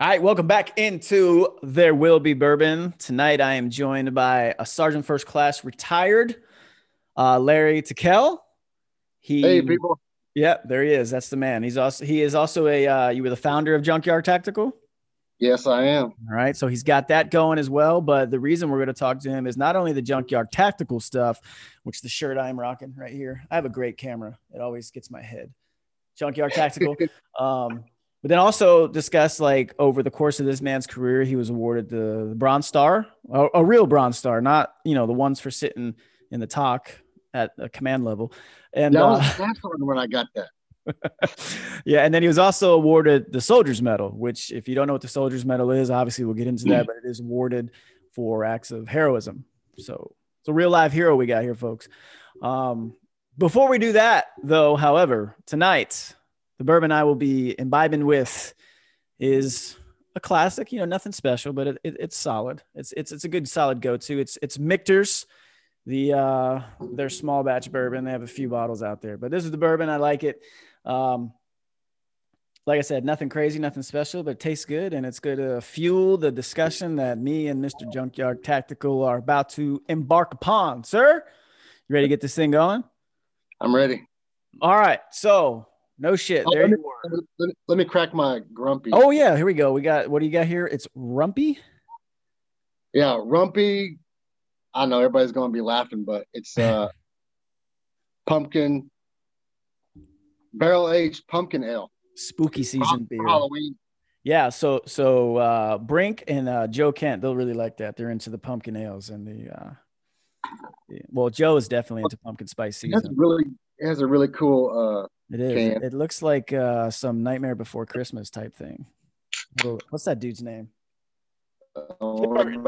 All right, welcome back into There Will Be Bourbon. Tonight I am joined by a Sergeant First Class retired, uh, Larry Tickell. He, Hey, people. Yeah, there he is. That's the man. He's also he is also a uh, you were the founder of Junkyard Tactical. Yes, I am. All right, so he's got that going as well. But the reason we're going to talk to him is not only the Junkyard Tactical stuff, which the shirt I'm rocking right here. I have a great camera. It always gets my head. Junkyard Tactical. um, but then also discuss like over the course of this man's career, he was awarded the, Bronze Star, a, a real Bronze Star, not you know the ones for sitting in the talk at a command level. And That uh, that's when when I got that. yeah, and then he was also awarded the Soldier's Medal, which, if you don't know what the Soldier's Medal is, obviously we'll get into that, but it is awarded for acts of heroism. So it's a real live hero we got here, folks. Um, before we do that, though, however, tonight the bourbon I will be imbibing with is a classic. You know, nothing special, but it, it, it's solid. It's it's it's a good solid go to. It's it's Michter's the uh their small batch bourbon. They have a few bottles out there, but this is the bourbon. I like it. Um, like I said, nothing crazy, nothing special, but it tastes good and it's going to fuel the discussion that me and Mr. Junkyard Tactical are about to embark upon. Sir, you ready to get this thing going? I'm ready. All right. So, no shit. Oh, There let, me, you are. let, me, crack my grumpy. Oh, yeah. Here we go. We got what do you got here? It's Rumpy. yeah, rumpy. I know everybody's gonna be laughing, but it's uh pumpkin barrel aged pumpkin ale. Spooky season beer. Halloween. Yeah, so so uh Brink and uh Joe Kent, they'll really like that. They're into the pumpkin ales and the uh well, Joe is definitely into pumpkin spice It has a season. really it has a really cool It is. can. It looks like uh some Nightmare Before Christmas type thing. What's that dude's name? uh Tim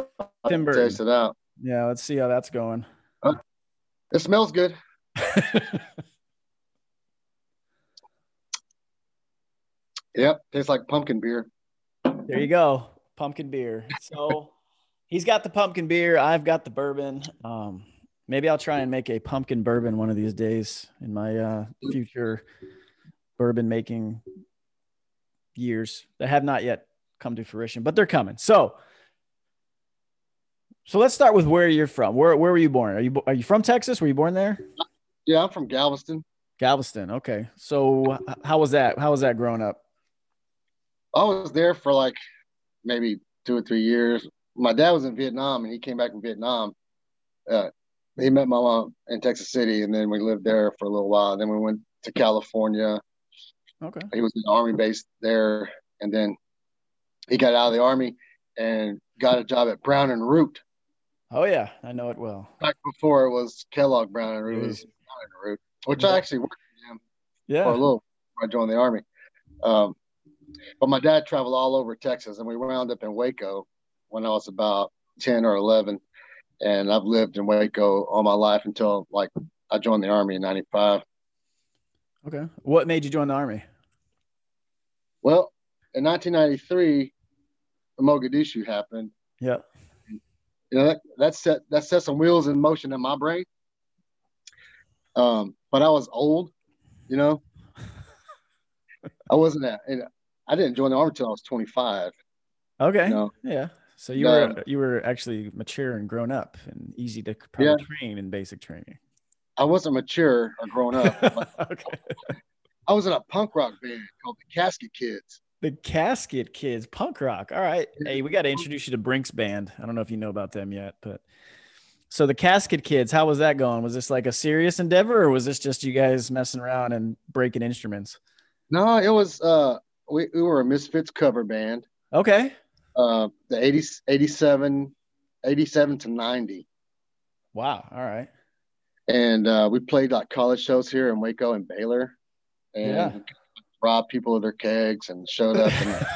Tim taste it out. Yeah, let's see how that's going. It smells good. Yep, tastes like pumpkin beer. there you go. Pumpkin beer. So he's got the pumpkin beer. I've got the bourbon. Um, maybe I'll try and make a pumpkin bourbon one of these days in my uh, future bourbon making years that have not yet come to fruition, but they're coming. So, so let's start with where you're from. Where where were you born? Are you are you from Texas? Were you born there? Yeah, I'm from Galveston. Galveston. Okay. So how was that? How was that growing up? I was there for like maybe two or three years. My dad was in Vietnam and he came back from Vietnam. Uh, he met my mom in Texas City and then we lived there for a little while. Then we went to California. Okay. He was in the army base there. And then he got out of the army and got a job at Brown and Root. Oh yeah, I know it well. Back before it was Kellogg Brown and Root, was Brown and Root, which I actually worked for him for a little before I joined the army. Um, but my dad traveled all over Texas, and we wound up in Waco when I was about ten or eleven. And I've lived in Waco all my life until like I joined the army in '95. Okay. What made you join the army? Well, in 1993, the Mogadishu happened. Yeah. You know that that set that set some wheels in motion in my brain. Um, but I was old, you know. I wasn't that. And I didn't join the army until I was 25. Okay. You know, Yeah. So you were you were actually mature and grown up and easy to probably train in basic training. I wasn't mature or grown up. okay. I was in a punk rock band called the Casket Kids. The Casket Kids, punk rock. All right. Hey, we got to introduce you to Brink's band. I don't know if you know about them yet, but so the Casket Kids, how was that going? Was this like a serious endeavor, or was this just you guys messing around and breaking instruments? No, it was uh we, we were a Misfits cover band. Okay. Uh the 80, 87, 87 to 90. Wow. All right. And uh we played like college shows here in Waco and Baylor. And Yeah. robbed people of their kegs and showed up and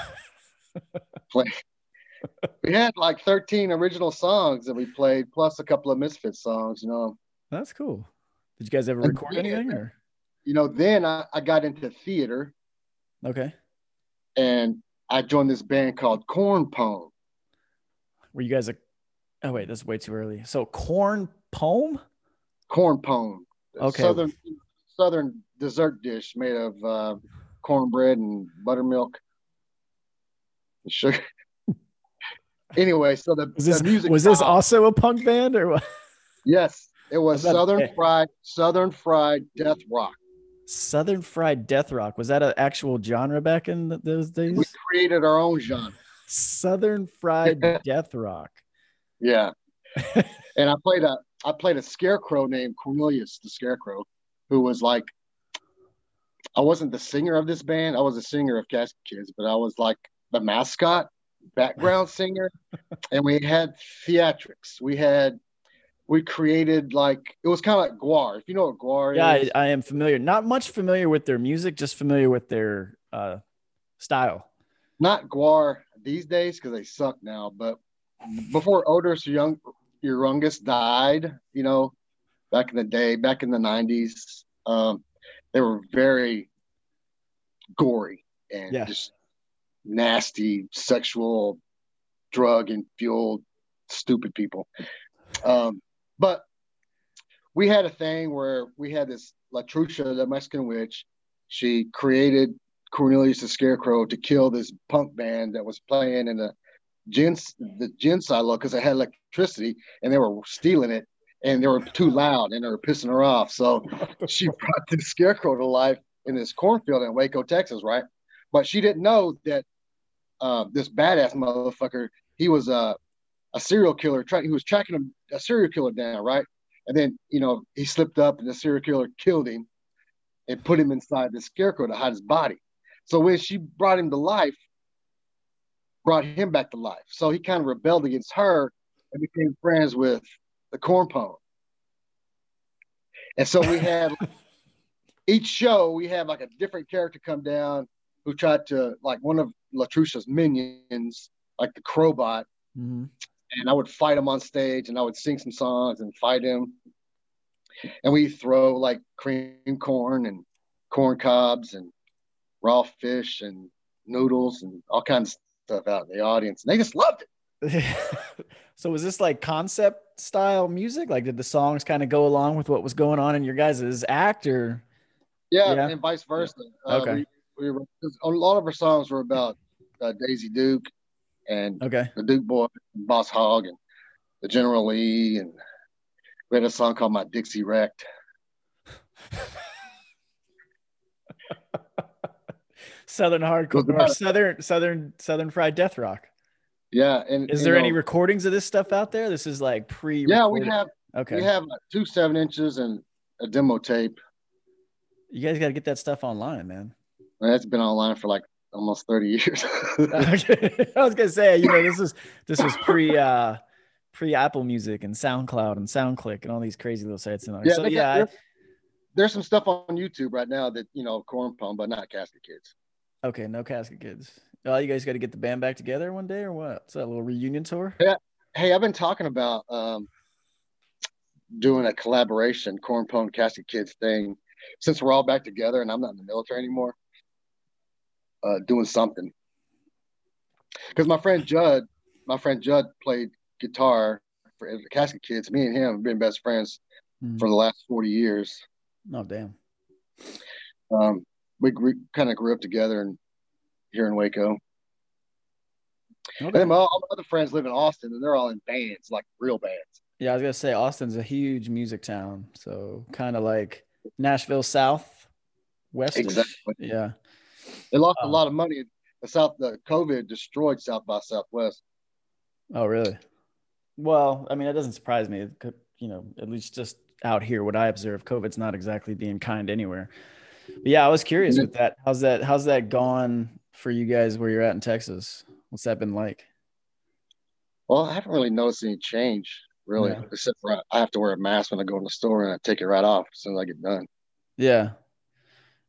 played. We had like 13 original songs that we played, plus a couple of Misfits songs, you know. That's cool. Did you guys ever And record then- anything? Or You know, then I, I got into theater okay. and I joined this band called Corn Pone. Were you guys a? Oh wait, that's way too early. So Corn Pone. Corn Pone. Okay. Southern southern dessert dish made of uh, cornbread and buttermilk. and Sugar. anyway, so the, Was this the music was this also a punk band or what? Yes, it was Was Southern. Fried Southern Fried Death Rock. Southern Fried Death Rock was that an actual genre back in th- those days? We created our own genre. Southern Fried Death Rock. Yeah. and I played a I played a scarecrow named Cornelius the Scarecrow, who was like I wasn't the singer of this band. I was a singer of Casket Kids, but I was like the mascot, background singer. And we had theatrics. We had we created like it was kind of like Gwar. If you know what Gwar Yeah, I, is. I am familiar. Not much familiar with their music, just familiar with their uh, style. not Gwar these days because they suck now, but before Oderus Urungus died, you know, back in the day, back in the nineties, um, they were very gory and Yeah. just nasty, sexual, drug and fueled, stupid people. Um, but we had a thing where we had this Latrucia, the Mexican witch. She created Cornelius the Scarecrow to kill this punk band that was playing in the gin the gin silo because they had electricity and they were stealing it and they were too loud and they were pissing her off. So she brought the scarecrow to life in this cornfield in Waco, Texas, right? But she didn't know that uh, this badass motherfucker, he was a a serial killer. Try, he was tracking a, a serial killer down, right? And then you know he slipped up and the serial killer killed him and put him inside the scarecrow to hide his body. So when she brought him to life, brought him back to life. So he kind of rebelled against her and became friends with the corn pone. And so we had each show we had like a different character come down who tried to like one of Latrucia's minions, like the Crowbot, Mhm. And I would fight him on stage and I would sing some songs and fight him. And we throw like cream corn and corn cobs and raw fish and noodles and all kinds of stuff out in the audience. And they just loved it. so was this like concept style music? Like did the songs kind of go along with what was going on in your guys' act or Yeah, Yeah. and vice versa. Uh, Okay. we, we were, a lot of our songs were about uh, Daisy Duke and okay. the Duke Boy, Boss Hog, and the General Lee, and we had a song called "My Dixie Wrecked." Southern hardcore or southern southern southern fried death rock. Yeah, and Is there know, any recordings of this stuff out there? This is like pre Yeah, we have Okay. we have like two seven inches and a demo tape. You guys got to get that stuff online, man. That's been online for like almost thirty years. I was gonna say, you know, this is this was pre uh pre Apple Music and SoundCloud and SoundClick and all these crazy little sites and all. yeah, so they got- yeah, I- there's, some stuff on YouTube right now that you know corn pone, but not casket kids. okay, no casket kids. Oh, you guys got to get the band back together one day or what? What's that little reunion tour? Yeah. Hey, I've been talking about um, doing a collaboration corn pone casket kids thing since we're all back together and I'm not in the military anymore. Uh, doing something because my friend Judd, my friend Judd played guitar for the Casket Kids. Me and him have been best friends Mhm. for the last forty years. Oh damn. Um, we grew, kind of grew up together and here in Waco. And Okay. then my, all my other friends live in Austin, and they're all in bands, like real bands. Yeah, I was gonna say Austin's a huge music town, so kind of like Nashville South, West. Exactly. Yeah. They lost a Oh. lot of money. The South, the COVID destroyed South by Southwest. Oh, really? Well, I mean, that doesn't surprise me. Could- You know, at least just out here, what I observe, COVID's not exactly being kind anywhere. But yeah, I was curious with that. How's that? How's that gone for you guys where you're at in Texas? What's that been like? Well, I haven't really noticed any change, really, Yeah. except for I- I have to wear a mask when I go in the store and I take it right off as soon as I get done. Yeah.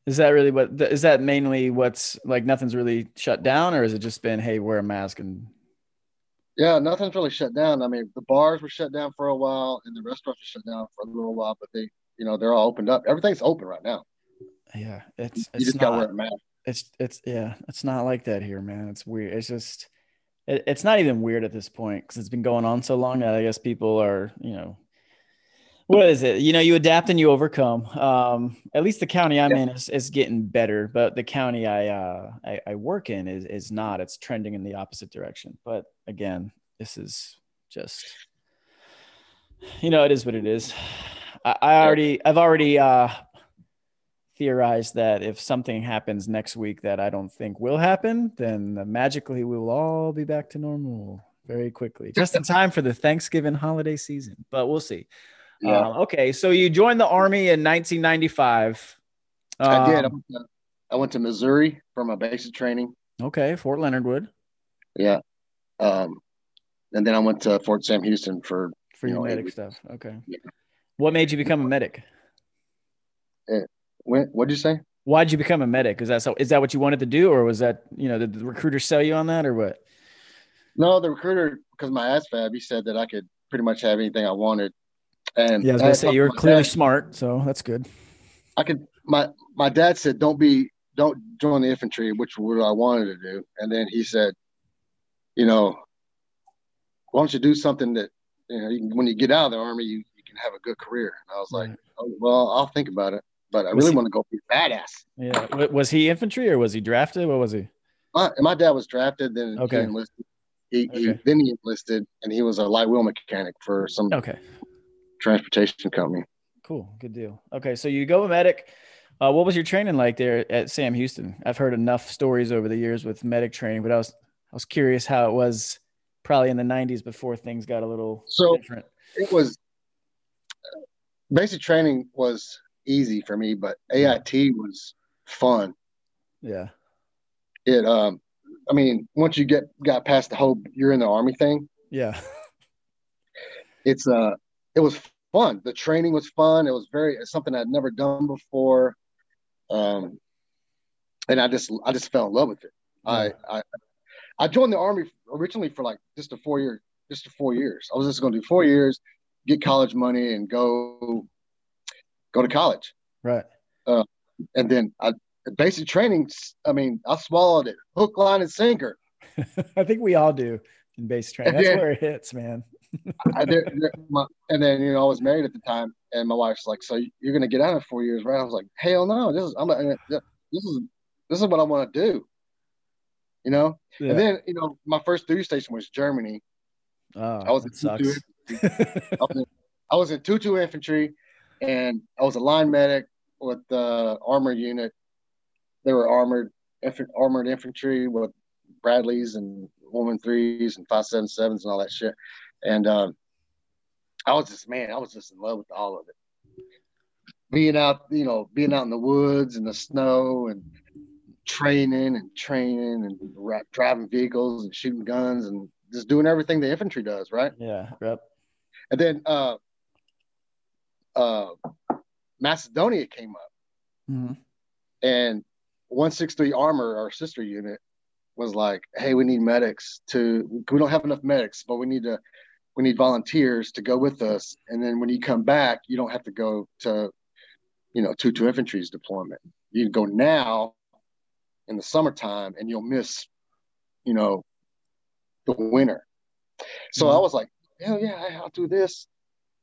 Is that really what? Is that mainly what's like? Nothing's really shut down, or has it just been, hey, wear a mask and Yeah, nothing's really shut down. I mean, the bars were shut down for a while, and the restaurants were shut down for a little while, but they, you know, they're all opened up. Everything's open right now. yeah, it's You it's just gotta wear a mask. it's it's yeah, it's not like that here, man. It's weird. It's just it, it's not even weird at this point because it's been going on so long that I guess people are you know what is it? You know, you adapt and you overcome. Um, at least the county I'm yeah. in is, is getting better, but the county I, uh, I, I work in is is not. It's trending in the opposite direction. But again, this is just, you know, it is what it is. I, I already, I've already uh, theorized that if something happens next week that I don't think will happen, then magically we will all be back to normal very quickly, just in time for the Thanksgiving holiday season. But we'll see. Yeah. Um, okay, so you joined the army in 1995. Um, I did. I went, to, I went, to, Missouri for my basic training. Okay, Fort Leonard Wood. Yeah, um, and then I went to Fort Sam Houston for for your know, medic stuff. Okay. Yeah. What made you become a medic? It, eh, when, what'd you say? Why'd you become a medic? Is that so? Is that what you wanted to do, or was that you know did the recruiter sell you on that, or what? No, the recruiter because my ASVAB, he said that I could pretty much have anything I wanted. And yeah, I was gonna say you're clearly dad, smart, so that's good. I could. My my dad said, "Don't be, don't join the infantry," which was what I wanted to do. And then he said, "You know, why don't you do something that you know you when you get out of the army, you, you can have a good career?" And I was like, oh, "Well, I'll think about it." But I was really he, want to go be a badass. Yeah. Was he infantry or was he drafted? What was he? My, my dad was drafted, then okay. he enlisted. He, okay. he then he enlisted, and he was a light wheel mechanic for some okay transportation company. Cool, good deal. Okay, so you go medic. Uh, what was your training like there at Sam Houston? I've heard enough stories over the years with medic training, but I was I was curious how it was probably in the '90s before things got a little so different. It was basic training was easy for me, but AIT was fun. Yeah. It um I mean, once you get got past the whole you're in the army thing. Yeah. It's uh it was fun. The training was fun. It was very it's something I'd never done before. Um and I just I just fell in love with it. Yeah. I I I joined the army originally for like just a four year just a four years. I was just gonna do four years, get college money and go go to college. Right. Uh, and then I basic training, I mean, I swallowed it hook, line, and sinker. I think we all do in basic training. That's then, where it hits, man. I, there, there, my, and then, you know, I was married at the time, and my wife's like, "So you're going to get out in four years, right?" I was like, "Hell no! This is I'm this is this is what I want to do." You know. Yeah. And then, you know, my first duty station was Germany. Oh, I was in Tutu I, was in, I was in Tutu infantry, and I was a line medic with the armor unit they were armored armored infantry with Bradleys and woman threes and five seven sevens and all that shit. And um, I was just man, I was just in love with all of it. Being out, you know, being out in the woods and the snow and training and training and driving vehicles and shooting guns and just doing everything the infantry does, right? Yeah. Yep. And then uh, uh, Macedonia came up, mm-hmm. and 163 Armor, our sister unit, was like, "Hey, we need medics to. We don't have enough medics, but we need to. We need volunteers to go with us. And then when you come back, you don't have to go to, you know, Tutu Infantry's deployment. You can go now, in the summertime, and you'll miss, you know, the winter. So mm-hmm. I was like, hell yeah, I'll do this,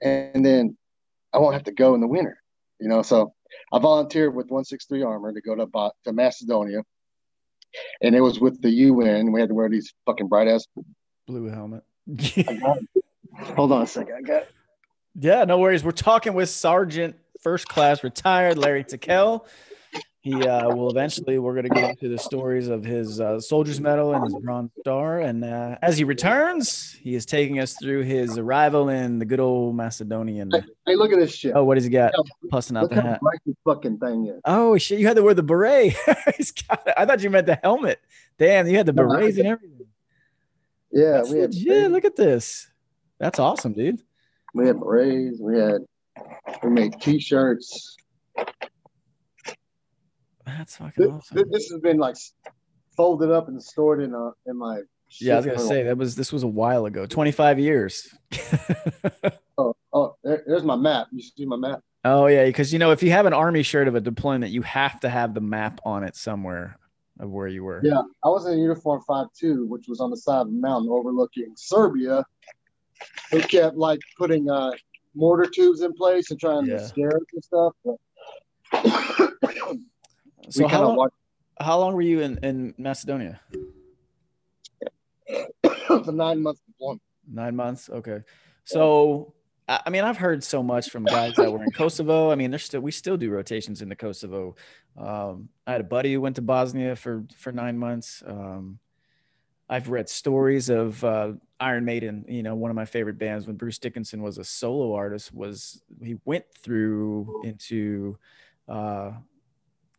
and then I won't have to go in the winter. You know, so I volunteered with 163 Armor to go to, to Macedonia, and it was with the UN. We had to wear these fucking bright ass blue helmet. Hold on a second. I got. Yeah, no worries. We're talking with Sergeant First Class Retired Larry Tickell he uh, will eventually we're going to get into the stories of his uh, soldier's medal and his bronze star and uh, as he returns he is taking us through his arrival in the good old macedonian hey, hey look at this shit oh what does he got pussing out the hat this fucking thing is. oh shit you had to wear the beret he's got i thought you meant the helmet damn you had the berets and everything yeah That's we had legit. look at this that's awesome dude we had berets we had we made t-shirts that's fucking this, awesome. This has been like folded up and stored in a in my. Yeah, I was gonna say that was this was a while ago, twenty five years. oh, oh, there, there's my map. You see my map? Oh yeah, because you know if you have an army shirt of a deployment, you have to have the map on it somewhere of where you were. Yeah, I was in uniform five two, which was on the side of the mountain overlooking Serbia. Who kept like putting uh mortar tubes in place and trying Yeah. to scare us and stuff. So how long, watched how long were you in, in Macedonia? the nine month deployment. Nine months. Okay. So, I mean, I've heard so much from guys that were in Kosovo. I mean, there's still, we still do rotations in the Kosovo. Um, I had a buddy who went to Bosnia for, for nine months. Um, I've read stories of uh, Iron Maiden, you know, one of my favorite bands when Bruce Dickinson was a solo artist was he went through into uh,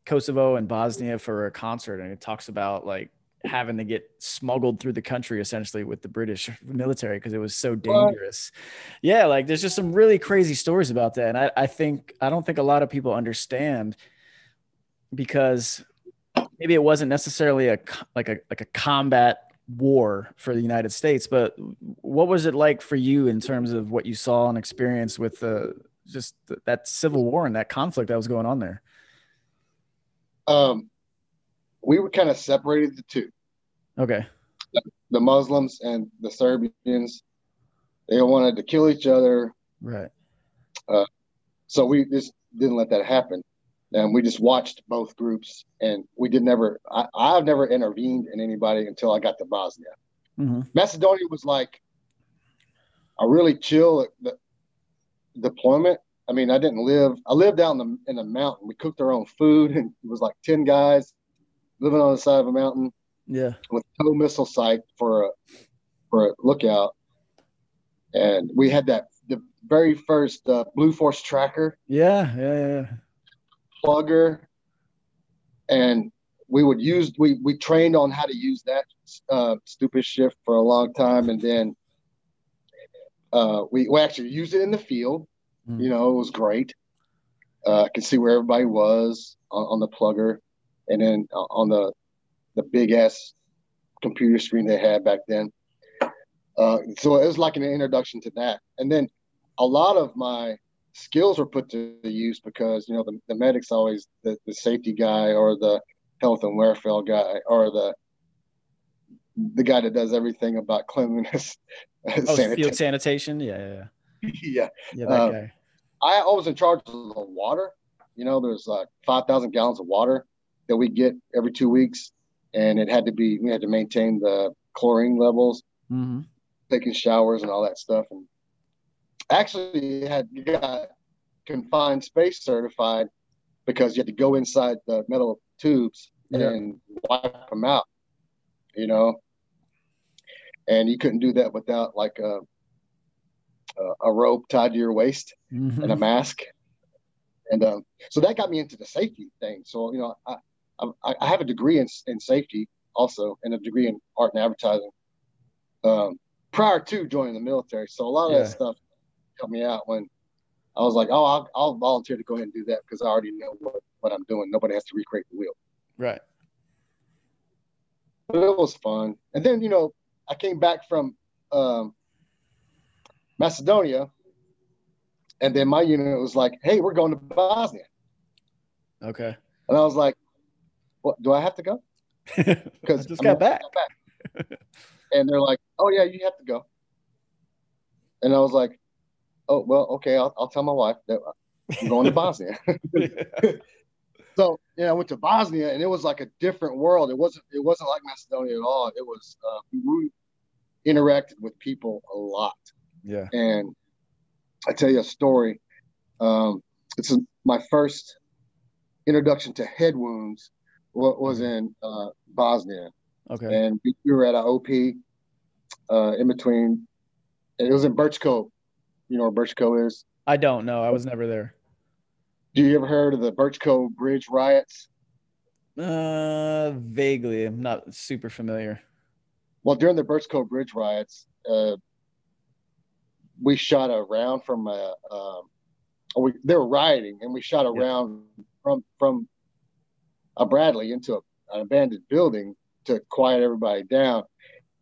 Kosovo and Bosnia for a concert. And it talks about like having to get smuggled through the country essentially with the British military because it was so dangerous. Yeah, like there's just some really crazy stories about that. And I, I think I don't think a lot of people understand because maybe it wasn't necessarily a like a like a combat war for the United States, but what was it like for you in terms of what you saw and experienced with the just th- that civil war and that conflict that was going on there? Um, we were kind of separated the two, Okay. the Muslims and the Serbians. They wanted to kill each other, Right. so we just didn't let that happen. And we just watched both groups, and we did never. I, I've never intervened in anybody until I got to Bosnia. hmm Macedonia was like a really chill deployment. I mean, I didn't live. I lived out in the in the mountain. We cooked our own food, and it was like ten guys living on the side of a mountain Yeah. with no missile site for a for a lookout. And we had that the very first uh, Blue Force tracker Yeah. Yeah. Yeah. yeah. plugger, and we would use we we trained on how to use that uh, stupid shift for a long time, and then uh, we we actually used it in the field. Mm. You know, it was great. Uh, I could see where everybody was on, on the plugger, and then uh, on the the big ass computer screen they had back then. Uh, so it was like an introduction to that, and then a lot of my skills were put to use because you know the, the medic's always the, the safety guy or the health and welfare guy or the the guy that does everything about cleanliness Oh, sanitation. field sanitation. Yeah. Yeah. Yeah. yeah. That Uh, guy. I, I was in charge of the water you know there's like 5000 gallons of water that we get every two weeks and it had to be we had to maintain the chlorine levels hmm taking showers and all that stuff. And actually had got confined space certified because you had to go inside the metal tubes Yeah. and wipe them out you know? And you couldn't do that without like a a, a rope tied to your waist Mm-hmm. and a mask. And um, so that got me into the safety thing. So you know i i, I have a degree in, in safety also and a degree in art and advertising um, prior to joining the military so a lot of Yeah. that stuff helped me out when i was like oh i'll, I'll volunteer to go ahead and do that because i already know what, what i'm doing nobody has to recreate the wheel Right. but it was fun and then you know i came back from um, macedonia and then my unit was like hey we're going to bosnia Okay. And I was like, "What? Do I have to go?" I Because just got back. and they're like, "Oh yeah, you have to go." And I was like, "Oh well, okay. I'll, I'll tell my wife that I'm going to Bosnia." so yeah, I went to Bosnia, and it was like a different world. It wasn't. It wasn't like Macedonia at all. It was. Uh, we interacted with people a lot, yeah. and I tell you a story. Um, it's my first introduction to head wounds. What was in uh, Bosnia, Okay. and we were at an OP uh, in between. It was in Brčko. You know where Brčko is? I don't know. I was never there. Do you ever heard of the Brčko Bridge riots? Uh, vaguely. I'm not super familiar. Well, during the Brčko Bridge riots, uh, we shot a round from a. Um, we, they were rioting, and we shot a Yeah. round from from a Bradley into a, an abandoned building to quiet everybody down.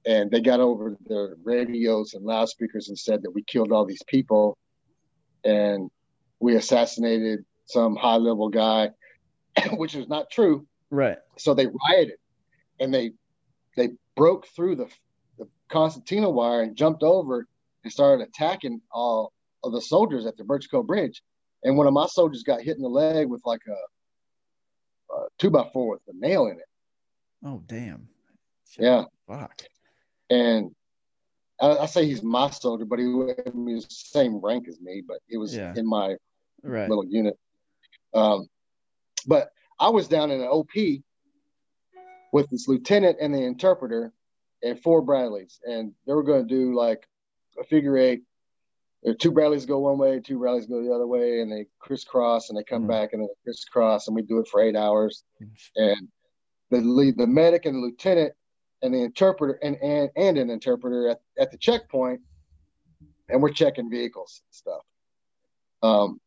And they got over their radios and loudspeakers and said that we killed all these people, and we assassinated some high level guy, which is not true. Right. So they rioted, and they they broke through the the concertina wire and jumped over and started attacking all of the soldiers at the Birch Bridge, and one of my soldiers got hit in the leg with like a, a two by four with a nail in it. Oh damn! Yeah. Fuck. And I, I say he's my soldier, but he, was the same rank as me, but he was Yeah. in my Right. little unit. Um, but I was down in an OP with this lieutenant and the interpreter and four Bradleys, and they were going to do like a figure eight. There two rallies go one way, two rallies go the other way, and they crisscross and they come Mhm. back and then they crisscross, and we do it for eight hours. And the lead, the medic and the lieutenant and the interpreter and and, and an interpreter at, at the checkpoint, and we're checking vehicles and stuff. Um,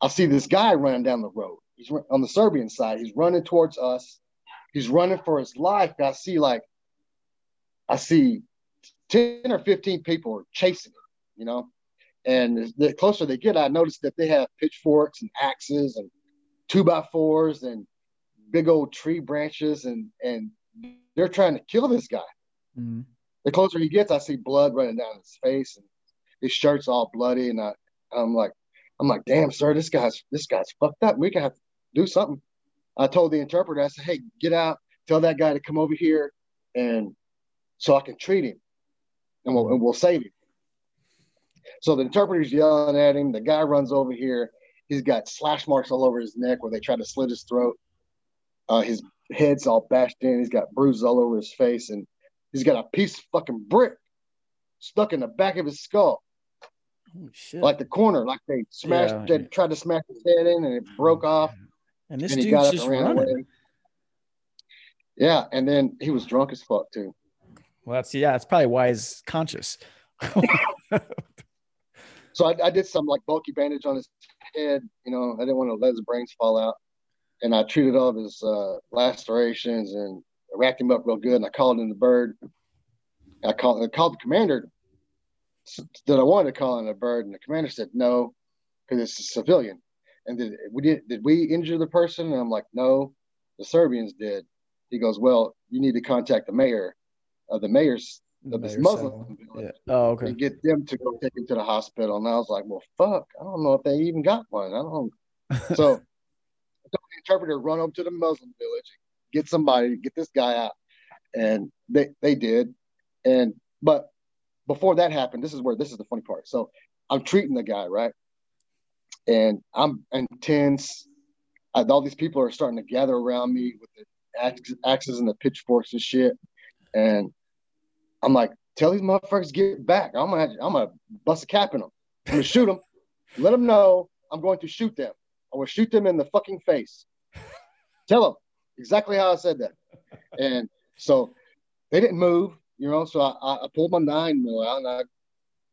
I see this guy running down the road. He's run- on the Serbian side. He's running towards us. He's running for his life. I see like, I see ten or fifteen people chasing him. You know, and the closer they get, I notice that they have pitchforks and axes and two by fours and big old tree branches and and they're trying to kill this guy. Mhm. The closer he gets, I see blood running down his face and his shirt's all bloody. And I, I'm like, I'm like, damn, sir, this guy's this guy's fucked up. We can have to do something. I told the interpreter, I said, hey, get out, tell that guy to come over here, and so I can treat him, and we'll and we'll save him. So the interpreter's yelling at him. The guy runs over here. He's got slash marks all over his neck where they tried to slit his throat. Uh, his head's all bashed in. He's got bruises all over his face, and he's got a piece of fucking brick stuck in the back of his skull, shit. like the corner, like they smashed. Yeah. They tried to smash his head in, and it broke off. and this and he dude's got up just and running. away. Yeah, and then he was drunk as fuck too. Well, that's yeah. That's probably why he's conscious. So I, I did some like bulky bandage on his head. You know, I didn't want to let his brains fall out, and I treated all of his uh, lacerations and wrapped him up real good. And I called in the bird. I called I called the commander that I wanted to call in a bird, and the commander said no because it's a civilian. And did we did did we injure the person? And I'm like, no, the Serbians did. He goes, well, you need to contact the mayor of the mayor's of this Muslim village Yeah. Oh, okay. and get them to go take him to the hospital. And I was like, well, fuck, I don't know if they even got one. I don't. So I told the interpreter run over to the Muslim village, get somebody, get this guy out, and they they did. And but before that happened, this is where this is the funny part. So I'm treating the guy right, and I'm intense. I, all these people are starting to gather around me with the axes and the pitchforks and shit, and I'm like, tell these motherfuckers get back. I'm gonna, I'm gonna bust a cap in them. I'm gonna shoot them. Let them know I'm going to shoot them. I will shoot them in the fucking face. Tell them exactly how I said that. And so they didn't move, you know. So I, I pulled my nine mil out and I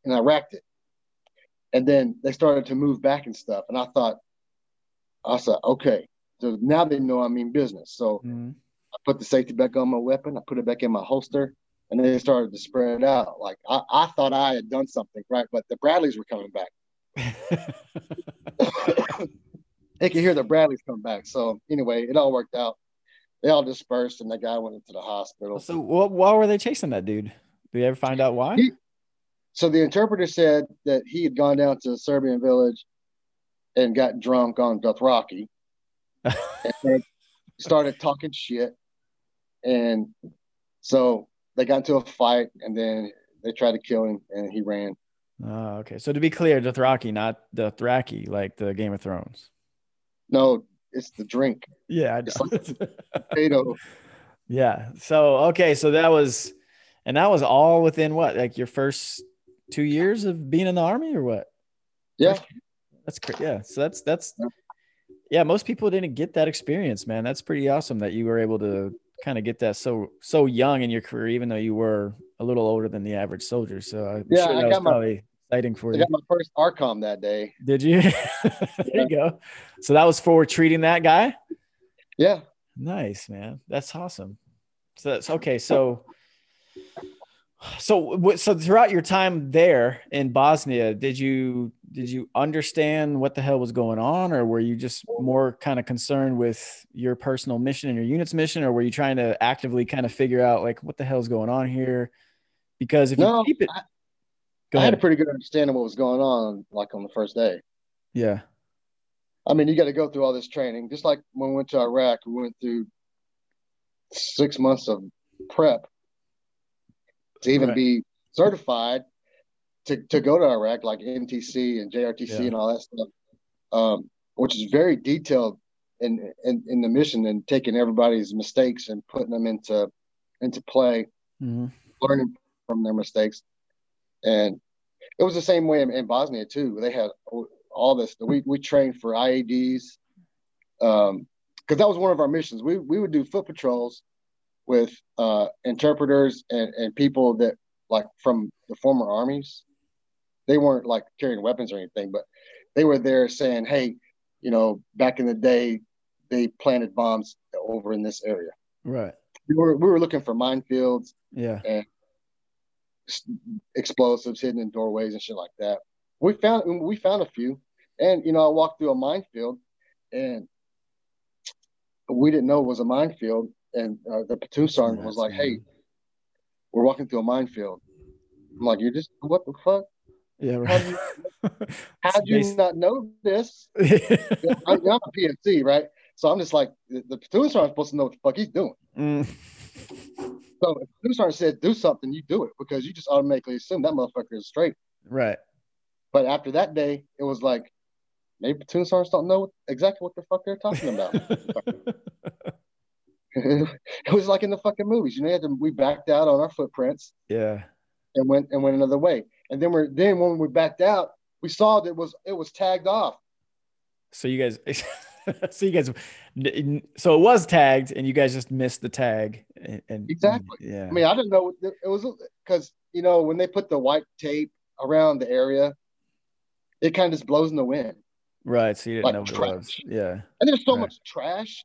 and I racked it. And then they started to move back and stuff. And I thought, I said, okay. So now they know I mean business. So Mhm. I put the safety back on my weapon. I put it back in my holster, and they started to spread out. Like I, I thought I had done something right, but the Bradleys were coming back. they could hear the Bradleys come back. So anyway, it all worked out. They all dispersed, and the guy went into the hospital. so, what? Why were they chasing that dude? Did you ever find out why? He- So the interpreter said that he had gone down to the Serbian village and got drunk on Dothraki and started talking shit. And so they got into a fight, and then they tried to kill him, and he ran. Oh, okay. So to be clear, Dothraki, not the Thraki, like the Game of Thrones. No, it's the drink. Yeah, I It's know. Potato. yeah. So okay, so that was, and that was all within what, like your first two years of being in the army, or what? Yeah. That's crazy. Yeah. So that's that's yeah. Most people didn't get that experience, man. That's pretty awesome that you were able to kind of get that so so young in your career, even though you were a little older than the average soldier. So I'm Yeah, sure I that was got my- probably exciting for you. I got my first Arcom that day. Did you? there you go. So that was for treating that guy. Yeah. Nice, man. That's awesome. So that's okay. So, so, so throughout your time there in Bosnia, did you did you understand what the hell was going on, or were you just more kind of concerned with your personal mission and your unit's mission, or were you trying to actively kind of figure out like what the hell's going on here? Because if No, you keep it, I, I had a pretty good understanding of what was going on, like on the first day. yeah. I mean, you got to go through all this training, just like when we went to Iraq. We went through six months of prep to even Right. be certified to, to go to Iraq, like NTC and JRTC Yeah. and all that stuff, um, which is very detailed in, in in the mission and taking everybody's mistakes and putting them into into play, Mhm. learning from their mistakes. And it was the same way in, in Bosnia too. They had all this. We we trained for IEDs, um, because that was one of our missions. We we would do foot patrols with uh, interpreters and and people that like from the former armies. They weren't like carrying weapons or anything, but they were there saying, "Hey, you know, back in the day, they planted bombs over in this area." Right. We were we were looking for minefields Yeah. And explosives hidden in doorways and shit like that. We found we found a few, and you know I walked through a minefield, and we didn't know it was a minefield. And uh, the platoon sergeant was like, "Hey, we're walking through a minefield." I'm like, "You just what the fuck? Yeah. How do Right. How'd you not know this?" I'm, I'm a PFC, right? So I'm just like, the, the platoon sergeant's supposed to know what the fuck he's doing. Mm. So if the platoon sergeant said do something, you do it because you just automatically assume that motherfucker is straight. Right. But after that day, it was like maybe platoon sergeants don't know exactly what the fuck they're talking about. it was like in the fucking movies, you know. You had to, we backed out on our footprints yeah. and went and went another way. And then we're then when we backed out, we saw that it was it was tagged off. So you guys, so you guys, so it was tagged, and you guys just missed the tag. And, and Exactly. Yeah. I mean, I didn't know it was because you know when they put the white tape around the area, it kind of just blows in the wind. right. So you didn't like know what it was. Yeah. And there's so Right. much trash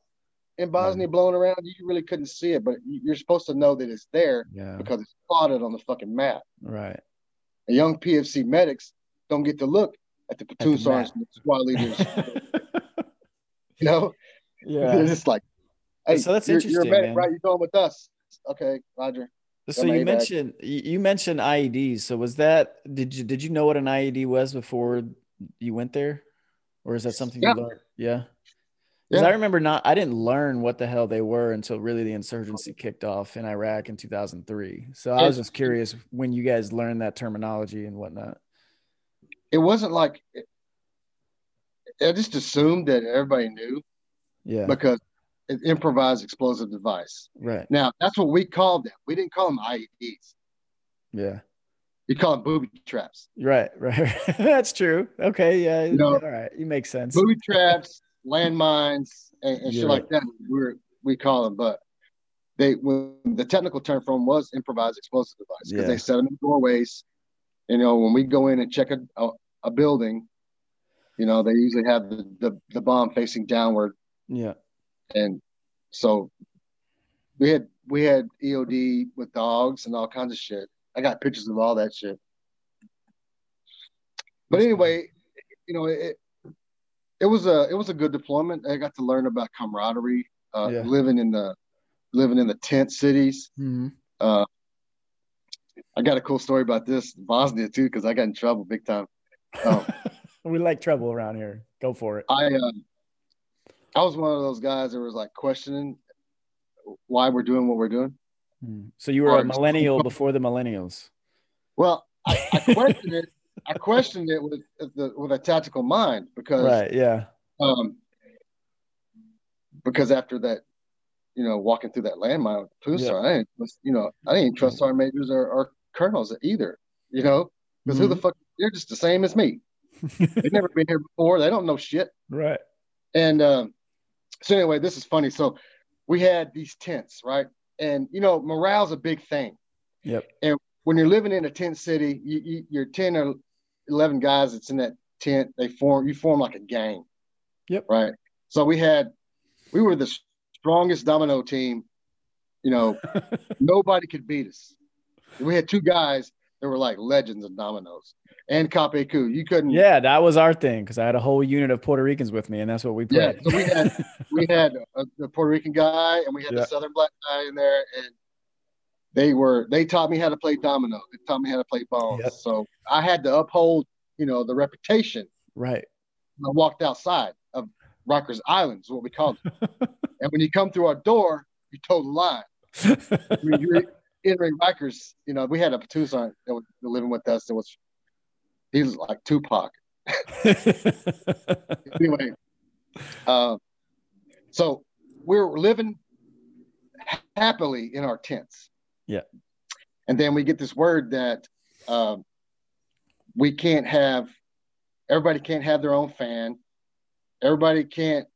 in Bosnia blowing around, you really couldn't see it, but you- you're supposed to know that it's there Yeah. because it's plotted on the fucking map. Right. And young PFC medics don't get to look at the platoon sergeants and the squad leaders. you know, yeah. they're just like, "Hey, So that's you're, you're a interesting, medic, man. right? You're going with us? Okay, Roger." So you mentioned you you mentioned IEDs. So was that did you did you know what an IED was before you went there, or is that something Yeah. you learned? Yeah. Because Yeah. I remember not I didn't learn what the hell they were until really the insurgency kicked off in Iraq in 2003. So I was just curious when you guys learned that terminology and whatnot. It wasn't like I just assumed that everybody knew Yeah. because improvised explosive device. right. Now that's what we called them. We didn't call them IEDs. Yeah. We call them booby traps. Right. Right. That's true. Okay. Yeah. You know, all right. You make sense. booby traps, landmines, and, and shit like that. We're we call them, but they when the technical term for them was improvised explosive device because Yeah. they set them in doorways. You know, when we go in and check a, a, a building, you know, they usually have the, the the bomb facing downward, Yeah. and so we had we had EOD with dogs and all kinds of shit. I got pictures of all that shit. But anyway, you know, it it was a it was a good deployment. I got to learn about camaraderie, uh, Yeah. living in the living in the tent cities. Mhm. Uh, I got a cool story about this Bosnia too because I got in trouble big time. Um, we like trouble around here. Go for it. I uh, I was one of those guys that was like questioning why we're doing what we're doing. Hmm. So you were a millennial before the millennials. Well, I, I questioned it. I questioned it with the, with a tactical mind because Right. Yeah. um, because after that, you know, walking through that landmine with police Yeah. I didn't, you know, I didn't trust our majors or, or colonels either, you know, because who the fuck, they're just the same as me. They've never been here before. They don't know shit. Right. And um, so anyway, this is funny. So we had these tents, right? And you know, morale's a big thing. Yep. And when you're living in a tent city, you, you, you're ten or eleven guys that's in that tent. They form you form like a gang. Yep. Right. So we had we were the strongest domino team. You know, nobody could beat us. We had two guys that were like legends of dominoes. And Kapeku, you couldn't. Yeah, that was our thing because I had a whole unit of Puerto Ricans with me, and that's what we Yeah, played. so we had we had a, the Puerto Rican guy and we had Yeah. the Southern black guy in there, and they were they taught me how to play domino. They taught me how to play bones. Yep. So I had to uphold, you know, the reputation. Right. I walked outside of Rikers Island, is what we called it. and when you come through our door, you toe the line. When you're entering Rikers, you know, we had a sergeant that was living with us. That was he was like Tupac. anyway, uh, so we're living happily in our tents. Yeah. And then we get this word that um, we can't have, everybody can't have their own fan. Everybody can't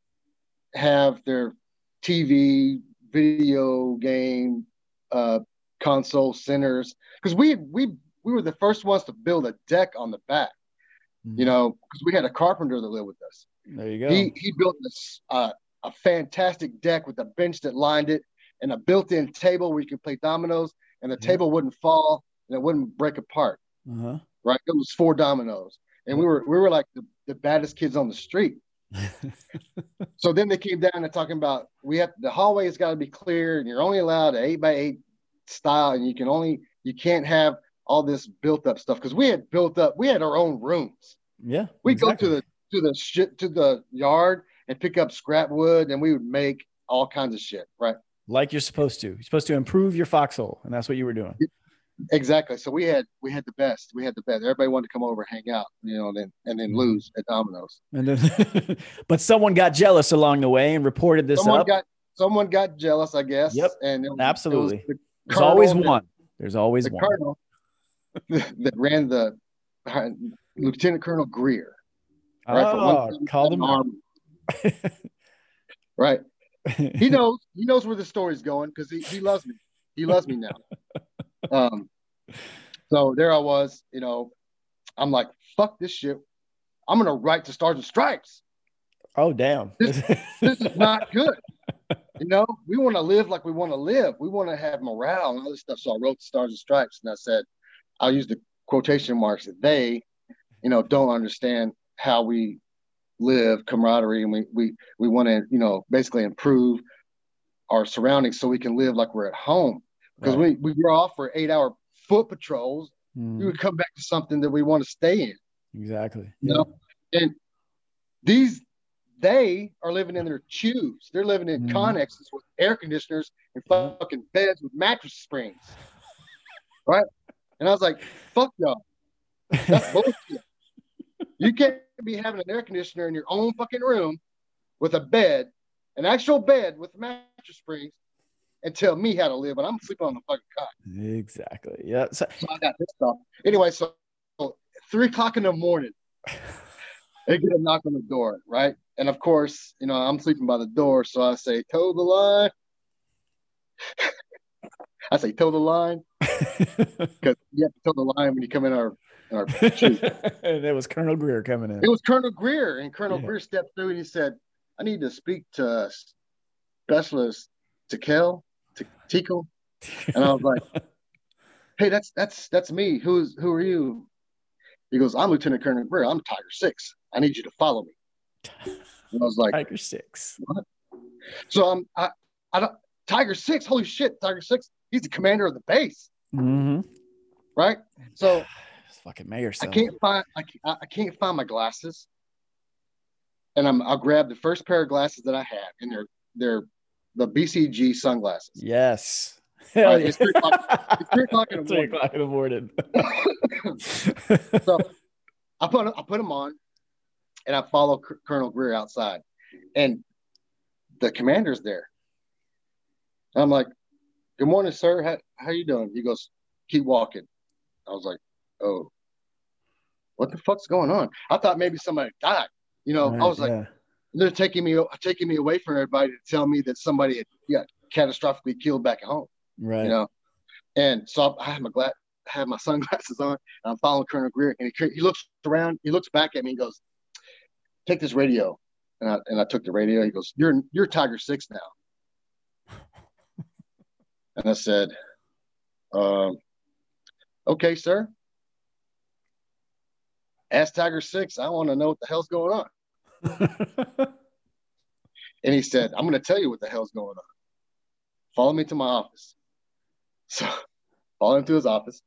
have their TV, video game, uh, console centers. Because we, we, we were the first ones to build a deck on the back, you know, because we had a carpenter that lived with us. There you go. He he built this uh, a fantastic deck with a bench that lined it and a built-in table where you could play dominoes, and the Yeah. table wouldn't fall and it wouldn't break apart. uh-huh. Right? It was four dominoes, and we were we were like the, the baddest kids on the street. So then they came down and talking about we have the hallway has got to be clear, and you're only allowed an eight by eight style, and you can only you can't have all this built up stuff because we had built up we had our own rooms. yeah. We exactly. go to the to the shit to the yard and pick up scrap wood, and we would make all kinds of shit. Right? Like you're supposed to. You're supposed to improve your foxhole, and that's what you were doing. Exactly. So we had we had the best. We had the best. Everybody wanted to come over hang out, you know, and then and then mm-hmm. lose at dominoes. And then, but someone got jealous along the way and reported this Someone up. got someone got jealous, I guess. Yep. And was, Absolutely. the There's always one. There's always The one. colonel that ran the Lieutenant Colonel Greer. Right, Oh, 177 ah, called him. Army. Right. He knows. He knows where the story's going because he, he loves me. He loves me now. Um. So there I was. You know, I'm like, fuck this shit. I'm gonna write to Stars and Stripes. Oh, damn. This is not good. You know, we want to live like we want to live. We want to have morale and all this stuff. So I wrote Stars and Stripes and I said, I'll use the quotation marks that they, you know, don't understand how we live camaraderie and we we we want to, you know, basically improve our surroundings so we can live like we're at home. Because Right. we we were off for eight hour foot patrols, Mm, we would come back to something that we want to stay in. exactly. You know, and these they are living in their CHUs. They're living in Mhm. connexes with air conditioners and fucking beds with mattress springs. Right? And I was like, fuck y'all. That's bullshit. You can't be having an air conditioner in your own fucking room with a bed, an actual bed with mattress springs, and tell me how to live. And I'm sleeping on the fucking cot. Exactly. Yeah. So, So I got this stuff. Anyway, so so three o'clock in the morning, they get a knock on the door, right? And of course, you know, I'm sleeping by the door, so I say, toe the line. I say, toe the line, because you have to toe the line when you come in our in our and it was Colonel Greer coming in. It was Colonel Greer, and Colonel Yeah. Greer stepped through and he said, I need to speak to Specialist Tikel, T- Tico. And I was like, Hey, that's that's that's me. Who's who are you? He goes, I'm Lieutenant Colonel Greer. I'm Tiger Six. I need you to follow me. And I was like, Tiger Six. so I'm I, I don't Tiger Six, holy shit, Tiger Six, he's the commander of the base, Mm-hmm. right? So fucking mayor I can't find I can't, I can't find my glasses, and I'm I'll grab the first pair of glasses that I have, and they're they're the BCG sunglasses. Yes. Right, yeah. it's three o'clock- it's three o'clock in the Three morning. o'clock in the morning. So I put I put them on, and I follow C- Colonel Greer outside, and the commander's there. And I'm like, "Good morning, sir. How how you doing?" He goes, "Keep walking." I was like, "Oh, what the fuck's going on?" I thought maybe somebody died. You know, I was like, yeah. they're taking me taking me away from everybody to tell me that somebody had got catastrophically killed back at home. right. You know, and so I have my gla- I have my sunglasses on, and I'm following Colonel Greer, and he, he looks around, he looks back at me, and goes, "Take this radio," and I and I took the radio. He goes, "You're you're Tiger Six now," and I said, um, "Okay, sir." Ask Tiger Six. I want to know what the hell's going on. And he said, I'm going to tell you what the hell's going on. Follow me to my office. So follow him to his office.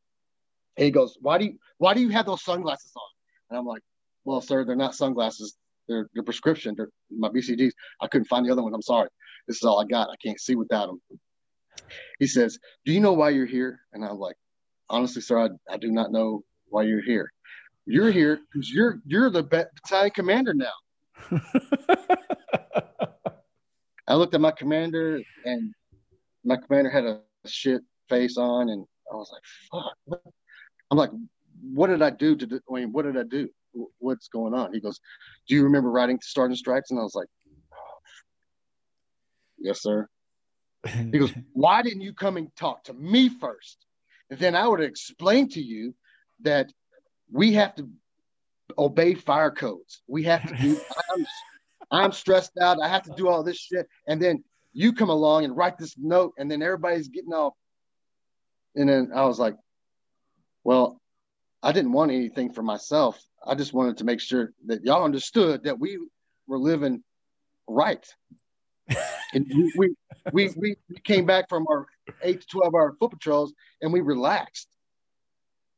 And he goes, Why do you why do you have those sunglasses on? And I'm like, Well, sir, they're not sunglasses. They're, they're prescription. They're my BCGs. I couldn't find the other one. I'm sorry. This is all I got. I can't see without them. He says, Do you know why you're here? And I'm like, Honestly, sir, I, I do not know why you're here. You're here because you're you're the battalion commander now. I looked at my commander and my commander had a shit face on and I was like, fuck. I'm like, what did I do to do? I mean, what did I do? What's going on? He goes, do you remember riding to Stars and Stripes? And I was like, oh, yes, sir. He goes, why didn't you come and talk to me first? And then I would explain to you that we have to obey fire codes. We have to do, I'm, I'm stressed out. I have to do all this shit. And then you come along and write this note, and then everybody's getting all. And then I was like, well, I didn't want anything for myself. I just wanted to make sure that y'all understood that we were living right. and we, we, we, we, came back from our eight to 12 hour foot patrols and we relaxed.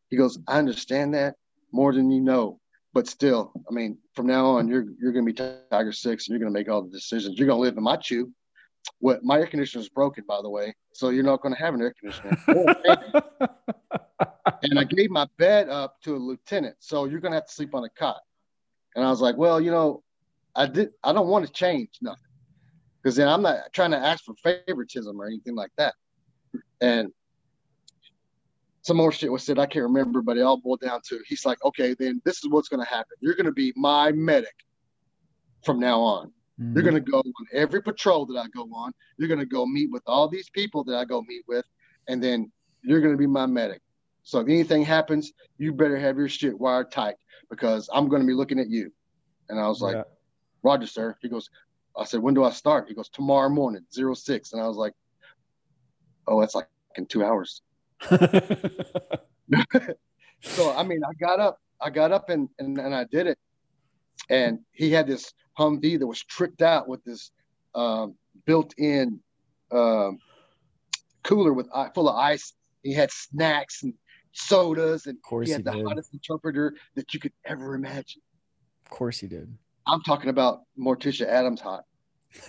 He goes, I understand that more than you know, but still, I mean, from now on, you're, you're going to be Tiger six and you're going to make all the decisions. You're going to live in my CHU. What my air conditioner is broken, by the way, so you're not going to have an air conditioner. and I gave my bed up to a lieutenant, so you're going to have to sleep on a cot. And I was like, well, you know, I did. I don't want to change nothing because then I'm not trying to ask for favoritism or anything like that. And some more shit was said. I can't remember, but it all boiled down to he's like, okay, then this is what's going to happen. You're going to be my medic from now on. Mm-hmm. You're going to go on every patrol that I go on. You're going to go meet with all these people that I go meet with, and then you're going to be my medic. So if anything happens, you better have your shit wired tight because I'm going to be looking at you. And I was like, yeah. Roger, sir. He goes, I said, when do I start? He goes, tomorrow morning, zero six. And I was like, oh, that's like in two hours. so I mean, I got up, I got up and, and and I did it. And he had this Humvee that was tricked out with this um, built-in um, cooler with full of ice. He had snacks and sodas, and he had he the did. hottest interpreter that you could ever imagine. Of course, he did. I'm talking about Morticia Addams hot.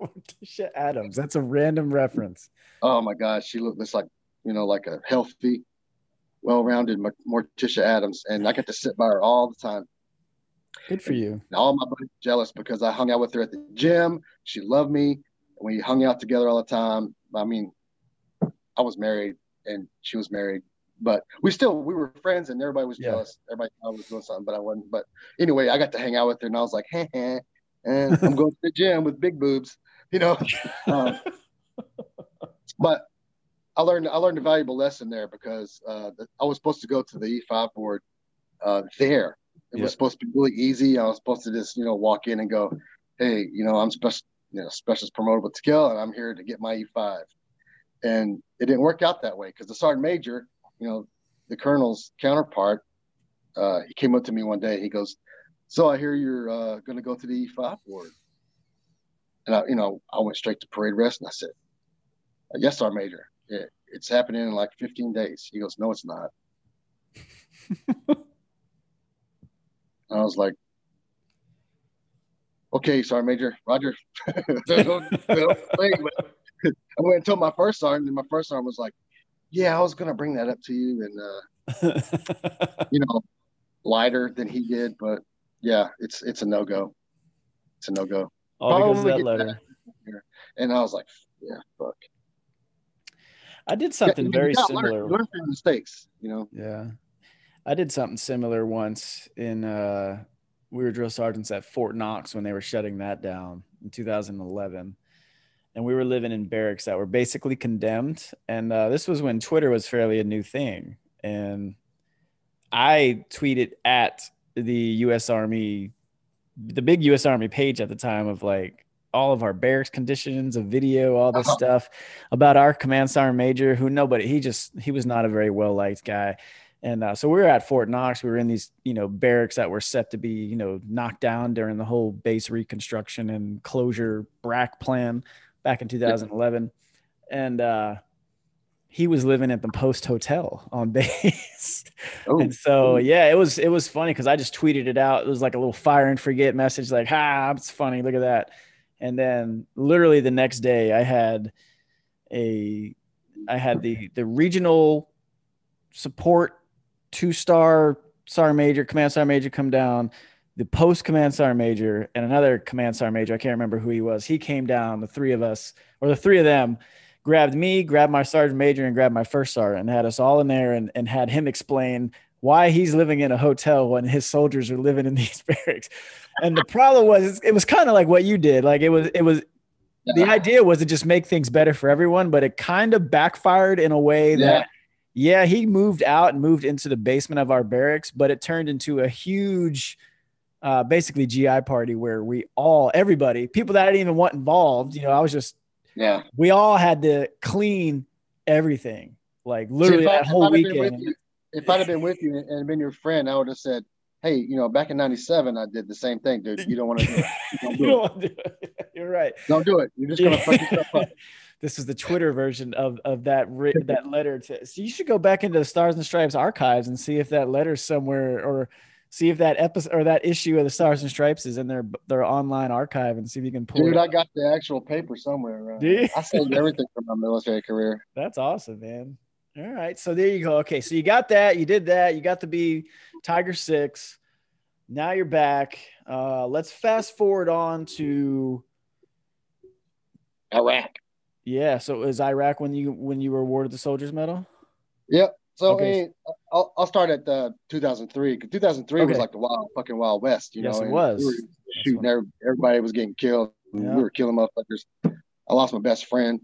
Morticia Addams. That's a random reference. Oh my gosh, she looked just like you know, like a healthy, well-rounded Morticia Addams, and I got to sit by her all the time. Good for you. And all my buddies jealous because I hung out with her at the gym. She loved me. We hung out together all the time. I mean, I was married and she was married, but we still we were friends and everybody was yeah. jealous. Everybody thought I was doing something, but I wasn't. But anyway, I got to hang out with her and I was like, hey, hey and I'm going to the gym with big boobs, you know. Um, but I learned I learned a valuable lesson there because uh, I was supposed to go to the E5 board uh, there. It was supposed to be really easy. I was supposed to just you know walk in and go, hey, you know I'm special you know specialist promotable skill and I'm here to get my E5. And it didn't work out that way because the sergeant major, you know, the colonel's counterpart, uh, he came up to me one day. He goes, "So I hear you're uh, going to go to the E5 board." And I, you know, I went straight to parade rest and I said, "Yes, sergeant major." It, it's happening in like 15 days. He goes, no, it's not. I was like, okay, Sergeant Major, Roger. I went and told my first sergeant, and my first sergeant was like, yeah, I was going to bring that up to you. And, uh, you know, lighter than he did, but yeah, it's, it's a no-go. It's a no-go. All because of that letter. And I was like, yeah, fuck. I did something yeah, very similar. Learn, learn from mistakes, you know. Yeah, I did something similar once in. uh We were drill sergeants at Fort Knox when they were shutting that down in 2011, and we were living in barracks that were basically condemned. And uh, this was when Twitter was fairly a new thing, and I tweeted at the U.S. Army, the big U.S. Army page at the time of like all of our barracks conditions, a video, all this uh-huh. stuff about our command sergeant major, who nobody, he just, he was not a very well liked guy. And uh, so we were at Fort Knox. We were in these, you know, barracks that were set to be, you know, knocked down during the whole base reconstruction and closure BRAC plan back in 2011. And uh, he was living at the post hotel on base. Oh, and so yeah, it was it was funny because I just tweeted it out. It was like a little fire and forget message, like, ha, it's funny, look at that. And then literally the next day I had a I had the the regional support two star sergeant major, command sergeant major come down, the post command sergeant major, and another command sergeant major. I can't remember who he was. He came down, the three of us, or the three of them, grabbed me, grabbed my sergeant major, and grabbed my first sergeant, and had us all in there and, and had him explain why he's living in a hotel when his soldiers are living in these barracks. And the problem was it was kind of like what you did. Like it was it was the idea was to just make things better for everyone, but it kind of backfired in a way that Yeah. yeah, he moved out and moved into the basement of our barracks, but it turned into a huge uh, basically GI party where we all everybody, people that I didn't even want involved, you know, I was just yeah. we all had to clean everything. Like literally if I- that if whole I'd have been with weekend. you- if I'd have been with you and been your friend, I would have said, "Hey, you know, back in '97, I did the same thing, dude. You don't want to do it. Don't You do don't it. want to do it. You're right. Don't do it. You're just gonna fuck yourself up." this is the Twitter version of of that that letter to. So you should go back into the Stars and Stripes archives and see if that letter's somewhere, or see if that episode or that issue of the Stars and Stripes is in their their online archive, and see if you can pull Dude, it. I got the actual paper somewhere. I saved everything from my military career. That's awesome, man. All right, so there you go. Okay, so you got that, you did that, you got to be Tiger Six. Now you're back. Uh, let's fast forward on to Iraq. yeah. So is Iraq when you when you were awarded the Soldiers Medal? Yep. So Okay. I mean, I'll, I'll start at uh, 2003. 'cause 2003 was like the wild fucking wild west. You Yes, know, it was. We shooting. every- Everybody was getting killed. Yeah. We were killing motherfuckers. I lost my best friend.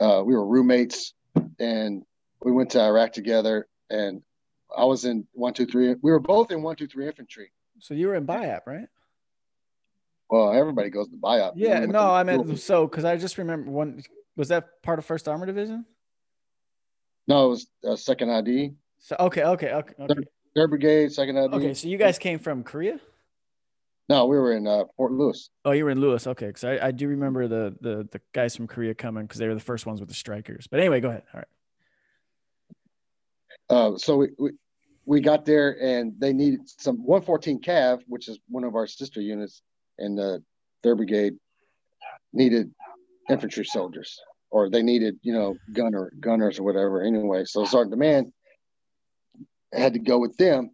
Uh, we were roommates, and we went to Iraq together. And I was in one, two, three. We were both in one, two, three infantry. So you were in BIAP, right? Well, everybody goes to BIAP. Yeah, no, I meant so because I just remember one. Was that part of First Armor Division? No, it was uh, second ID. So okay, okay, okay, okay. Third Brigade, second ID. Okay, so you guys came from Korea? No, we were in uh, Fort Lewis. Oh, you were in Lewis. Okay, because I, I do remember the the the guys from Korea coming because they were the first ones with the Strykers. But anyway, go ahead. All right. Uh, so we, we we got there and they needed some 114 Cav, which is one of our sister units in the third brigade, needed infantry soldiers, or they needed you know gunner gunners or whatever. Anyway, so Sergeant Demand had to go with them.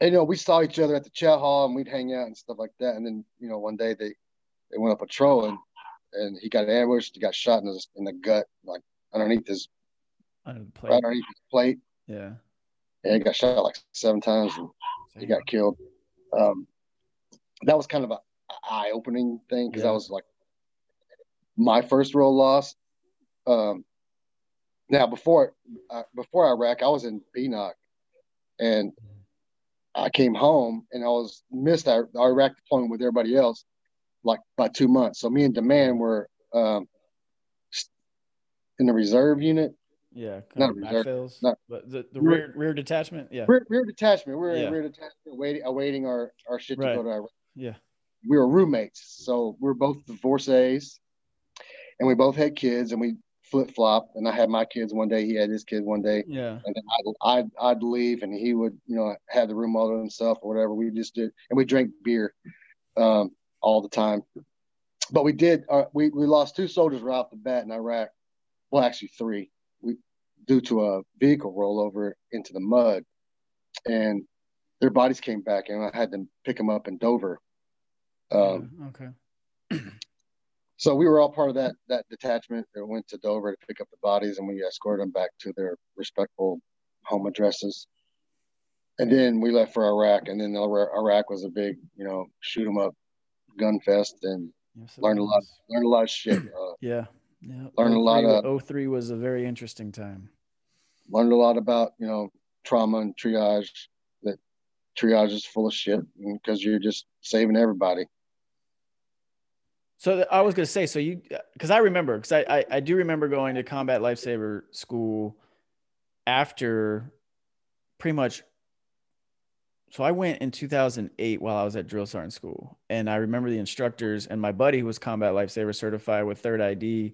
And you know we saw each other at the chow hall and we'd hang out and stuff like that. And then you know one day they they went up patrolling and and he got ambushed. He got shot in his in the gut, like underneath his the right underneath his plate. Yeah. And he got shot like seven times and he got killed. Um, that was kind of a eye opening thing because Yeah. that was like my first real loss. Um, now before uh, before Iraq, I was in BNOC, and I came home and I was missed our, our Iraq deployment with everybody else, like by two months. So me and Demand were um, in the reserve unit, Yeah. Not backfills, not- but the, the Rear- rear rear detachment. Yeah. rear, rear detachment. We were Yeah. in rear detachment, waiting, awaiting our our shit to Right. go to Iraq. Yeah. we were roommates. So we were both divorcees and we both had kids and we flip flop. And I had my kids one day, he had his kids one day. Yeah. And then I'd, I'd, I'd leave and he would, you know, have the room all to himself or whatever. We just did. And we drank beer um, all the time. But we did, uh, we, we lost two soldiers right off the bat in Iraq. Well, actually, three. Due to a vehicle rollover into the mud. And their bodies came back and I had to pick them up in Dover. Um, Yeah, okay. so we were all part of that that detachment that went to Dover to pick up the bodies, and we escorted them back to their respectful home addresses. And then we left for Iraq, and then Iraq was a big, you know, shoot 'em up, gun fest, and Yes, learned a lot, was. learned a lot of shit. Uh, Yeah. Yeah. Learned a lot 03 of- 03 was a very interesting time. learned a lot about, you know, trauma and triage. That triage is full of shit because you're just saving everybody. So I was gonna say, so you, because I remember, because I, I I do remember going to combat lifesaver school after pretty much. So I went in 2008 while I was at drill sergeant school, and I remember the instructors and my buddy who was combat lifesaver certified with third ID,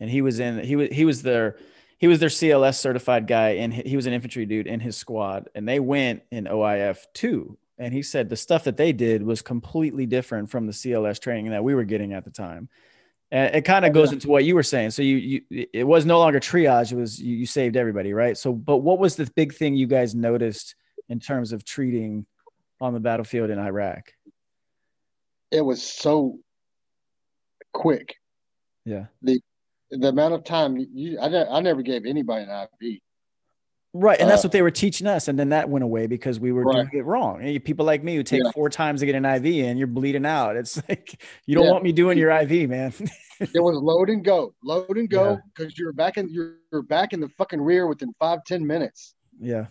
and he was in he was he was their he was their CLS certified guy, and he was an infantry dude in his squad, and they went in OIF two. And he said the stuff that they did was completely different from the CLS training that we were getting at the time. And it kind of goes into what you were saying. So you, you, it was no longer triage; it was you, you saved everybody, right? So, but what was the big thing you guys noticed in terms of treating on the battlefield in Iraq? It was so quick. Yeah. The the amount of time you I, I never gave anybody an IV. Right, and that's uh, what they were teaching us, and then that went away because we were right. doing it wrong. people like me who take yeah. four times to get an IV, and you're bleeding out. It's like you don't yeah. want me doing your IV, man. it was load and go, load and go, because yeah. you're back in you're, you're back in the fucking rear within five ten minutes. Yeah,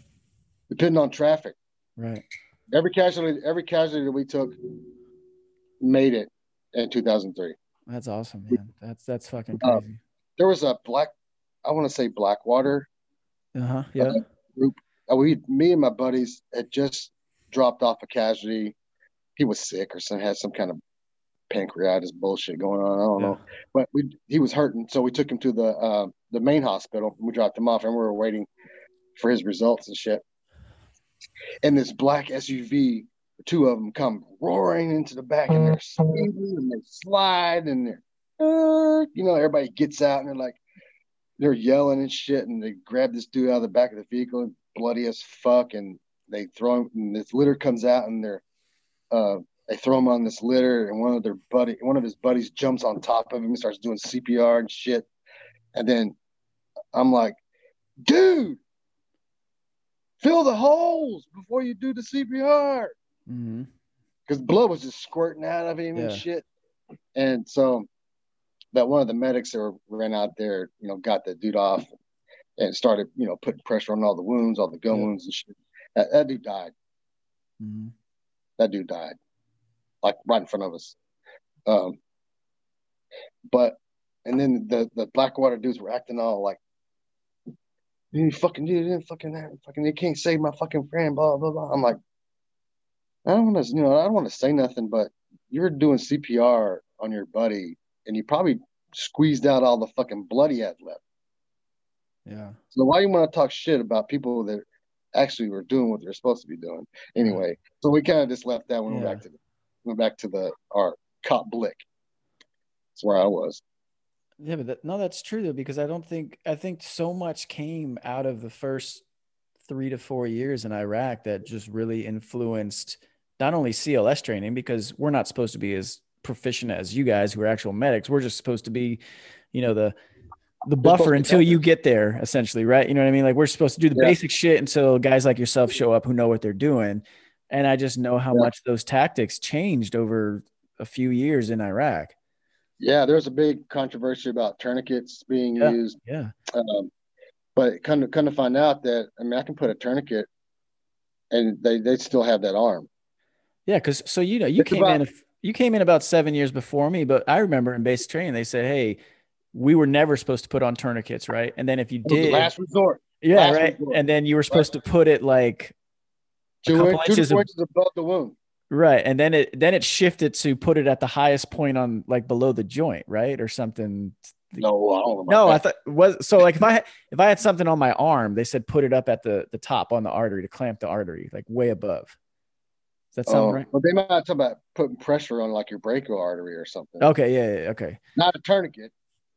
depending on traffic. Right. Every casualty, every casualty that we took made it in 2003. That's awesome, man. That's that's fucking uh, crazy. Uh, there was a black, I want to say Blackwater. Uh-huh. Yeah. Uh, group. Uh, we, me and my buddies had just dropped off a casualty. He was sick or some had some kind of pancreatitis bullshit going on. I don't yeah. know, but we he was hurting, so we took him to the uh, the main hospital. We dropped him off, and we were waiting for his results and shit. And this black SUV two of them come roaring into the back and they're speeding and they slide and they're, uh, you know, everybody gets out and they're like, they're yelling and shit. And they grab this dude out of the back of the vehicle and bloody as fuck. And they throw him and this litter comes out and they're, uh, they throw him on this litter and one of their buddy, one of his buddies jumps on top of him and starts doing CPR and shit. And then I'm like, dude, fill the holes before you do the CPR because mm-hmm. blood was just squirting out of him yeah. and shit. And so that one of the medics that ran out there, you know, got the dude off and started, you know, putting pressure on all the wounds, all the gun yeah. wounds and shit. That, that dude died. Mm-hmm. That dude died, like right in front of us. Um, but and then the the Blackwater dudes were acting all like, "You fucking you didn't fucking that, fucking you can't save my fucking friend." Blah blah blah. I'm like, I don't want to, you know, I don't want to say nothing, but you're doing CPR on your buddy, and you probably squeezed out all the fucking blood he had left. Yeah. So why you want to talk shit about people that actually were doing what they're supposed to be doing? Anyway, so we kind of just left that one yeah. back to the went back to the our cop blick. That's where I was. Yeah, but that, no, that's true though because I don't think I think so much came out of the first three to four years in Iraq that just really influenced not only CLS training because we're not supposed to be as proficient as you guys who are actual medics. We're just supposed to be, you know, the the buffer until you get there, essentially, right? You know what I mean? Like we're supposed to do the yeah. basic shit until guys like yourself show up who know what they're doing. And I just know how yeah. much those tactics changed over a few years in Iraq. Yeah, there's a big controversy about tourniquets being yeah. used. Yeah. Um, but kind of kind of find out that I mean I can put a tourniquet and they they still have that arm. Yeah, because so you know you it's came about, in you came in about seven years before me, but I remember in basic training they said, "Hey, we were never supposed to put on tourniquets, right?" And then if you did, last resort. Yeah, last right. Resort. And then you were supposed to put it like two, two inches, inches above the wound. Right, and then it then it shifted to put it at the highest point on like below the joint, right, or something no, I don't no, that. I thought was so like if I if I had something on my arm, they said put it up at the the top on the artery to clamp the artery, like way above. Does that sound oh, right? Well, they might talk about putting pressure on like your brachial artery or something. Okay, yeah, yeah, okay. Not a tourniquet,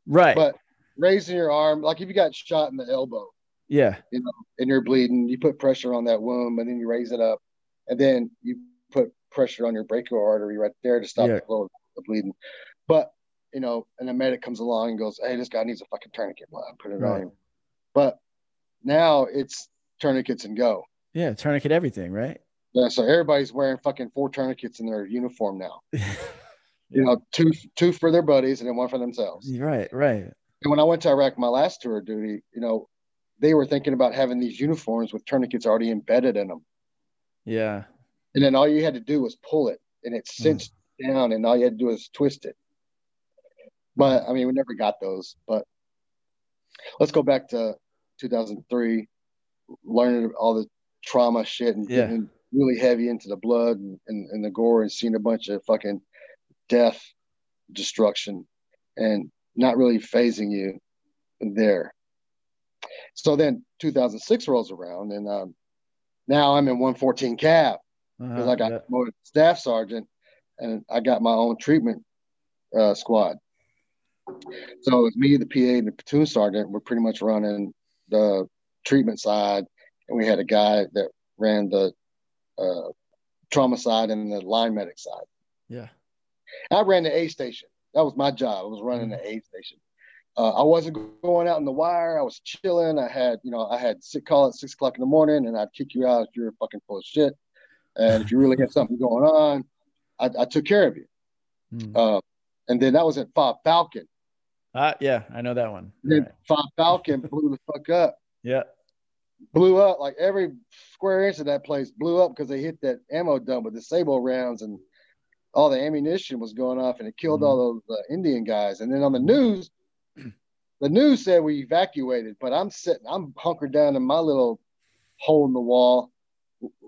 right? But raising your arm, like if you got shot in the elbow, yeah, you know, and you're bleeding, you put pressure on that wound, and then you raise it up, and then you pressure on your brachial artery right there to stop yeah. the flow of the bleeding. But you know, and a medic comes along and goes, "Hey, this guy needs a fucking tourniquet. Well, put it right. on him." But now it's tourniquets and go. Yeah, tourniquet everything, right? Yeah, so everybody's wearing fucking four tourniquets in their uniform now. yeah. You know, two two for their buddies and then one for themselves. Right, right. And when I went to Iraq, my last tour of duty, you know, they were thinking about having these uniforms with tourniquets already embedded in them. Yeah. And then all you had to do was pull it, and it hmm. cinched mm. down, and all you had to do was twist it. But I mean, we never got those. But let's go back to 2003, learning all the trauma shit and yeah. getting really heavy into the blood and, and, and the gore and seeing a bunch of fucking death, destruction, and not really phasing you there. So then 2006 rolls around, and um, now I'm in 114 Cav because uh-huh, I got yeah. promoted staff sergeant, and I got my own treatment uh, squad. So it was me, the PA, and the platoon sergeant. We're pretty much running the treatment side, and we had a guy that ran the uh, trauma side and the line medic side. Yeah, I ran the A station. That was my job. I was running mm-hmm. the A station. Uh, I wasn't going out in the wire. I was chilling. I had, you know, I had sick call at six o'clock in the morning, and I'd kick you out if you're fucking full of shit. And if you really had something going on, I, I took care of you. Mm. Uh, and then that was at Fob Falcon. Uh, yeah, I know that one. And then right. Fob Falcon blew the fuck up. Yeah. Blew up like every square inch of that place blew up because they hit that ammo dump with the sabot rounds and all the ammunition was going off and it killed mm. all those uh, Indian guys. And then on the news, the news said we evacuated, but I'm sitting, I'm hunkered down in my little hole in the wall,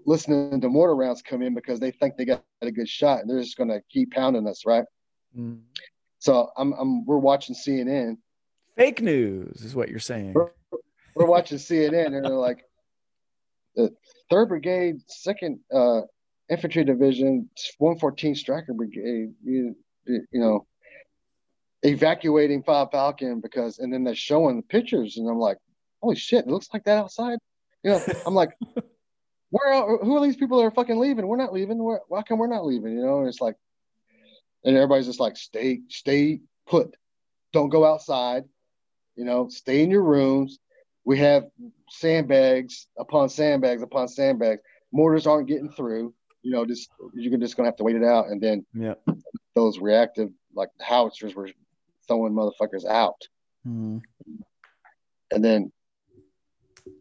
listening to mortar rounds come in because they think they got a good shot and they're just going to keep pounding us, right? Mm. So I'm, I'm, we're watching CNN. Fake news is what you're saying. We're, we're watching CNN and they're like, the Third Brigade, Second uh, Infantry Division, 114 Stryker Brigade, you, you know, evacuating Five Falcon because, and then they're showing the pictures, and I'm like, holy shit, it looks like that outside. You know, I'm like, where? Who are these people that are fucking leaving? We're not leaving. Where, why come we're not leaving? You know, and it's like, and everybody's just like, stay, stay put, don't go outside. You know, stay in your rooms. We have sandbags upon sandbags upon sandbags. Mortars aren't getting through. You know, just you're just gonna have to wait it out, and then yeah, those reactive like howitzers were throwing motherfuckers out. Mm. And then,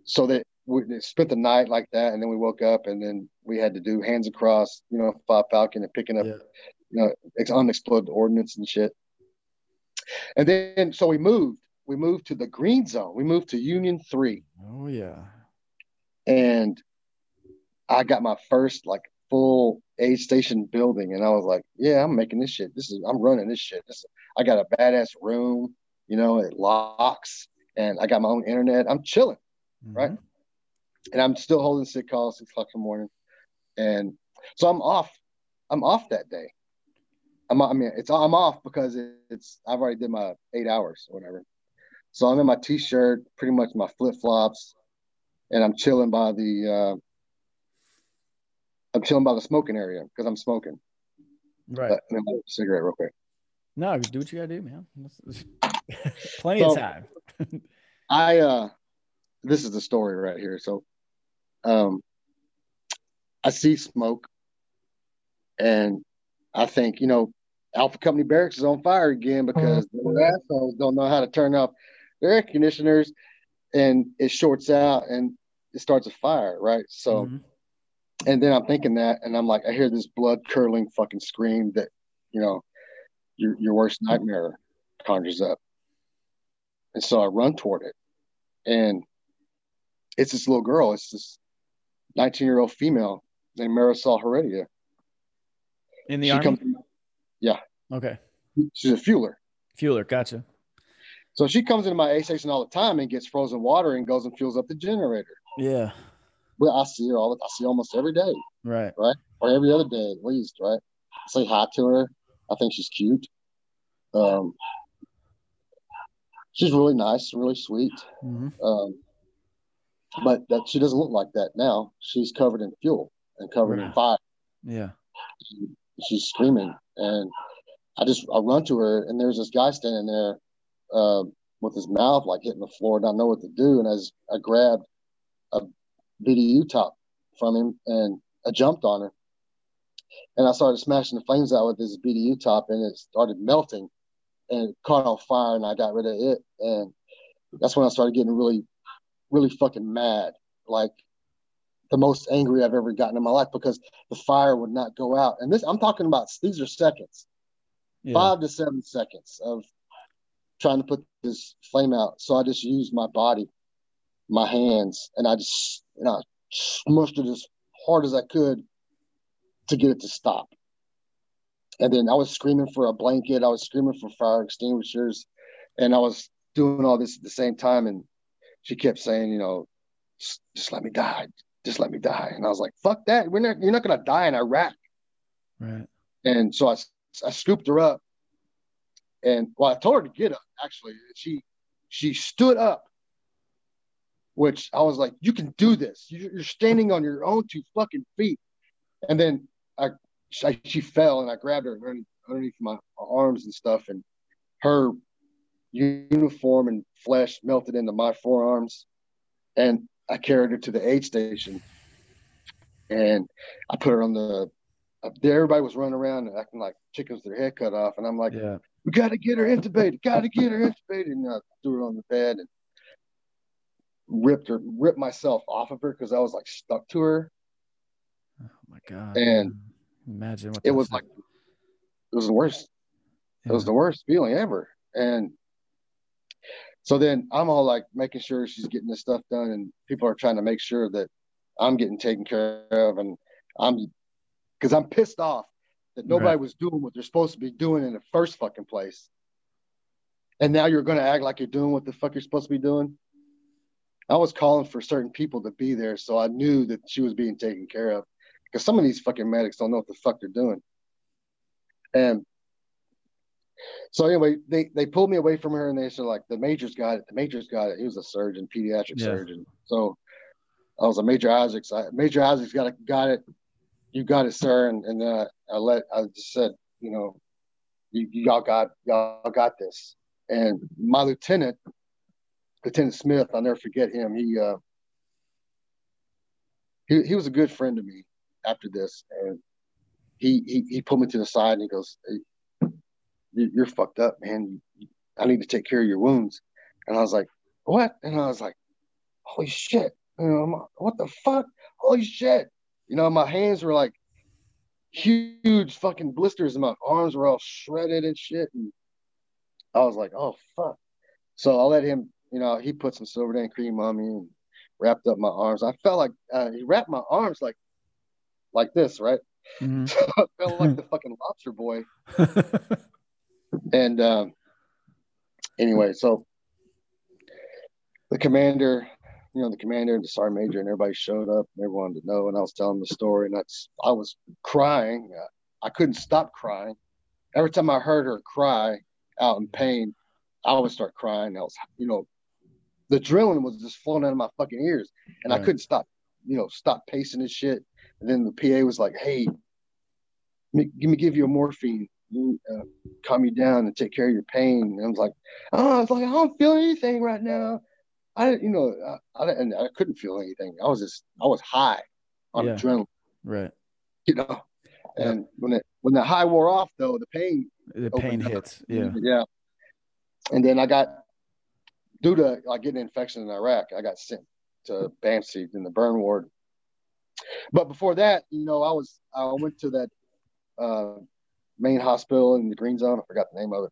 so that we spent the night like that, and then we woke up, and then we had to do hands across, you know, five Falcon and picking up, yeah. you know, unexploded ordnance and shit. And then, so we moved. We moved to the green zone. We moved to Union Three. Oh yeah. And I got my first like full aid station building, and I was like, "Yeah, I'm making this shit. This is I'm running this shit. This, I got a badass room, you know, it locks, and I got my own internet. I'm chilling, mm-hmm. right? And I'm still holding sick calls six o'clock in the morning, and so I'm off. I'm off that day. I'm, I mean, it's I'm off because it's I've already did my eight hours or whatever. So I'm in my t-shirt, pretty much my flip flops, and I'm chilling by the uh, I'm chilling by the smoking area because I'm smoking. Right. But, let me cigarette real quick. No, do what you gotta do, man. Plenty so, of time. I uh this is the story right here. So um I see smoke and I think, you know, Alpha Company Barracks is on fire again because mm-hmm. the assholes don't know how to turn off their air conditioners and it shorts out and it starts a fire, right? So mm-hmm and then I'm thinking that, and I'm like, I hear this blood curdling fucking scream that, you know, your your worst nightmare conjures up. And so I run toward it, and it's this little girl. It's this 19 year old female named Marisol Heredia. In the she army. Comes, yeah. Okay. She's a fueler. Fueler, gotcha. So she comes into my A station all the time and gets frozen water and goes and fuels up the generator. Yeah well, I see her all. I see almost every day. Right. Right. Or every other day at least. Right. I say hi to her. I think she's cute. Um, she's really nice, really sweet. Mm-hmm. Um, but that she doesn't look like that now. She's covered in fuel and covered in fire. Yeah. She, she's screaming, and I just I run to her, and there's this guy standing there uh, with his mouth like hitting the floor, and I know what to do. And as I grabbed a BDU top from him, and I jumped on her, and I started smashing the flames out with this BDU top, and it started melting, and it caught on fire, and I got rid of it, and that's when I started getting really, really fucking mad, like the most angry I've ever gotten in my life because the fire would not go out, and this I'm talking about these are seconds, yeah. five to seven seconds of trying to put this flame out. So I just used my body, my hands, and I just and I smushed it as hard as I could to get it to stop. And then I was screaming for a blanket. I was screaming for fire extinguishers, and I was doing all this at the same time. And she kept saying, you know, just, just let me die, just let me die. And I was like, fuck that. We're not, you're not gonna die in Iraq. Right. And so I, I scooped her up, and well, I told her to get up. Actually, she she stood up, which I was like, you can do this. You're standing on your own two fucking feet. And then I, I she fell, and I grabbed her underneath my arms and stuff, and her uniform and flesh melted into my forearms, and I carried her to the aid station, and I put her on the. there Everybody was running around and acting like chickens their head cut off, and I'm like, Yeah. "We got to get her intubated. Got to get her intubated." And I threw her on the bed and ripped her, ripped myself off of her because I was like stuck to her. Oh my god. And imagine what It was felt- like it was the worst. It was the worst feeling ever. And so then I'm all like making sure she's getting this stuff done, and people are trying to make sure that I'm getting taken care of, and I'm because I'm pissed off that nobody Right. was doing what they're supposed to be doing in the first fucking place. And now you're going to act like you're doing what the fuck you're supposed to be doing. I was calling for certain people to be there, so I knew that she was being taken care of. Because some of these fucking medics don't know what the fuck they're doing. And so anyway, they they pulled me away from her and they said like the major's got it. The major's got it. He was a surgeon, pediatric Yeah. surgeon. So I was a Major Isaacs. I, major Isaacs got it, got it. You got it, sir. And and then I, I let I just said, you know, you, y'all got y'all got this. And my lieutenant, Lieutenant Smith, I'll never forget him. He uh he he was a good friend to me after this, and he he, he pulled me to the side and he goes, "You're fucked up, man. I need to take care of your wounds." And I was like, "What?" And I was like, "Holy shit! You know, I'm, what the fuck? Holy shit!" You know, my hands were like huge fucking blisters, and my arms were all shredded and shit. And I was like, "Oh fuck!" So I let him. You know, he put some Silvadene cream on me and wrapped up my arms. I felt like uh, he wrapped my arms like like this, right? Mhm. I felt like the fucking lobster boy. And um, anyway, so the commander, you know, the commander and the sergeant major and everybody showed up and everyone wanted to know. And I was telling the story and that's, I was crying. I couldn't stop crying. Every time I heard her cry out in pain, I would start crying. I was, you know, the drilling was just flowing out of my fucking ears and I couldn't stop, you know, stop pacing this shit. And then the PA was like, Hey, me- give me, give you a morphine, uh, calm you down and take care of your pain. And I was like, oh, I was like, I don't feel anything right now. I didn't, you know, I, I didn't, I couldn't feel anything. I was just, I was high on Yeah. adrenaline, right. you know. And when it, when the high wore off, though, the pain, The pain up. hits. Yeah. yeah. And then I got, due to like getting an infection in Iraq, I got sent to BAMC in the burn ward. But before that, you know, I was, I went to that uh, main hospital in the green zone. I forgot the name of it.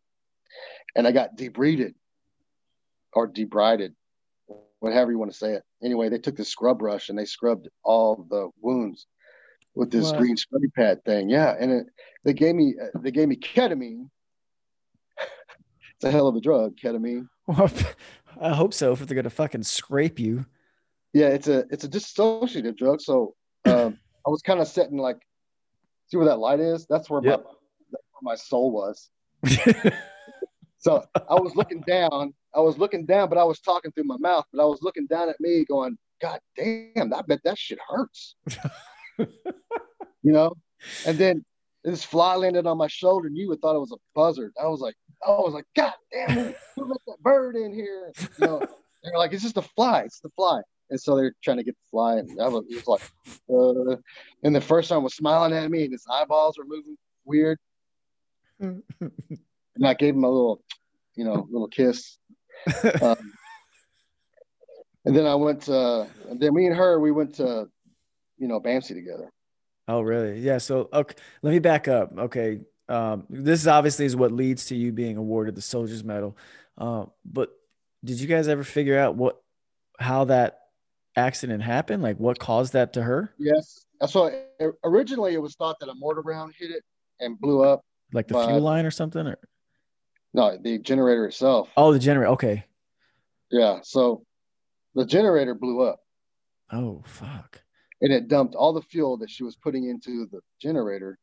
And I got debrided or debrided, whatever you want to say it. Anyway, they took the scrub brush and they scrubbed all the wounds with this green scrubby pad thing. Yeah. And it, they gave me, uh, they gave me ketamine. it's a hell of a drug, ketamine. Well, I hope so. If they're gonna fucking scrape you. Yeah, it's a it's a dissociative drug. So um, I was kind of sitting like, see where that light is? That's where Yep. my where my soul was. So I was looking down. I was looking down, but I was talking through my mouth. But I was looking down at me, going, "God damn, I bet that shit hurts." you know. And then this fly landed on my shoulder, and you would thought it was a buzzard. I was like, I was like, God damn, who let that bird in here? You know. They're like, it's just a fly. It's the fly. And so they're trying to get the fly, and I was, was like, uh, and the first time was smiling at me, and his eyeballs were moving weird. And I gave him a little, you know, little kiss. Um, and then I went to, then me and her, we went to, you know, BAMC together. Oh, really? Yeah. So, okay, let me back up. Okay. Um, this obviously is what leads to you being awarded the Soldier's Medal. Uh, but did you guys ever figure out what, how that accident happened? Like what caused that to her? Yes. So originally it was thought that a mortar round hit it and blew up. Like the But- fuel line or something? Or No, the generator itself. oh, the generator. Okay. Yeah. So the generator blew up. Oh fuck! And it dumped all the fuel that she was putting into the generator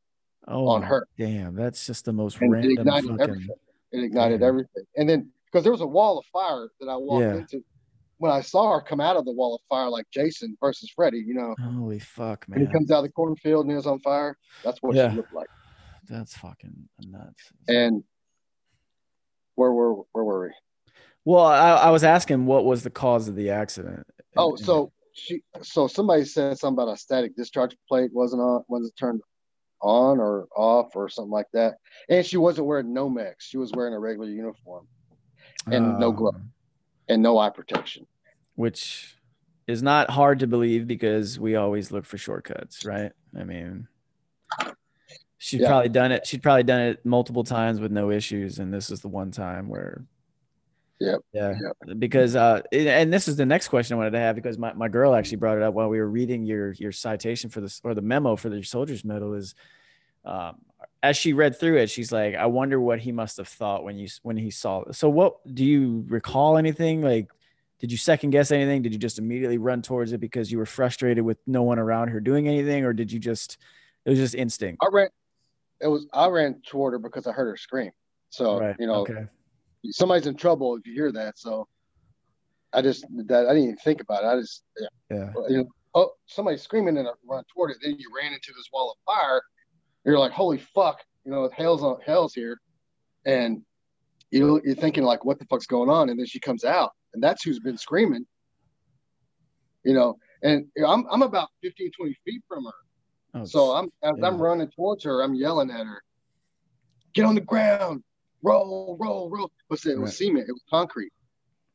oh, on her. Damn, that's just the most and random. It ignited fucking... everything. It ignited damn. everything, and then because there was a wall of fire that I walked yeah. into when I saw her come out of the wall of fire like Jason versus Freddy, you know. Holy fuck, man. And he comes out of the cornfield and is on fire. That's what yeah. she looked like. That's fucking nuts. And where were where were we? Well, I, I was asking what was the cause of the accident. Oh, so she so somebody said something about a static discharge plate wasn't on wasn't turned on or off or something like that. And she wasn't wearing no Nomex. She was wearing a regular uniform and no glove um, and no eye protection. Which is not hard to believe because we always look for shortcuts, right? I mean, she'd yeah. probably done it. She'd probably done it multiple times with no issues, and this is the one time where. Yep. Yeah. Yep. Because uh, and this is the next question I wanted to have because my, my girl actually brought it up while we were reading your your citation for this or the memo for the soldiers medal is, um, as she read through it, she's like, I wonder what he must have thought when you when he saw it. So what do you recall anything? Like, did you second guess anything? Did you just immediately run towards it because you were frustrated with no one around her doing anything, or did you just it was just instinct? I ran it was I ran toward her because I heard her scream. So right. you know okay. somebody's in trouble if you hear that. So I just that I didn't even think about it. I just yeah. yeah. You know, oh somebody's screaming and I run toward it. Then you ran into this wall of fire you're like, holy fuck, you know, hell's on hell's here, and you you're thinking like, what the fuck's going on? And then she comes out, and that's who's been screaming, you know. And I'm I'm about 15, 20 feet from her, oh, so I'm as yeah. I'm running towards her, I'm yelling at her, get on the ground, roll, roll, roll. But it was right. cement, it was concrete.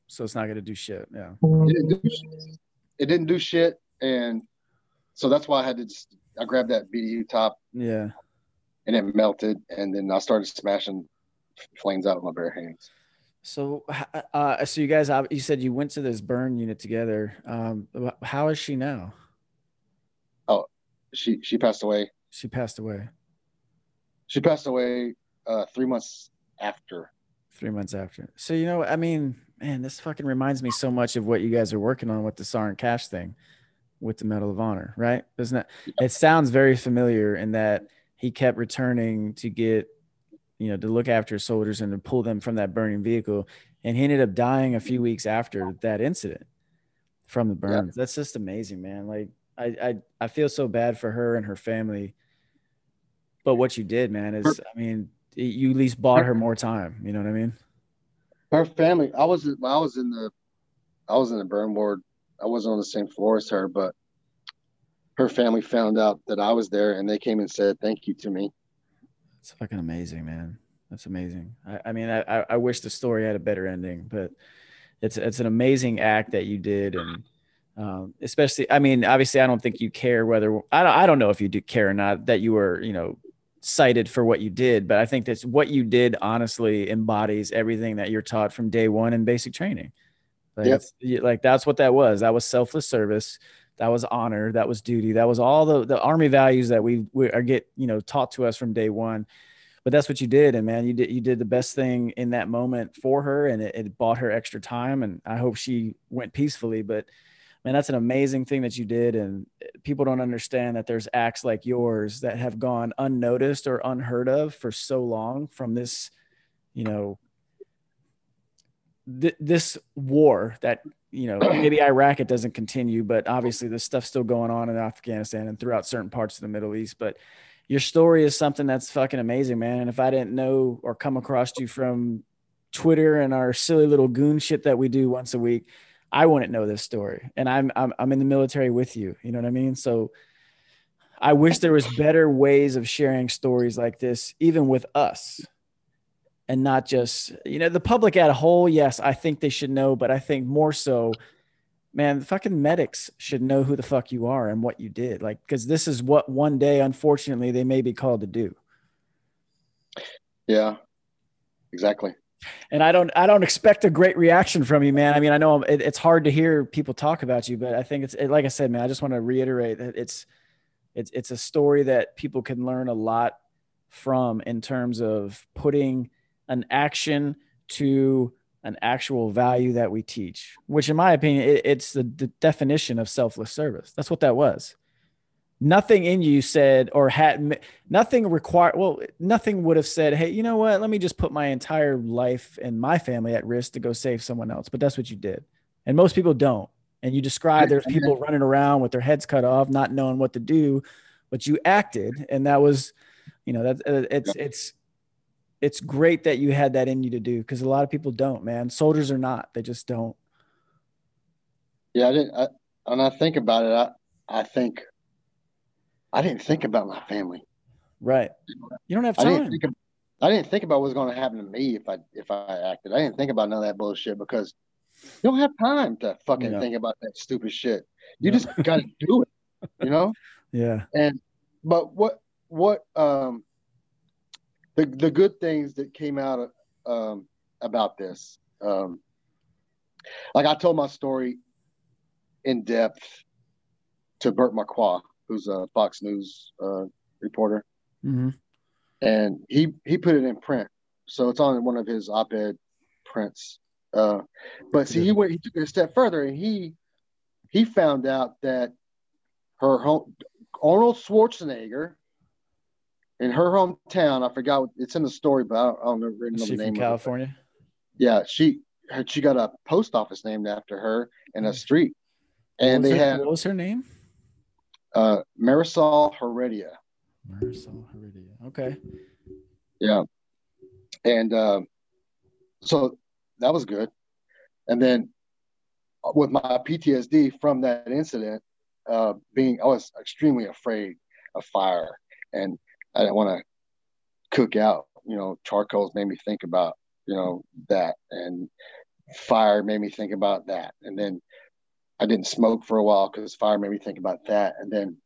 So it's not gonna do shit. Yeah. It didn't do shit, it didn't do shit. and so that's why I had to just I grabbed that BDU top. Yeah. And it melted, and then I started smashing flames out of my bare hands. So, uh, so you guys, you said you went to this burn unit together. Um, how is she now? She she passed away. She passed away. She passed away uh, three months after. Three months after. So you know, I mean, man, this fucking reminds me so much of what you guys are working on with the Sergeant Cashe thing with the Medal of Honor, right? Doesn't it? It sounds very familiar in that he kept returning to get, you know, to look after soldiers and to pull them from that burning vehicle. And he ended up dying a few weeks after that incident from the burns. Yeah. That's just amazing, man. Like I, I, I feel so bad for her and her family. But what you did, man, is I mean, you at least bought her more time. You know what I mean? Her family. I was I was in the I was in the burn ward I wasn't on the same floor as her, but her family found out that I was there and they came and said thank you to me. It's fucking amazing, man. That's amazing. I, I mean, I, I wish the story had a better ending, but it's it's an amazing act that you did, and um, especially, I mean, obviously, I don't think you care whether I don't I don't know if you do care or not that you were, you know, cited for what you did, but I think that's what you did. Honestly, embodies everything that you're taught from day one in basic training. Like, yep. like that's what that was. That was selfless service. That was honor. That was duty. That was all the, the army values that we, we are get, you know, taught to us from day one. But that's what you did. And man, you did, you did the best thing in that moment for her and it, it bought her extra time. And I hope she went peacefully, but man, that's an amazing thing that you did. And people don't understand that there's acts like yours that have gone unnoticed or unheard of for so long from this, you know, th- this war that you know maybe Iraq it doesn't continue, but obviously this stuff's still going on in Afghanistan and throughout certain parts of the Middle East. But your story is something that's fucking amazing, man. And if I didn't know or come across you from Twitter and our silly little goon shit that we do once a week, I wouldn't know this story. And I'm I'm I'm in the military with you. You know what I mean? So I wish there was better ways of sharing stories like this, even with us and not just you know the public at a whole yes i think they should know but i think more so man the fucking medics should know who the fuck you are and what you did like because this is what one day unfortunately they may be called to do yeah exactly and i don't i don't expect a great reaction from you man i mean i know it, it's hard to hear people talk about you but i think it's it, like i said man i just want to reiterate that it's it's it's a story that people can learn a lot from in terms of putting an action to an actual value that we teach, which in my opinion, it, it's the, the definition of selfless service. That's what that was. Nothing in you said or had nothing required. Well, nothing would have said, Hey, you know what? Let me just put my entire life and my family at risk to go save someone else. But that's what you did. And most people don't. And you describe there's people running around with their heads cut off, not knowing what to do, but you acted. And that was, you know, that uh, it's, it's, it's great that you had that in you to do because a lot of people don't, man. Soldiers are not, they just don't. Yeah, I didn't. I, when I think about it, I, I think I didn't think about my family. Right. You don't have time. I didn't think, of, I didn't think about what's going to happen to me if I if I acted. I didn't think about none of that bullshit because you don't have time to fucking think about that stupid shit. You just got to do it. You know. Yeah. And but what what um the the good things that came out of, um, about this. Um, like I told my story in depth to Bert Marquardt, who's a Fox News uh, reporter, mm-hmm. and he he put it in print, so it's on one of his op-ed prints. Uh, but see, he went he took it a step further, and he he found out that her home Arnold Schwarzenegger in her hometown. I forgot it's in the story, but I don't, I don't know the name. From California. Yeah, she she got a post office named after her and a street, and they had what was her name? Uh, Marisol Heredia. Marisol Heredia. Okay. Yeah, and uh, so that was good, and then with my PTSD from that incident, uh, being I was extremely afraid of fire, and I didn't want to cook out. You know, charcoals made me think about you know that, and fire made me think about that, and then I didn't smoke for a while because fire made me think about that, and then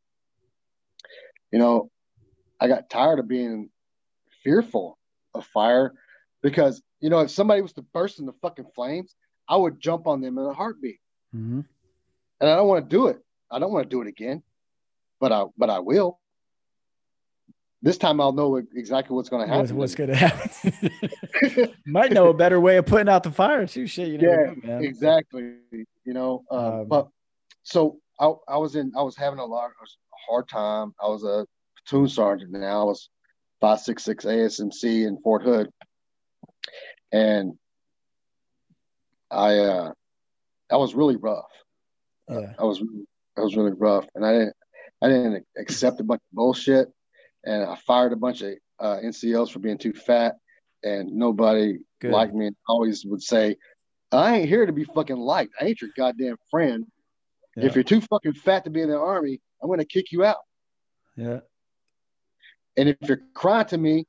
you know I got tired of being fearful of fire because you know if somebody was to burst into fucking flames, I would jump on them in a heartbeat, mm-hmm. and I don't want to do it. I don't want to do it again, but I but I will this time I'll know exactly what's going to happen. What's, going to happen? Might know a better way of putting out the fire too. Shit, you know, yeah, exactly. You know, uh, um, but so I, I was in, I was having a lot, a hard time. I was a platoon sergeant now. I was five six six ASMC in Fort Hood, and I, uh, I was really rough. Yeah. I was, I was really rough, and I didn't, I didn't accept a bunch of bullshit and I fired a bunch of uh, NCOs for being too fat, and nobody Good. liked me. And always would say, "I ain't here to be fucking liked. I ain't your goddamn friend. Yeah. If you're too fucking fat to be in the army, I'm gonna kick you out." Yeah. And if you're crying to me,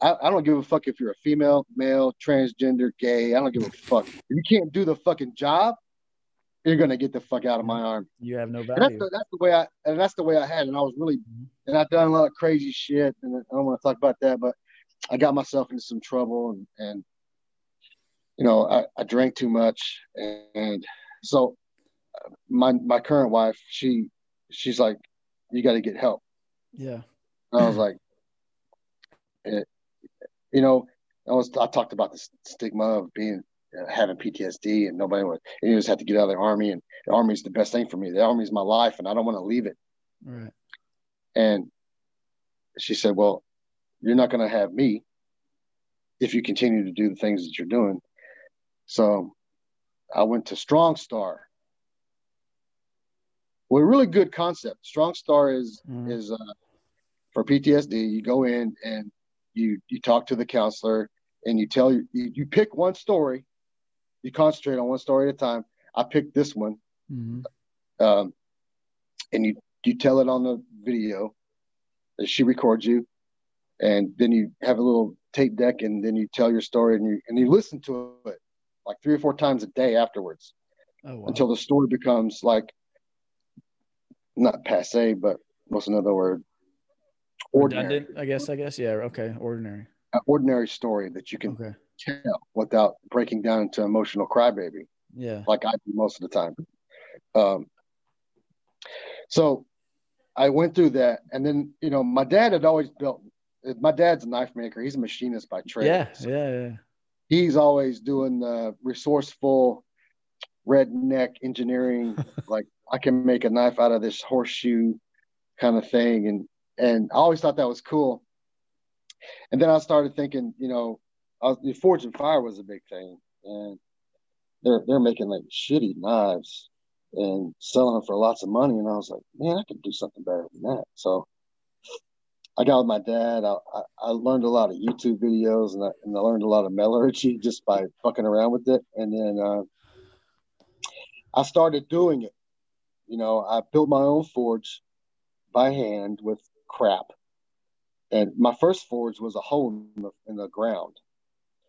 I, I, don't give a fuck if you're a female, male, transgender, gay. I don't give a fuck. If you can't do the fucking job, you're gonna get the fuck out of my arm. You have no value. And that's, the, that's the way I and that's the way I had, and I was really, mm-hmm. and I've done a lot of crazy shit, and I don't want to talk about that, but I got myself into some trouble, and and you know I, I drank too much, and, and so uh, my my current wife, she she's like, you got to get help. Yeah. And I was like, it, you know, I was I talked about the stigma of being having PTSD and nobody would, and you just have to get out of the army. And the army is the best thing for me. The army is my life, and I don't want to leave it. Right. And she said, "Well, you're not going to have me if you continue to do the things that you're doing." So I went to Strong Star. Well, a really good concept. Strong Star is mm. is uh, for PTSD. You go in and you you talk to the counselor and you tell you you pick one story you concentrate on one story at a time. I picked this one, mm-hmm. um, and you you tell it on the video. She records you, and then you have a little tape deck, and then you tell your story, and you and you listen to it like three or four times a day afterwards, oh, wow. until the story becomes like not passe, but what's another word? Ordinary. Redundant, I guess. I guess. Yeah. Okay. Ordinary. An ordinary story that you can okay tell without breaking down into emotional crybaby. Yeah. Like I do most of the time. Um, so I went through that. And then, you know, my dad had always built, my dad's a knife maker. He's a machinist by trade. Yeah. So, yeah. Yeah. he's always doing the resourceful redneck engineering like i can make a knife out of this horseshoe kind of thing and and i always thought that was cool and then i started thinking you know was, the forge and fire was a big thing and they're they're making like shitty knives and selling them for lots of money and i was like man i could do something better than that so I got with my dad. I, I, I learned a lot of YouTube videos and I, and I learned a lot of metallurgy just by fucking around with it. And then uh, I started doing it. You know, I built my own forge by hand with crap. And my first forge was a hole in the, in the ground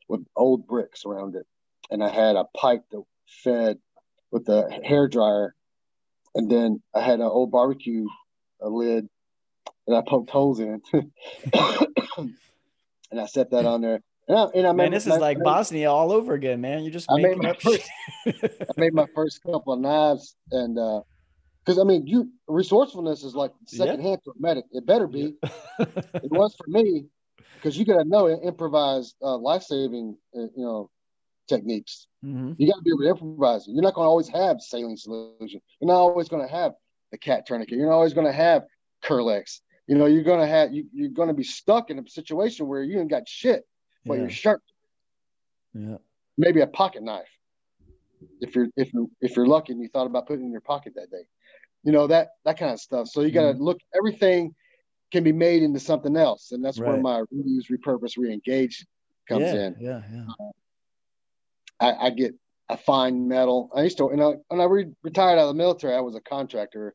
with old bricks around it. And I had a pipe that fed with a hair dryer. And then I had an old barbecue a lid and I poked holes in it. and I set that on there. And I, and I man, this is like Bosnia all over again, man. You just I making up first, I made my first couple of knives, and because uh, I mean, you resourcefulness is like second hand to a medic. It better be. it was for me because you got to know improvise uh, life saving, uh, you know, techniques. Mm-hmm. You got to be able to improvise. You're not going to always have saline solution. You're not always going to have the cat tourniquet. You're not always going to have Kerlix you know, you're gonna have you, you're gonna be stuck in a situation where you ain't got shit but yeah. your shirt. Yeah. Maybe a pocket knife. If you're if you if you're lucky and you thought about putting in your pocket that day. You know, that that kind of stuff. So you gotta mm-hmm. look everything can be made into something else. And that's right. where my reuse, repurpose, reengage comes yeah, in. Yeah, yeah. Uh, I, I, get a fine metal. I used to, you know, when I re- retired out of the military, I was a contractor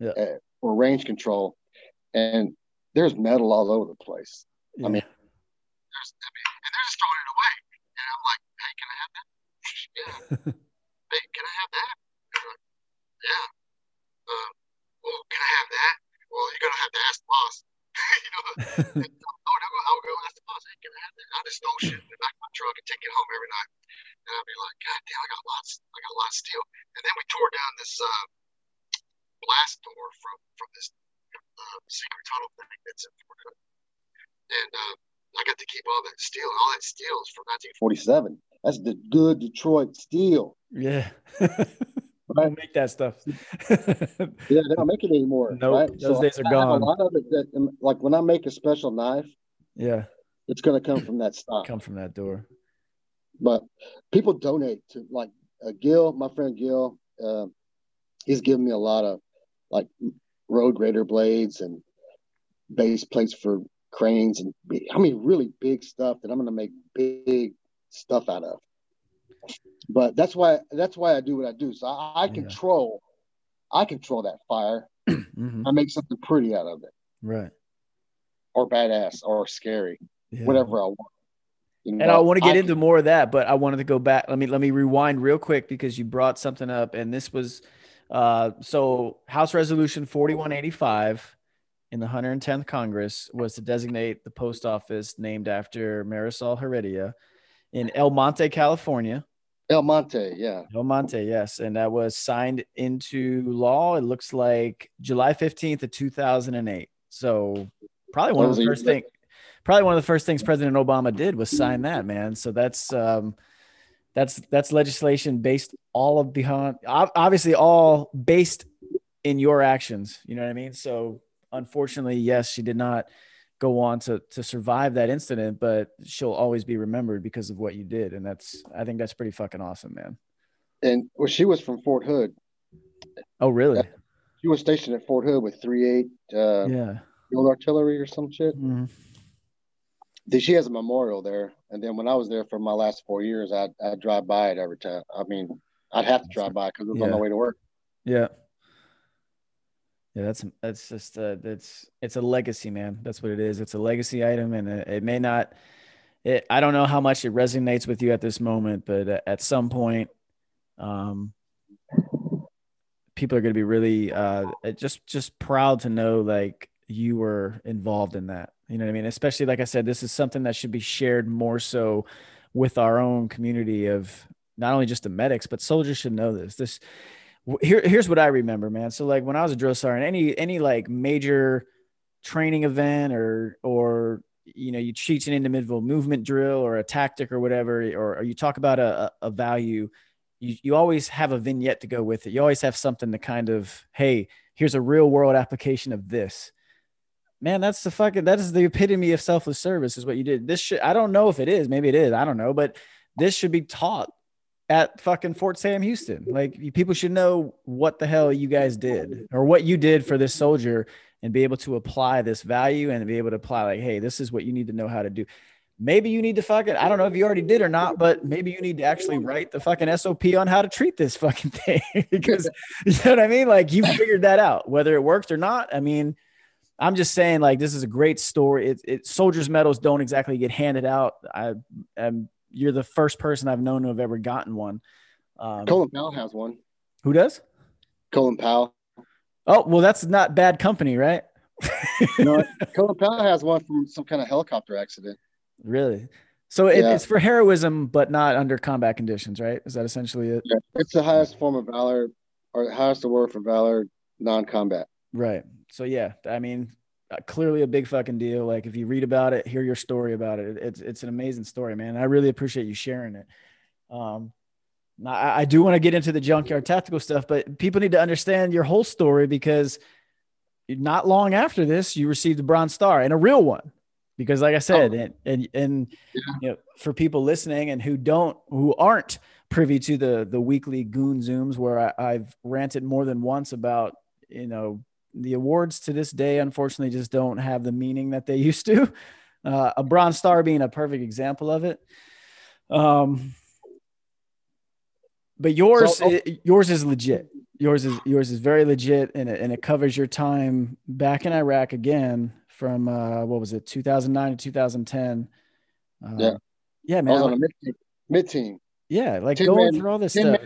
yeah. uh, for range control and there's metal all over the place. Yeah. I mean, there's, I mean, and they're just throwing it away. And I'm like, hey, can I have that? yeah. hey, can I have that? Like, yeah. Uh, well, can I have that? Well, you're gonna have to ask the boss. you know, and, oh, no, I'll go ask the boss. Hey, can I have that? I just throw shit in the back of my truck and take it home every night. And I'll be like, God damn, I got lots, I got a lot of steel. And then we tore down this uh, blast door from from this uh, secret tunnel thing that's in Fort Hood. And uh, I got to keep all that steel. All that steel is from 1947. That's the good Detroit steel. Yeah. Don't make that stuff. yeah, they don't make it anymore. No, nope, right? those so days are I gone. a lot of it that, um, like when I make a special knife, yeah, it's going to come from that stock. Come from that door. But people donate to like uh, Gil, my friend Gil. Uh, he's given me a lot of like road grader blades and base plates for cranes and I mean really big stuff that I'm going to make big stuff out of. But that's why that's why I do what I do. So I, I control I control that fire. mm-hmm. I make something pretty out of it. Right. Or badass or scary. Yeah. Whatever I want. You know, and I want to get I into can, more of that, but I wanted to go back. Let me let me rewind real quick because you brought something up, and this was uh, so House Resolution 4185 in the 110th Congress was to designate the post office named after Marisol Heredia in El Monte, California. El Monte, yeah. El Monte, yes. And that was signed into law. It looks like July 15th of 2008. So probably one of the first things probably one of the first things President Obama did was sign that, man. So that's um that's that's legislation based all of behind obviously all based in your actions you know what i mean so unfortunately yes she did not go on to to survive that incident but she'll always be remembered because of what you did and that's i think that's pretty fucking awesome man and well she was from fort hood oh really she was stationed at fort hood with 3-8 uh yeah field artillery or some shit mm-hmm she has a memorial there. And then when I was there for my last four years, I'd, I'd drive by it every time. I mean, I'd have to drive by because it was yeah. on my way to work. Yeah. Yeah, that's that's just uh, that's it's a legacy, man. That's what it is. It's a legacy item, and it, may not. It, I don't know how much it resonates with you at this moment, but at some point, um, people are going to be really uh, just just proud to know like you were involved in that. You know what I mean? Especially like I said, this is something that should be shared more so with our own community of not only just the medics, but soldiers should know this. This here, here's what I remember, man. So like when I was a drill sergeant, any any like major training event or or you know you teach an individual movement drill or a tactic or whatever or, or you talk about a, a value you, you always have a vignette to go with it. You always have something to kind of hey here's a real world application of this. Man that's the fucking that is the epitome of selfless service is what you did. This should i don't know if it is. Maybe it is. I don't know. But this should be taught at fucking fort sam houston like people should know what the hell you guys did or what you did for this soldier and be able to apply this value and be able to apply like, hey, this is what you need to know how to do. Maybe you need to fucking, I don't know if you already did or not, but maybe you need to actually write the fucking SOP on how to treat this fucking thing because you know what I mean? Like you figured that out, whether it worked or not. I mean, I'm just saying, like, this is a great story. It, it soldiers medals don't exactly get handed out. I am, you're the first person I've known to have ever gotten one. Um, Colin Powell has one. Who does? Colin Powell. Oh, well, that's not bad company, right? no, Colin Powell has one from some kind of helicopter accident. Really? So it, yeah. it's for heroism, but not under combat conditions, right? Is that essentially it? Yeah, it's the highest form of valor, or highest award for valor, non-combat. Right. So yeah, I mean, clearly a big fucking deal. Like if you read about it, hear your story about it. It's it's an amazing story, man. I really appreciate you sharing it. Um, I, I do want to get into the junkyard tactical stuff, but people need to understand your whole story because not long after this, you received a Bronze Star and a real one. Because, like I said, oh. and and, and yeah. you know, for people listening and who don't, who aren't privy to the the weekly Goon Zooms, where I, I've ranted more than once about, you know, the awards to this day, unfortunately, just don't have the meaning that they used to. Uh, a Bronze Star being a perfect example of it. Um, but yours, so, oh. yours is legit. Yours is yours is very legit, and it, and it covers your time back in Iraq again from uh, what was it, 2009 to 2010. Uh, yeah, yeah, man. I was on a MiTT team. MiTT team. Yeah, like going through all this stuff.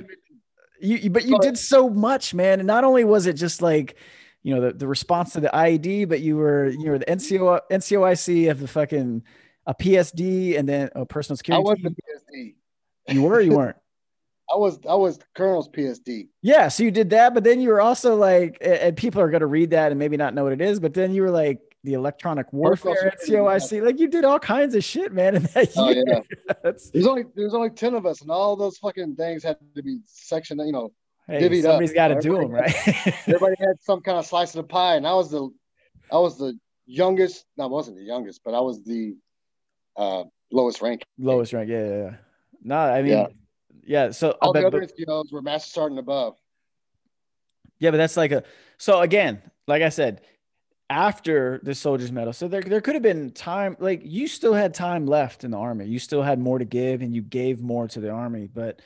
You, but you did so much, man. And not only was it just like, you know, the, the response to the IED, but you were you were the NCO NCOIC of the fucking a PSD and then a personal security. I was the PSD. You were, you weren't. I was I was the Colonel's PSD. Yeah, so you did that, but then you were also like, and people are going to read that and maybe not know what it is, but then you were like the electronic warfare NCOIC. COIC. Like you did all kinds of shit, man. In that oh, year. yeah. there's only there's only ten of us, and all those fucking things had to be sectioned. You know, hey, divvied somebody's got to do them, right? everybody had some kind of slice of the pie, and I was the I was the youngest. No, I wasn't the youngest, but I was the uh, lowest rank. Lowest rank, yeah, yeah. yeah. No, I mean. Yeah yeah. So all but, the other NCOs were master sergeant above. Yeah, but that's like a so again, like I said, after the soldiers medal, so there there could have been time. Like you still had time left in the army. You still had more to give, and you gave more to the army. But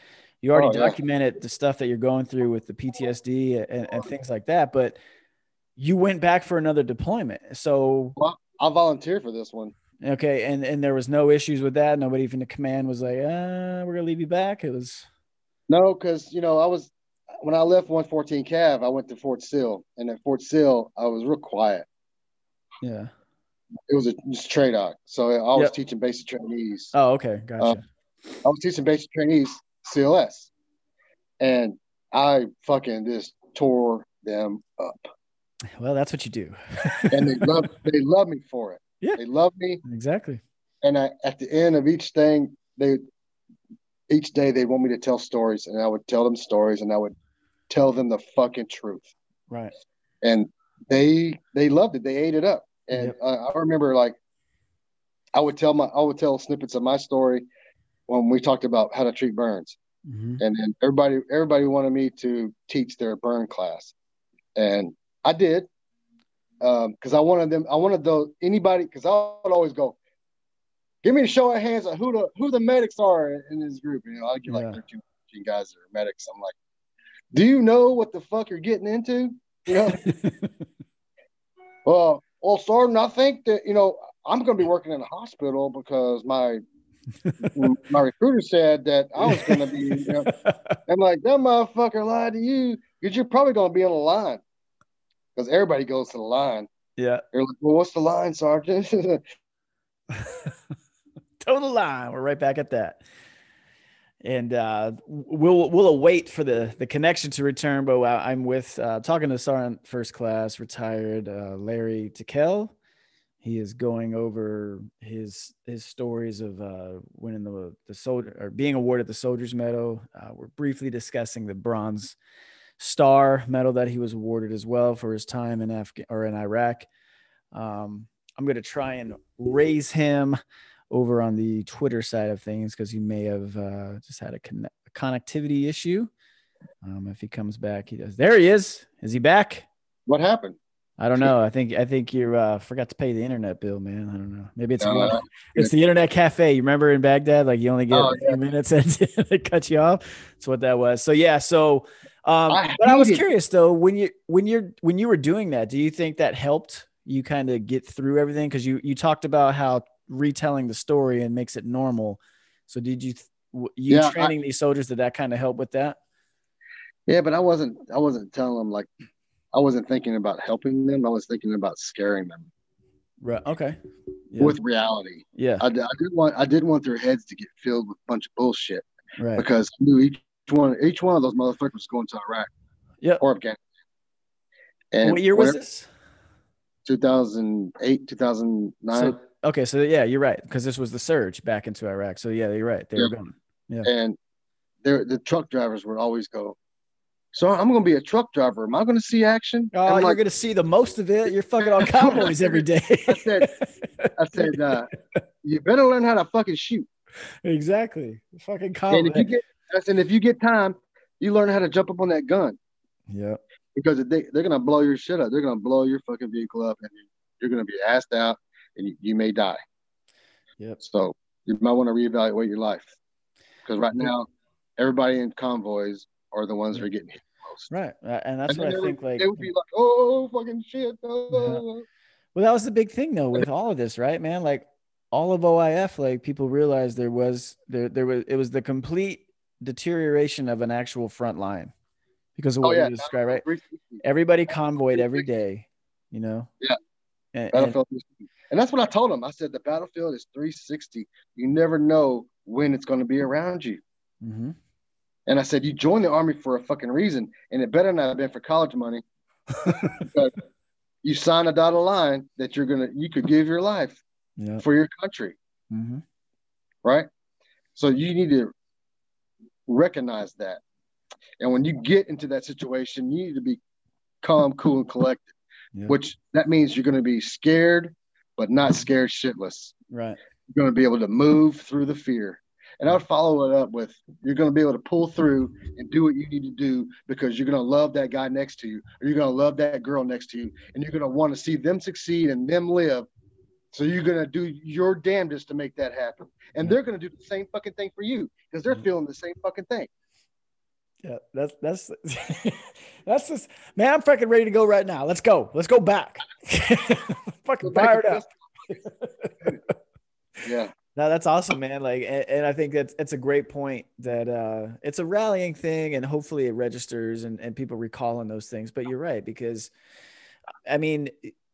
you already oh, documented yeah. the stuff that you're going through with the PTSD and, and things like that. But you went back for another deployment. So well, I volunteered for this one. Okay, and and there was no issues with that. Nobody from the command was like, uh, we're gonna leave you back. It was no, because you know I was when I left 114 Cav, I went to Fort Sill, and at Fort Sill, I was real quiet. Yeah, it was a just TRADOC, so I was yep. teaching basic trainees. Oh, okay, gotcha. Uh, I was teaching basic trainees CLS, and I fucking just tore them up. Well, that's what you do. and they love they love me for it. Yeah. They love me. Exactly. And I, at the end of each thing, they each day they want me to tell stories, and I would tell them stories, and I would tell them the fucking truth. Right. And they they loved it. They ate it up. And yep. I remember like I would tell my I would tell snippets of my story when we talked about how to treat burns. Mm-hmm. And then everybody everybody wanted me to teach their burn class. And I did because um, I wanted them. I wanted those anybody because I would always go, give me a show of hands of who the who the medics are in this group. You know, I get like 13, guys that are medics. I'm like, do you know what the fuck you're getting into? You know. well, well, Sergeant, I think that you know I'm going to be working in a hospital because my my recruiter said that I was going to be. You know, I'm like that motherfucker lied to you because you're probably going to be on the line because everybody goes to the line. Yeah. They're like, well, what's the line, Sergeant? Total line. We're right back at that. And uh, we'll we'll await for the the connection to return. But I'm with uh, talking to Sergeant First Class retired uh, Larry Tickell. He is going over his his stories of uh, winning the the soldier or being awarded the Soldier's Medal. Uh, we're briefly discussing the Bronze Star Medal that he was awarded as well for his time in Afghan or in Iraq. Um, I'm going to try and raise him over on the Twitter side of things because he may have uh, just had a, con- a connectivity issue. Um, if he comes back, he does. There he is. Is he back? What happened? I don't know. I think I think you uh, forgot to pay the internet bill, man. I don't know. Maybe it's uh, it's the internet cafe. You remember in Baghdad, like you only get oh, yeah. minutes and they cut you off. That's what that was. So yeah. So, um, I but I was curious though when you when you're when you were doing that, do you think that helped you kind of get through everything? Because you you talked about how retelling the story and makes it normal. So did you you yeah, training I, these soldiers did that kind of help with that? Yeah, but I wasn't I wasn't telling them like I wasn't thinking about helping them. I was thinking about scaring them. Right. Okay. Yeah. With reality. Yeah. I, I did want I did want their heads to get filled with a bunch of bullshit. Right. Because I knew each one each one of those motherfuckers was going to Iraq. Yeah. Or Afghanistan. And what year was this? 2008, 2009. So, okay, so yeah, you're right because this was the surge back into Iraq. So yeah, you're right. They yeah. were going. Yeah. And the truck drivers would always go, so I'm going to be a truck driver. Am I going to see action? Oh, you're like, going to see the most of it. You're fucking on cowboys every day. I said, I said, uh, you better learn how to fucking shoot. Exactly, fucking cowboy. And if you get, if you get time, you learn how to jump up on that gun. Yeah. Because they they're gonna blow your shit up. They're gonna blow your fucking vehicle up, and you're gonna be assed out, and you, you may die. Yep. So you might want to reevaluate your life, because right now, everybody in convoys are the ones that are getting hit most. Right, and that's and what I think. Would, like they would be like, "Oh, fucking shit!" Oh. Yeah. Well, that was the big thing though with all of this, right, man? Like all of OIF, like people realized there was there there was it was the complete deterioration of an actual front line because of oh, what oh, yeah. you described, right? Everybody convoyed every day, you know. Yeah. And, and, and that's what I told them. I said the battlefield is 360. You never know when it's going to be around you. Mm-hmm. And I said, you joined the army for a fucking reason, and it better not have been for college money. you sign a dotted line that you're gonna, you could give your life for your country, mm-hmm. right? So you need to recognize that, and when you get into that situation, you need to be calm, cool, and collected. Which that means you're going to be scared, but not scared shitless. Right. You're going to be able to move through the fear and I would follow it up with you're going to be able to pull through and do what you need to do because you're going to love that guy next to you, or you're going to love that girl next to you, and you're going to want to see them succeed and them live. So you're going to do your damnedest to make that happen. And they're going to do the same fucking thing for you because they're mm-hmm. feeling the same fucking thing. Yeah, that's that's that's just man. I'm fucking ready to go right now. Let's go. Let's go back. fucking fired up. yeah. No, that's awesome, man. Like, and, and, I think that's it's a great point that uh, it's a rallying thing, and hopefully it registers and, and people recalling those things. But you're right because, I mean,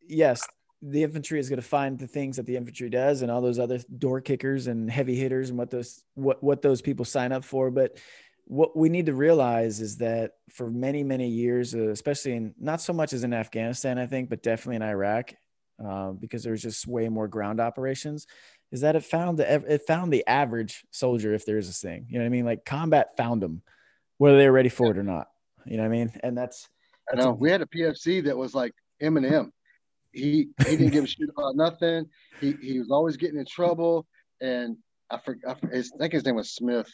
yes, the infantry is going to find the things that the infantry does, and all those other door kickers and heavy hitters, and what those what what those people sign up for. But what we need to realize is that for many many years, uh, especially in not so much as in Afghanistan, I think, but definitely in Iraq, uh, because there's just way more ground operations is that it found the it found the average soldier if there is a thing. You know what I mean? Like combat found them, whether they were ready for it or not. You know what I mean? And that's, that's I know a, we had a PFC that was like Eminem. He he didn't give a shit about nothing. He he was always getting in trouble. And I forgot I think his name was Smith.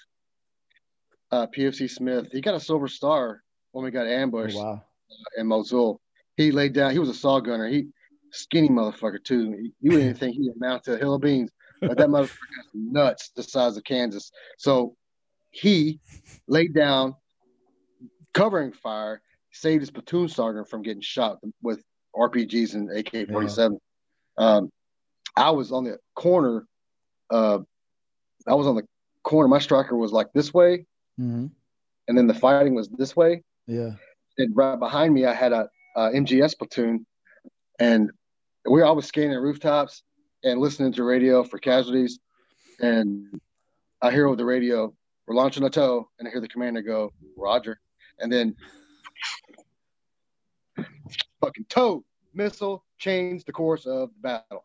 Uh, PFC Smith. He got a silver star when we got ambushed oh, wow. in Mosul. He laid down. He was a SAW gunner. He skinny motherfucker too. You wouldn't think he'd amount to a hill of beans but that motherfucker nuts the size of Kansas. So he laid down, covering fire, saved his platoon sergeant from getting shot with RPGs and AK 47. Yeah. Um, I was on the corner. Uh, I was on the corner. My Stryker was like this way, mm-hmm. and then the fighting was this way. Yeah. And right behind me, I had a, a MGS platoon, and we were always scanning rooftops and listening to radio for casualties. And I hear over the radio, we're launching a TOW, and I hear the commander go, Roger. And then fucking TOW missile changed the course of the battle.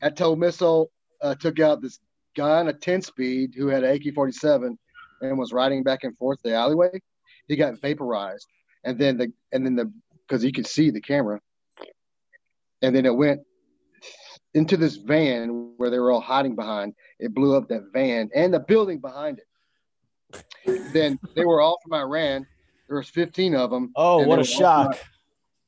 That TOW missile uh, took out this guy on a 10 speed who had an AK 47 and was riding back and forth the alleyway. He got vaporized. And then the, and then the, because you could see the camera. And then it went into this van where they were all hiding behind. It blew up that van and the building behind it. then they were all from Iran. There was 15 of them. Oh, what a shock!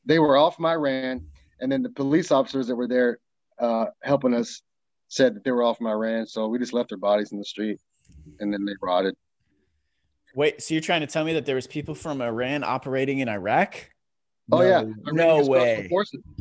they were all from Iran, and then the police officers that were there uh, helping us said that they were all from Iran. So we just left their bodies in the street, and then they rotted. Wait, so you're trying to tell me that there was people from Iran operating in Iraq? Oh no, yeah, no way.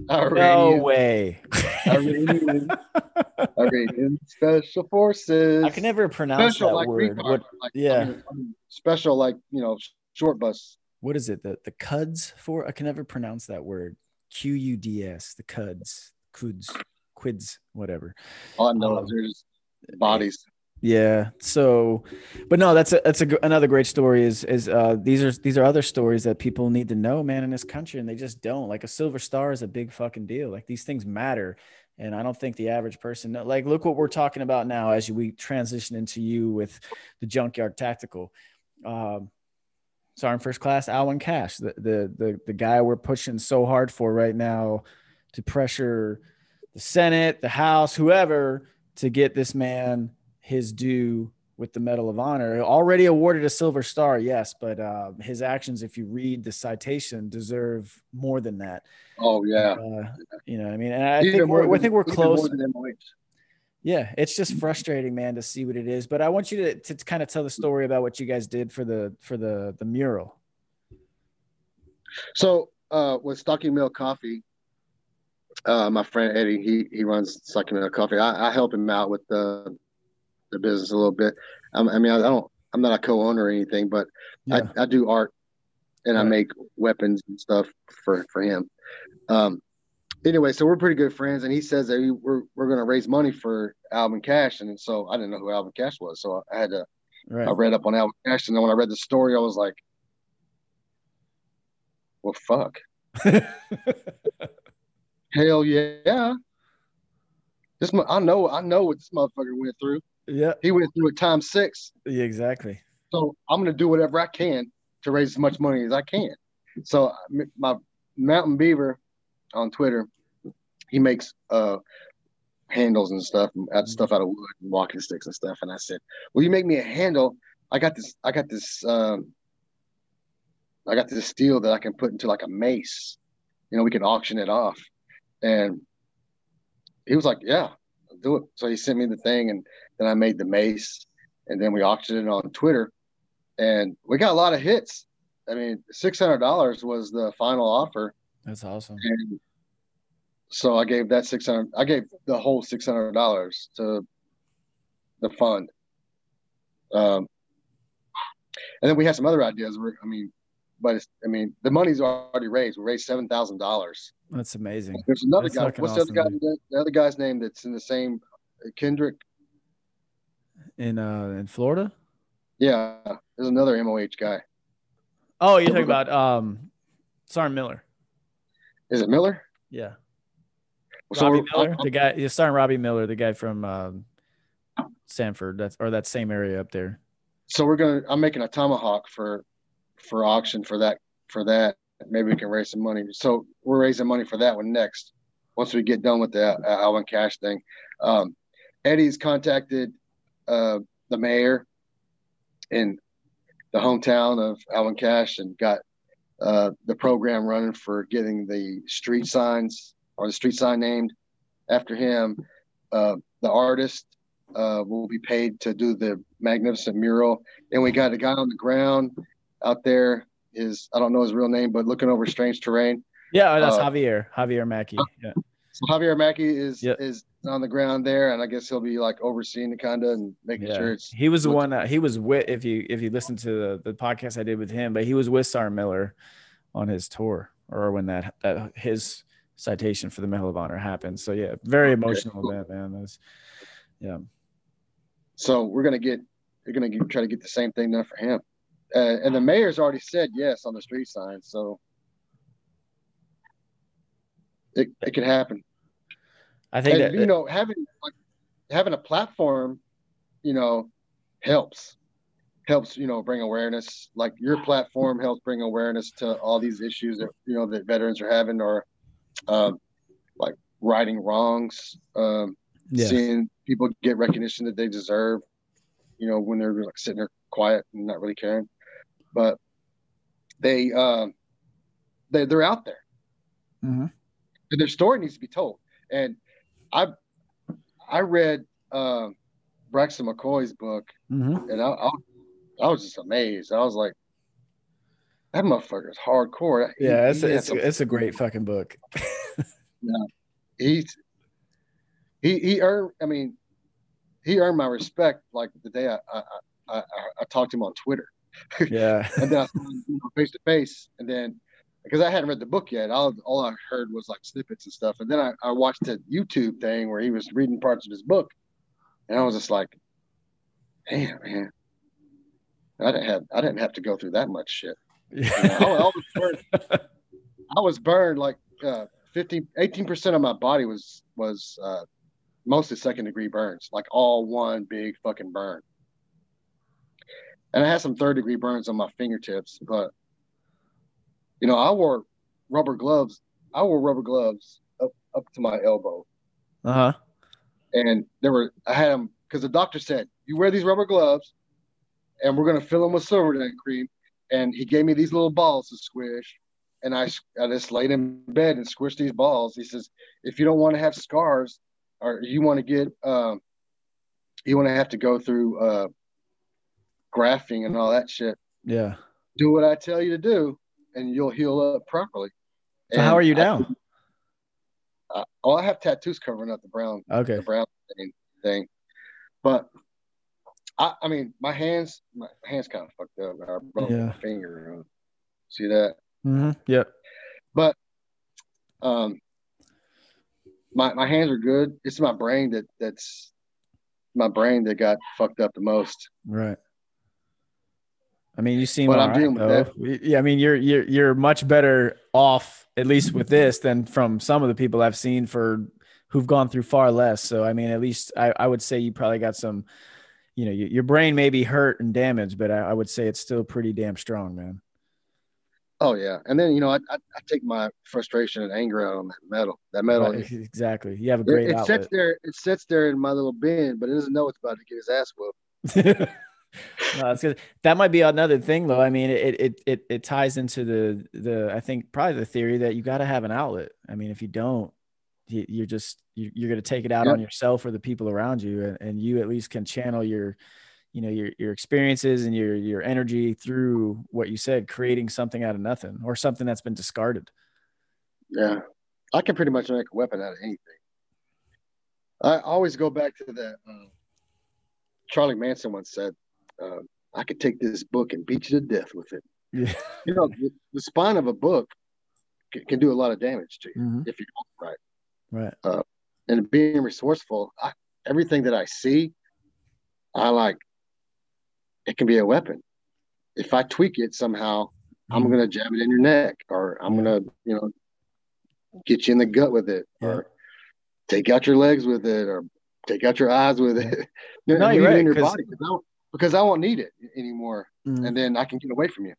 No way. Iranian, Iranian special forces. I can never pronounce special, that like word. retard, What, like, yeah. I mean, I mean, special like you know short bus. what is it? The the cuds for? I can never pronounce that word. Q U D S. The cuds, cuds, quids, whatever. All I know Um, is they're bodies. Yeah. So, but no, that's a that's a, another great story. Is is uh these are these are other stories that people need to know, man, in this country, and they just don't. Like a silver star is a big fucking deal. Like these things matter, and I don't think the average person. Like, look what we're talking about now as we transition into you with the junkyard tactical. Um, Sergeant First Class Alwyn Cashe, the the the the guy we're pushing so hard for right now to pressure the Senate, the House, whoever to get this man his due with the Medal of Honor. Already awarded a Silver Star, yes, but uh, his actions, if you read the citation, deserve more than that. Oh yeah, Uh, you know what I mean? And I Even think we're, more I think we're than- close. Yeah, it's just frustrating, man, to see what it is. But I want you to, to kind of tell the story about what you guys did for the for the the mural. So uh, with Stocking Mill Coffee, uh, my friend Eddie, he he runs Stocking Mill Coffee. I, I help him out with the the business a little bit. Um, I mean, I, I don't. I'm not a co-owner or anything, but Yeah. I, I do art and I make weapons and stuff for for him. Um, anyway, so we're pretty good friends, and he says that we, we're we're gonna raise money for Alvin Cashe, and so I didn't know who Alvin Cashe was, so I had to Right. I read up on Alvin Cashe, and then when I read the story, I was like, "Well, fuck, hell yeah!" This I know, I know what this motherfucker went through. Yeah. He went through it times six. Yeah. Exactly. So I'm gonna do whatever I can to raise as much money as I can. So my Mountain Beaver on Twitter, he makes uh handles and stuff, out stuff out of wood and walking sticks and stuff. And I said, "Will you make me a handle? I got this. I got this. Um, I got this steel that I can put into like a mace. You know, we can auction it off." And he was like, "Yeah, do it." So he sent me the thing, and then I made the mace, and then we auctioned it on Twitter, and we got a lot of hits. I mean, six hundred dollars was the final offer, That's awesome. and so I gave that six hundred. I gave the whole six hundred dollars to the fund. Um, and then we had some other ideas. Where, I mean, but it's, I mean, the money's already raised. We raised seven thousand dollars. That's amazing. There's another That's guy. What's the other guy? awesome, The other guy's name that's in the same Kendrick. In uh in Florida. Yeah, there's another MOH guy. Oh, you're talking about um, Sergeant Miller. Is it Miller? Yeah. So Robbie Miller, the guy, you're starring Robbie Miller, the guy from um, Sanford, that's or that same area up there. so we're gonna i'm making a tomahawk for for auction for that for that. Maybe we can raise some money. So we're raising money for that one next once we get done with the uh, alvin cashe thing. Um, eddie's contacted uh, the mayor in the hometown of alvin cashe and got uh, the program running for getting the street signs or the street sign named after him. Uh, the artist uh, will be paid to do the magnificent mural. And we got a guy on the ground out there. His I don't know his real name, but looking over strange terrain. Yeah, oh, that's Uh, Javier, Javier Mackey. Yeah. So Javier Mackey is Yep. is on the ground there, and I guess he'll be like overseeing it kind of and making Yeah. sure it's. He was the one that he was with if you if you listen to the, the podcast I did with him, but he was with Sergeant Miller on his tour or when that that his citation for the Medal of Honor happened. So yeah, very emotional cool. event, man. That's yeah. So we're gonna get we're gonna get, try to get the same thing done for him, uh, and the mayor's already said yes on the street sign, so it it could happen. I think and, that you know having like having a platform, you know, helps helps you know bring awareness. Like your platform helps bring awareness to all these issues that you know that veterans are having, or um, like righting wrongs, um, yeah. seeing people get recognition that they deserve. You know, when they're like sitting there quiet and not really caring, but they um, they they're out there, Mhm. and their story needs to be told. And I I read um, Braxton McCoy's book, Mhm. and I, I I was just amazed. I was like, that motherfucker is hardcore. He- Yeah, it's he a, it's, a, it's a great fucking book. he's he he earned. I mean, he earned my respect. Like the day I, I, I, I talked to him on Twitter, Yeah. and then I saw him, you know, face to face, and then because I hadn't read the book yet, all all I heard was like snippets and stuff, and then I, I watched a YouTube thing where he was reading parts of his book, and I was just like, damn man. I didn't have I didn't have to go through that much shit. You know, I, I was burned. I was burned like uh, 50, 18% of my body was was uh, mostly second degree burns, like all one big fucking burn. And I had some third degree burns on my fingertips, but you know, I wore rubber gloves. I wore rubber gloves up up to my elbow, Uh huh. and there were I had them because the doctor said you wear these rubber gloves, and we're gonna fill them with silver Silvadene cream. And he gave me these little balls to squish, and I I just laid in bed and squished these balls. He says if you don't want to have scars, or you want to get um, you want to have to go through uh, grafting and all that shit, Yeah. do what I tell you to do, and you'll heal up properly. So And how are you I- now? I, oh, I have tattoos covering up the brown Okay. the brown thing, thing. But I, I mean, my hands, my hands kind of fucked up. I broke Yeah. my finger. See that? Mm-hmm. Yep. But um, my my hands are good. It's my brain that that's my brain that got fucked up the most. Right. I mean, you seem what I'm all right, dealing with though. that. Yeah, I mean, you're you're you're much better off at least with this than from some of the people I've seen for who've gone through far less. So, I mean, at least I, I would say you probably got some, you know, your, your brain may be hurt and damaged, but I, I would say it's still pretty damn strong, man. Oh yeah, and then you know I, I, I take my frustration and anger out on that metal. That metal. Right, exactly. You have a It, great it outlet. sits there. It sits there in my little bin, but it doesn't know it's about to get his ass whooped. no, that's good. That might be another thing, though. I mean, it it it it ties into the the I think probably the theory that you got to have an outlet. I mean, if you don't, you, you're just you, you're going to take it out Yeah. on yourself or the people around you, and, and you at least can channel your, you know, your your experiences and your your energy through what you said, creating something out of nothing or something that's been discarded. Yeah, I can pretty much make a weapon out of anything. I always go back to that. Uh, Charlie Manson once said, uh, "I could take this book and beat you to death with it." Yeah. You know, the, the spine of a book can, can do a lot of damage to you Mhm. if you don't right. Right. And being resourceful, I, everything that I see, I like. It can be a weapon. If I tweak it somehow, I'm Mhm. gonna jab it in your neck, or I'm Yeah. gonna, you know, get you in the gut with it, Yeah. or take out your legs with it, or take out your eyes with it. No, you're right, in your body 'cause I, won't- because I won't need it anymore, Mhm. and then I can get away from you.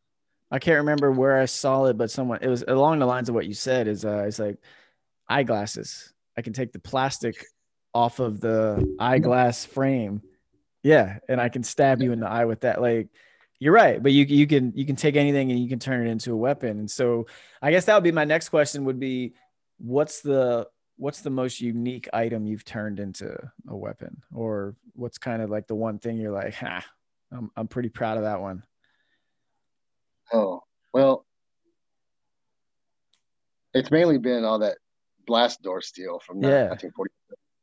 I can't remember where I saw it, but someone it was along the lines of what you said. Is uh, it's like eyeglasses. I can take the plastic off of the eyeglass frame, yeah, and I can stab you in the eye with that. Like you're right, but you you can you can take anything and you can turn it into a weapon. And so I guess that would be my next question. Would be what's the what's the most unique item you've turned into a weapon, or what's kind of like the one thing you're like, ha, I'm I'm pretty proud of that one. Oh well, it's mainly been all that blast door steel from Yeah. 1940.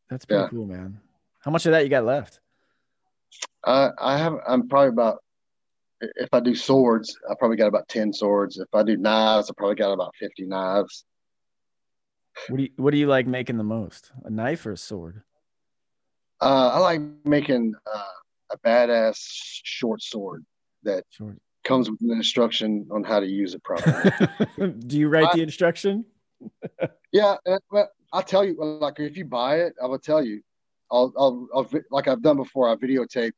That's pretty Yeah. cool, man. How much of that you got left? I I have I'm probably about if I do swords, I probably got about ten swords. If I do knives, I probably got about fifty knives. What do you What do you like making the most? A knife or a sword? Uh, I like making uh, a badass short sword that Sword. comes with an instruction on how to use it properly. do you write the instruction? yeah, uh, I'll tell you, like if you buy it, I will tell you. I'll, I'll, I'll like I've done before. I videotaped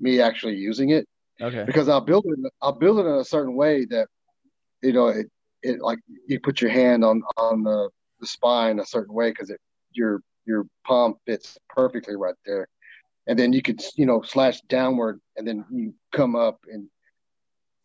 me actually using it. Okay. Because I'll build it. I'll build it in a certain way that, you know, it, it like you put your hand on on the, the spine a certain way because it your your palm fits perfectly right there, and then you could you know slash downward and then you come up and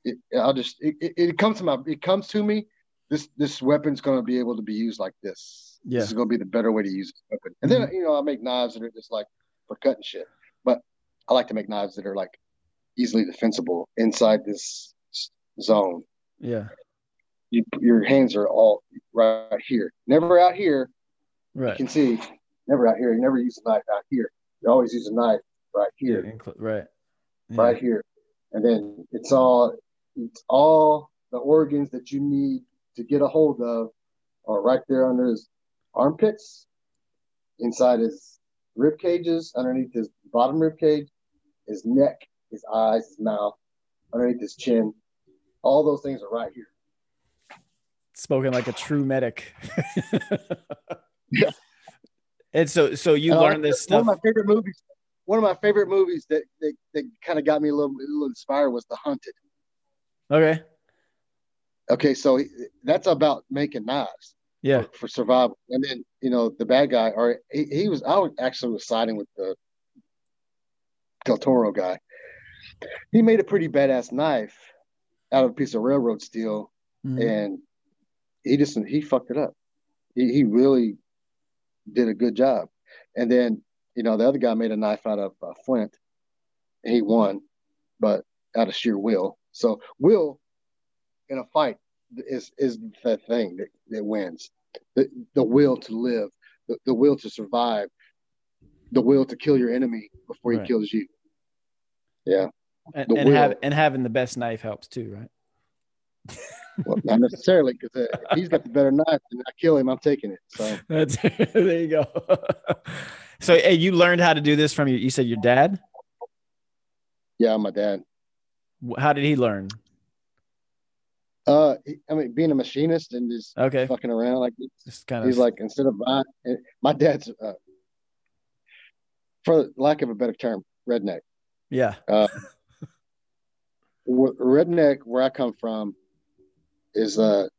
it, I'll just it, it, it comes to my it comes to me. This this weapon's going to be able to be used like this. Yeah. This is going to be the better way to use this weapon. And then mm-hmm. you know I make knives that are just like for cutting shit, but I like to make knives that are like easily defensible inside this zone. Yeah. You, your hands are all right here, never out here. Right. You can see, never out here. You never use a knife out here. You always use a knife right here, Yeah, right. Yeah. right here, and then it's all, it's all the organs that you need to get a hold of are right there under his armpits, inside his rib cages, underneath his bottom rib cage, his neck, his eyes, his mouth, underneath his chin. All those things are right here. Spoken like a true medic. Yeah. And so, so you I learned this stuff. One of my favorite movies. One of my favorite movies that that, that kind of got me a little, a little inspired was The Hunted. Okay. Okay, so he- that's about making knives Yeah. for, for survival. And then you know the bad guy, or he, he was. I was actually was siding with the Del Toro guy. He made a pretty badass knife out of a piece of railroad steel, Mhm. and he just he fucked it up. He he really did a good job. And then you know the other guy made a knife out of uh, flint. He won, but out of sheer will. So will in a fight is is the thing that, that wins. The the will to live, the, the will to survive, the will to kill your enemy before he Right. kills you. Yeah. and, and have and having the best knife helps too, right? Well, not necessarily because uh, he's got the better knife and I kill him, I'm taking it. So That's there you go. so, hey, you learned how to do this from your. You said your dad. yeah, my dad. How did he learn? Uh, I mean, being a machinist and just Okay, fucking around like just kind of. he's like instead of buying, eh, my dad's, uh, for lack of a better term, redneck. yeah, Wh- Redneck, where I come from, is a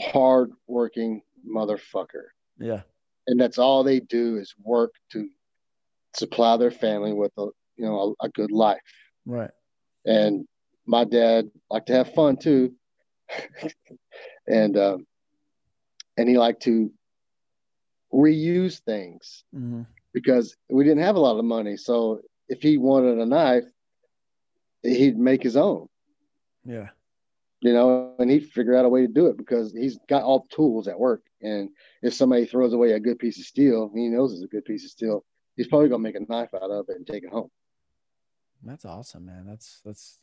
hard working motherfucker, yeah, and that's all they do is work to supply their family with a you know a, a good life. right. and my dad liked to have fun too. And um, and he liked to reuse things hmm because we didn't have a lot of money. So if he wanted a knife he'd make his own. Yeah, you know and he'd figure out a way to do it because he's got all the tools at work and if somebody throws away a good piece of steel he knows it's a good piece of steel he's probably going to make a knife out of it and take it home that's awesome, man. That's that's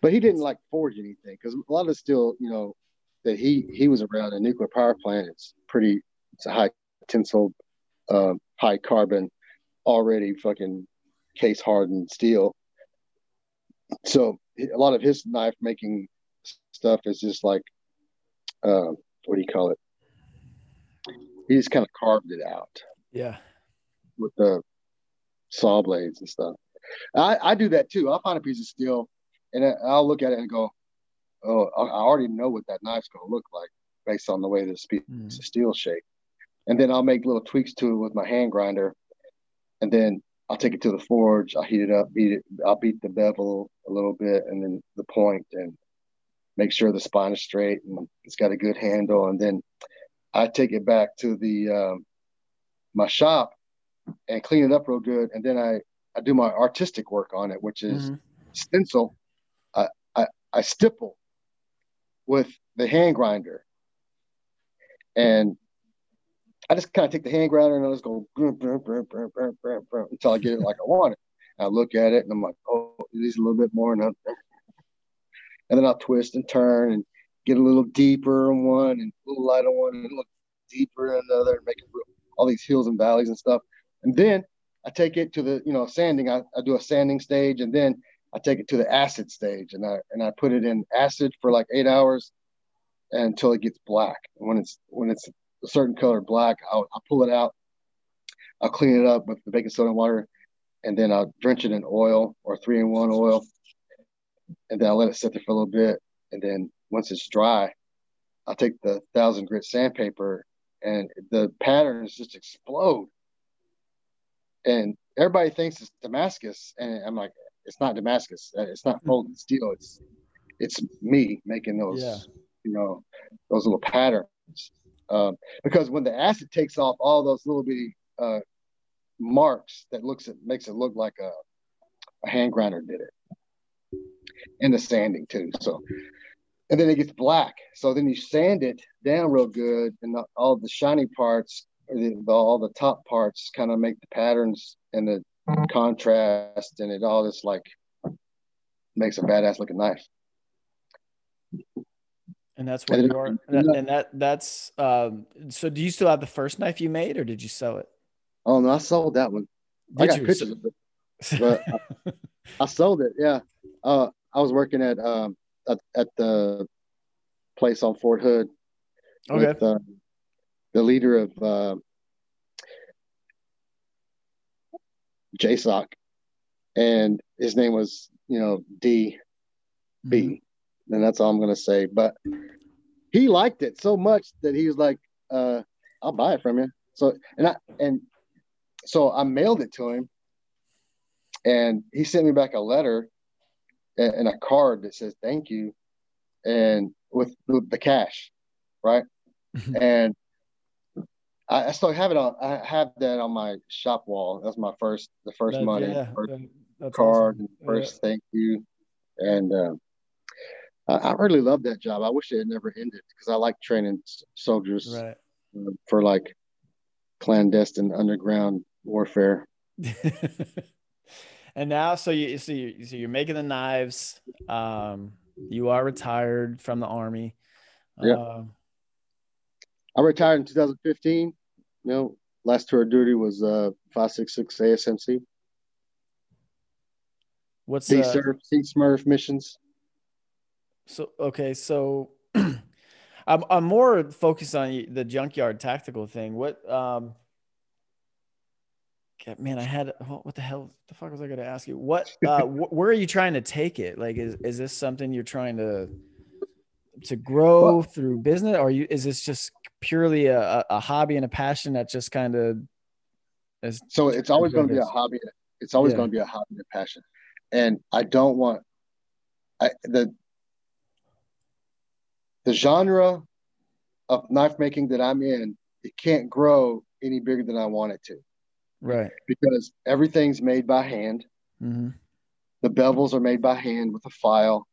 but he didn't like forge anything because a lot of the steel, you know, that he he was around a nuclear power plant. It's pretty, it's a high tensile, um, high carbon, already fucking case hardened steel. So a lot of his knife making stuff is just like, uh, what do you call it? He just kind of carved it out yeah, with the saw blades and stuff. I, I do that too. I'll find a piece of steel and I'll look at it and go, oh, I already know what that knife's going to look like based on the way this piece Mhm. of steel shape. And then I'll make little tweaks to it with my hand grinder. And then I'll take it to the forge. I'll heat it up, beat it. I'll beat the bevel a little bit and then the point and make sure the spine is straight and it's got a good handle. And then I take it back to the um, my shop and clean it up real good. And then I, I do my artistic work on it, which is Mhm. stencil. I, I, I stipple with the hand grinder. And I just kind of take the hand grinder and I just go brum, brum, brum, until I get it like I want it. And I look at it and I'm like, oh, it needs a little bit more. And, I- and then I'll twist and turn and get a little deeper on one and a little lighter one and little deeper on another and make all these hills and valleys and stuff. And then I take it to the, you know, sanding. I, I do a sanding stage and then I take it to the acid stage and I and I put it in acid for like eight hours until it gets black. And when it's when it's a certain color black, I'll, I'll pull it out. I'll clean it up with the baking soda and water, and then I'll drench it in oil or three in one oil, and then I'll let it sit there for a little bit. And then once it's dry, I'll take the thousand grit sandpaper, and the patterns just explode. And everybody thinks it's Damascus, and I'm like, it's not Damascus. It's not folded steel. It's it's me making those, yeah. you know, those little patterns. Um, because when the acid takes off all those little bitty uh, marks, that looks it makes it look like a, a hand grinder did it, and the sanding too. So, and then it gets black. So then you sand it down real good, and the, all the shiny parts, the, the, all the top parts, kind of make the patterns and the contrast, and it all just like makes a badass looking knife. And that's what you are. And, that, and that that's um, so. Do you still have the first knife you made, or did you sell it? Oh no, I sold that one. Did I got you? pictures of it, but I, I, sold it. Yeah, uh, I was working at um at, at the place on Fort Hood okay. with uh, the leader of uh, JSOC, and his name was you know D B. Mm-hmm and that's all I'm gonna say. But he liked it so much that he was like, uh, "I'll buy it from you." So and I and so I mailed it to him, and he sent me back a letter and, and a card that says "Thank you," and with the cash, right? and I, I, still have it on. I have that on my shop wall. That's my first, the first that, money, yeah, first card, awesome. first yeah. thank you, and. Uh, I really love that job. I wish it had never ended because I like training soldiers right. uh, for like clandestine underground warfare. and now, so you so you so you're making the knives. Um, you are retired from the army. Yeah. Uh, I retired in 2015. You know, last tour of duty was uh 566 ASMC. What's the uh, Sea Smurf missions? So okay, so I'm I'm more focused on the junkyard tactical thing. What um man, I had what the hell the fuck was I going to ask you? What uh wh- where are you trying to take it? Like is is this something you're trying to to grow well, through business or you is this just purely a, a hobby and a passion that just kind of is so it's always going to be a hobby it's always yeah. going to be a hobby and a passion and i don't want I, the the genre of knife making that I'm in, it can't grow any bigger than I want it to. Right. Because everything's made by hand. Mm-hmm. The bevels are made by hand with a file.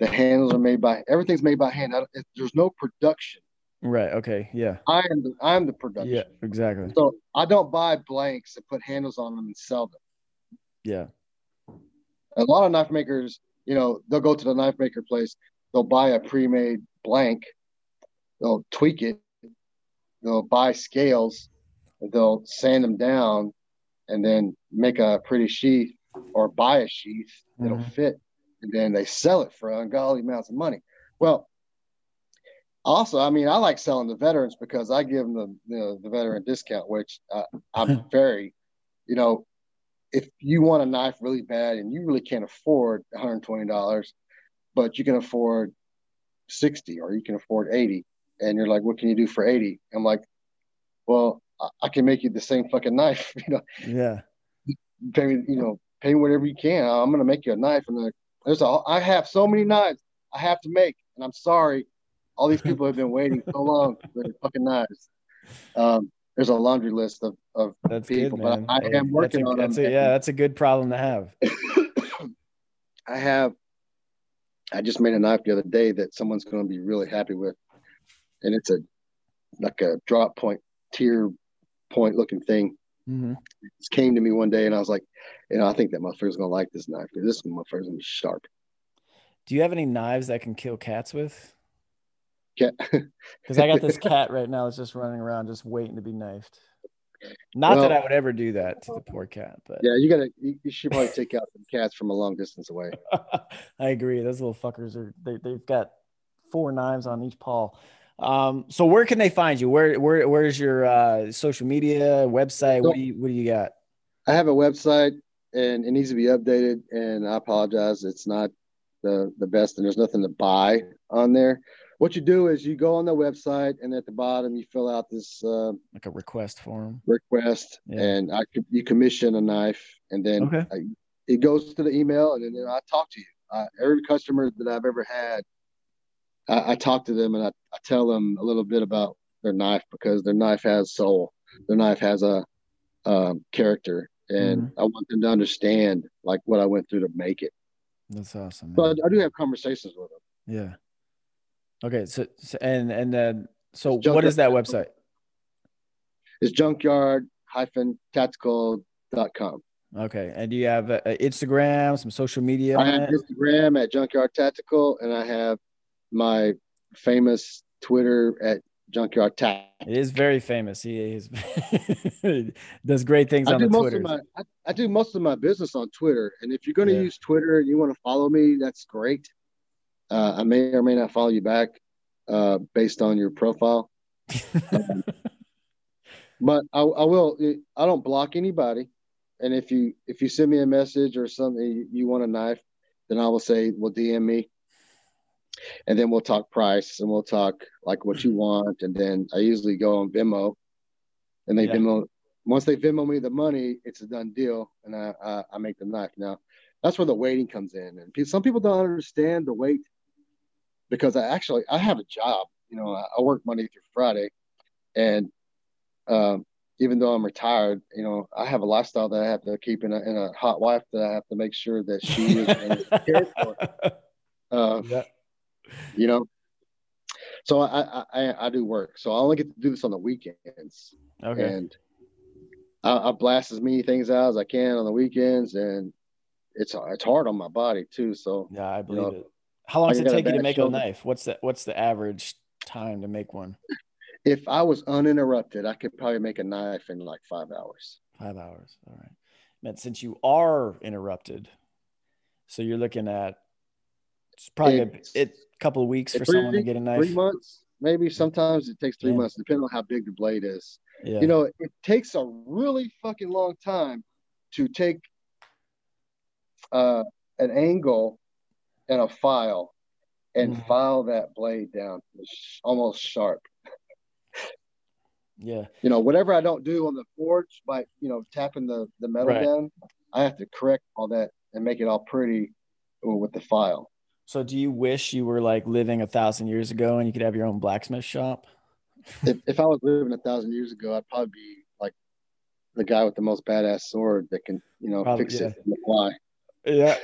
The handles are made by everything's made by hand. there's no production. Right. Okay. Yeah. I am the I'm the production. Yeah. Exactly. So I don't buy blanks and put handles on them and sell them. Yeah. A lot of knife makers, you know, they'll go to the knife maker place they'll buy a pre-made blank, they'll tweak it, they'll buy scales, they'll sand them down, and then make a pretty sheath or buy a sheath that'll mm-hmm. fit, and then they sell it for ungodly amounts of money. Well, also, I mean, I like selling the veterans because I give them the you know, the veteran discount, which uh, I'm very, you know, if you want a knife really bad and you really can't afford $120, but you can afford 60 or you can afford 80 and you're like what can you do for 80 i'm like well i, I can make you the same fucking knife you know? Yeah. Pay me you know pay me whatever you can. I'm gonna make you a knife. And like there's a i have so many knives i have to make. And i'm sorry. All these people have been waiting so long for the fucking knives. Um, there's a laundry list of, of that's people, good, but I, I am working a, on them. A, yeah, that's a good problem to have. I have I just made a knife the other day that someone's going to be really happy with, and it's a like a drop point tier point looking thing. Mm-hmm. It came to me one day, and I was like, you know, I think that motherfucker's to like this knife because this motherfucker's to be sharp. Do you have any knives that can kill cats with? Cat. Because I got this cat right now that's just running around, just waiting to be knifed. Not well, that I would ever do that to the poor cat, but yeah, you gotta you, you should probably take out some cats from a long distance away. I agree. Those little fuckers are they they've got four knives on each paw. Um, so where can they find you? Where where where's your uh, social media website? So- What do you what do you got? I have a website and it needs to be updated. And I apologize, it's not the the best, and there's nothing to buy on there. What you do is you go on the website, and at the bottom you fill out this uh, Like a request form. request, Yeah. and I you commission a knife, and then Okay. I, it goes to the email, and then I talk to you. Uh, every customer that I've ever had, I, I talk to them and I, I tell them a little bit about their knife because their knife has soul. Their knife has a um, character, and Mm-hmm. I want them to understand like what I went through to make it. That's awesome. But I do have conversations with them. yeah. Okay. So, so and and then so It's what is that junkyard. website? It's junkyard-tactical.com. Okay. And do you have uh, Instagram, some social media? I have? Instagram at Junkyard Tactical, and I have my famous Twitter at Junkyard Tac. It is very famous. He is does great things I on do the most Twitter. of my I, I do most of my business on Twitter, and if you're going to Yeah. use Twitter and you want to follow me, that's great. Uh, I may or may not follow you back uh, based on your profile, but I, I will. I don't block anybody, and if you if you send me a message or something you, you want a knife, then I will say, "Well, DM me," and then we'll talk price and we'll talk like what you want, and then I usually go on Venmo, and they Yeah. Venmo. Once they Venmo me the money, it's a done deal, and I I, I make the knife. Now, that's where the waiting comes in, and pe- some people don't understand the wait because I actually I have a job. You know, I, I work Monday through Friday, and um, even though I'm retired, you know, I have a lifestyle that I have to keep in a, and a hot wife that I have to make sure that she is cared for. Uh, yeah. You know, so I, I I I do work, so I only get to do this on the weekends, Okay. and I, I blast as many things out as I can on the weekends, and it's it's hard on my body too. So Yeah, I believe know, it. How long does it I got a take you to make a knife? What's the what's the average time to make one? if I was uninterrupted, I could probably make a knife in like five hours. Five hours. All right. Man, since you are interrupted, so you're looking at it's probably a, It's- it couple of weeks for Three- someone to get a knife. Three months, maybe. Sometimes it takes three Yeah. months, depending on how big the blade is. Yeah. You know, it takes a really fucking long time to take uh, an angle and a file and Mhm. file that blade down almost sharp. yeah. You know, whatever I don't do on the forge by you know tapping the the metal Right. down, I have to correct all that and make it all pretty with the file. So do you wish you were like living a thousand years ago and you could have your own blacksmith shop? if, if I was living a thousand years ago, I'd probably be like the guy with the most badass sword that can, you know, Probably, fix yeah. it the fly. Yeah.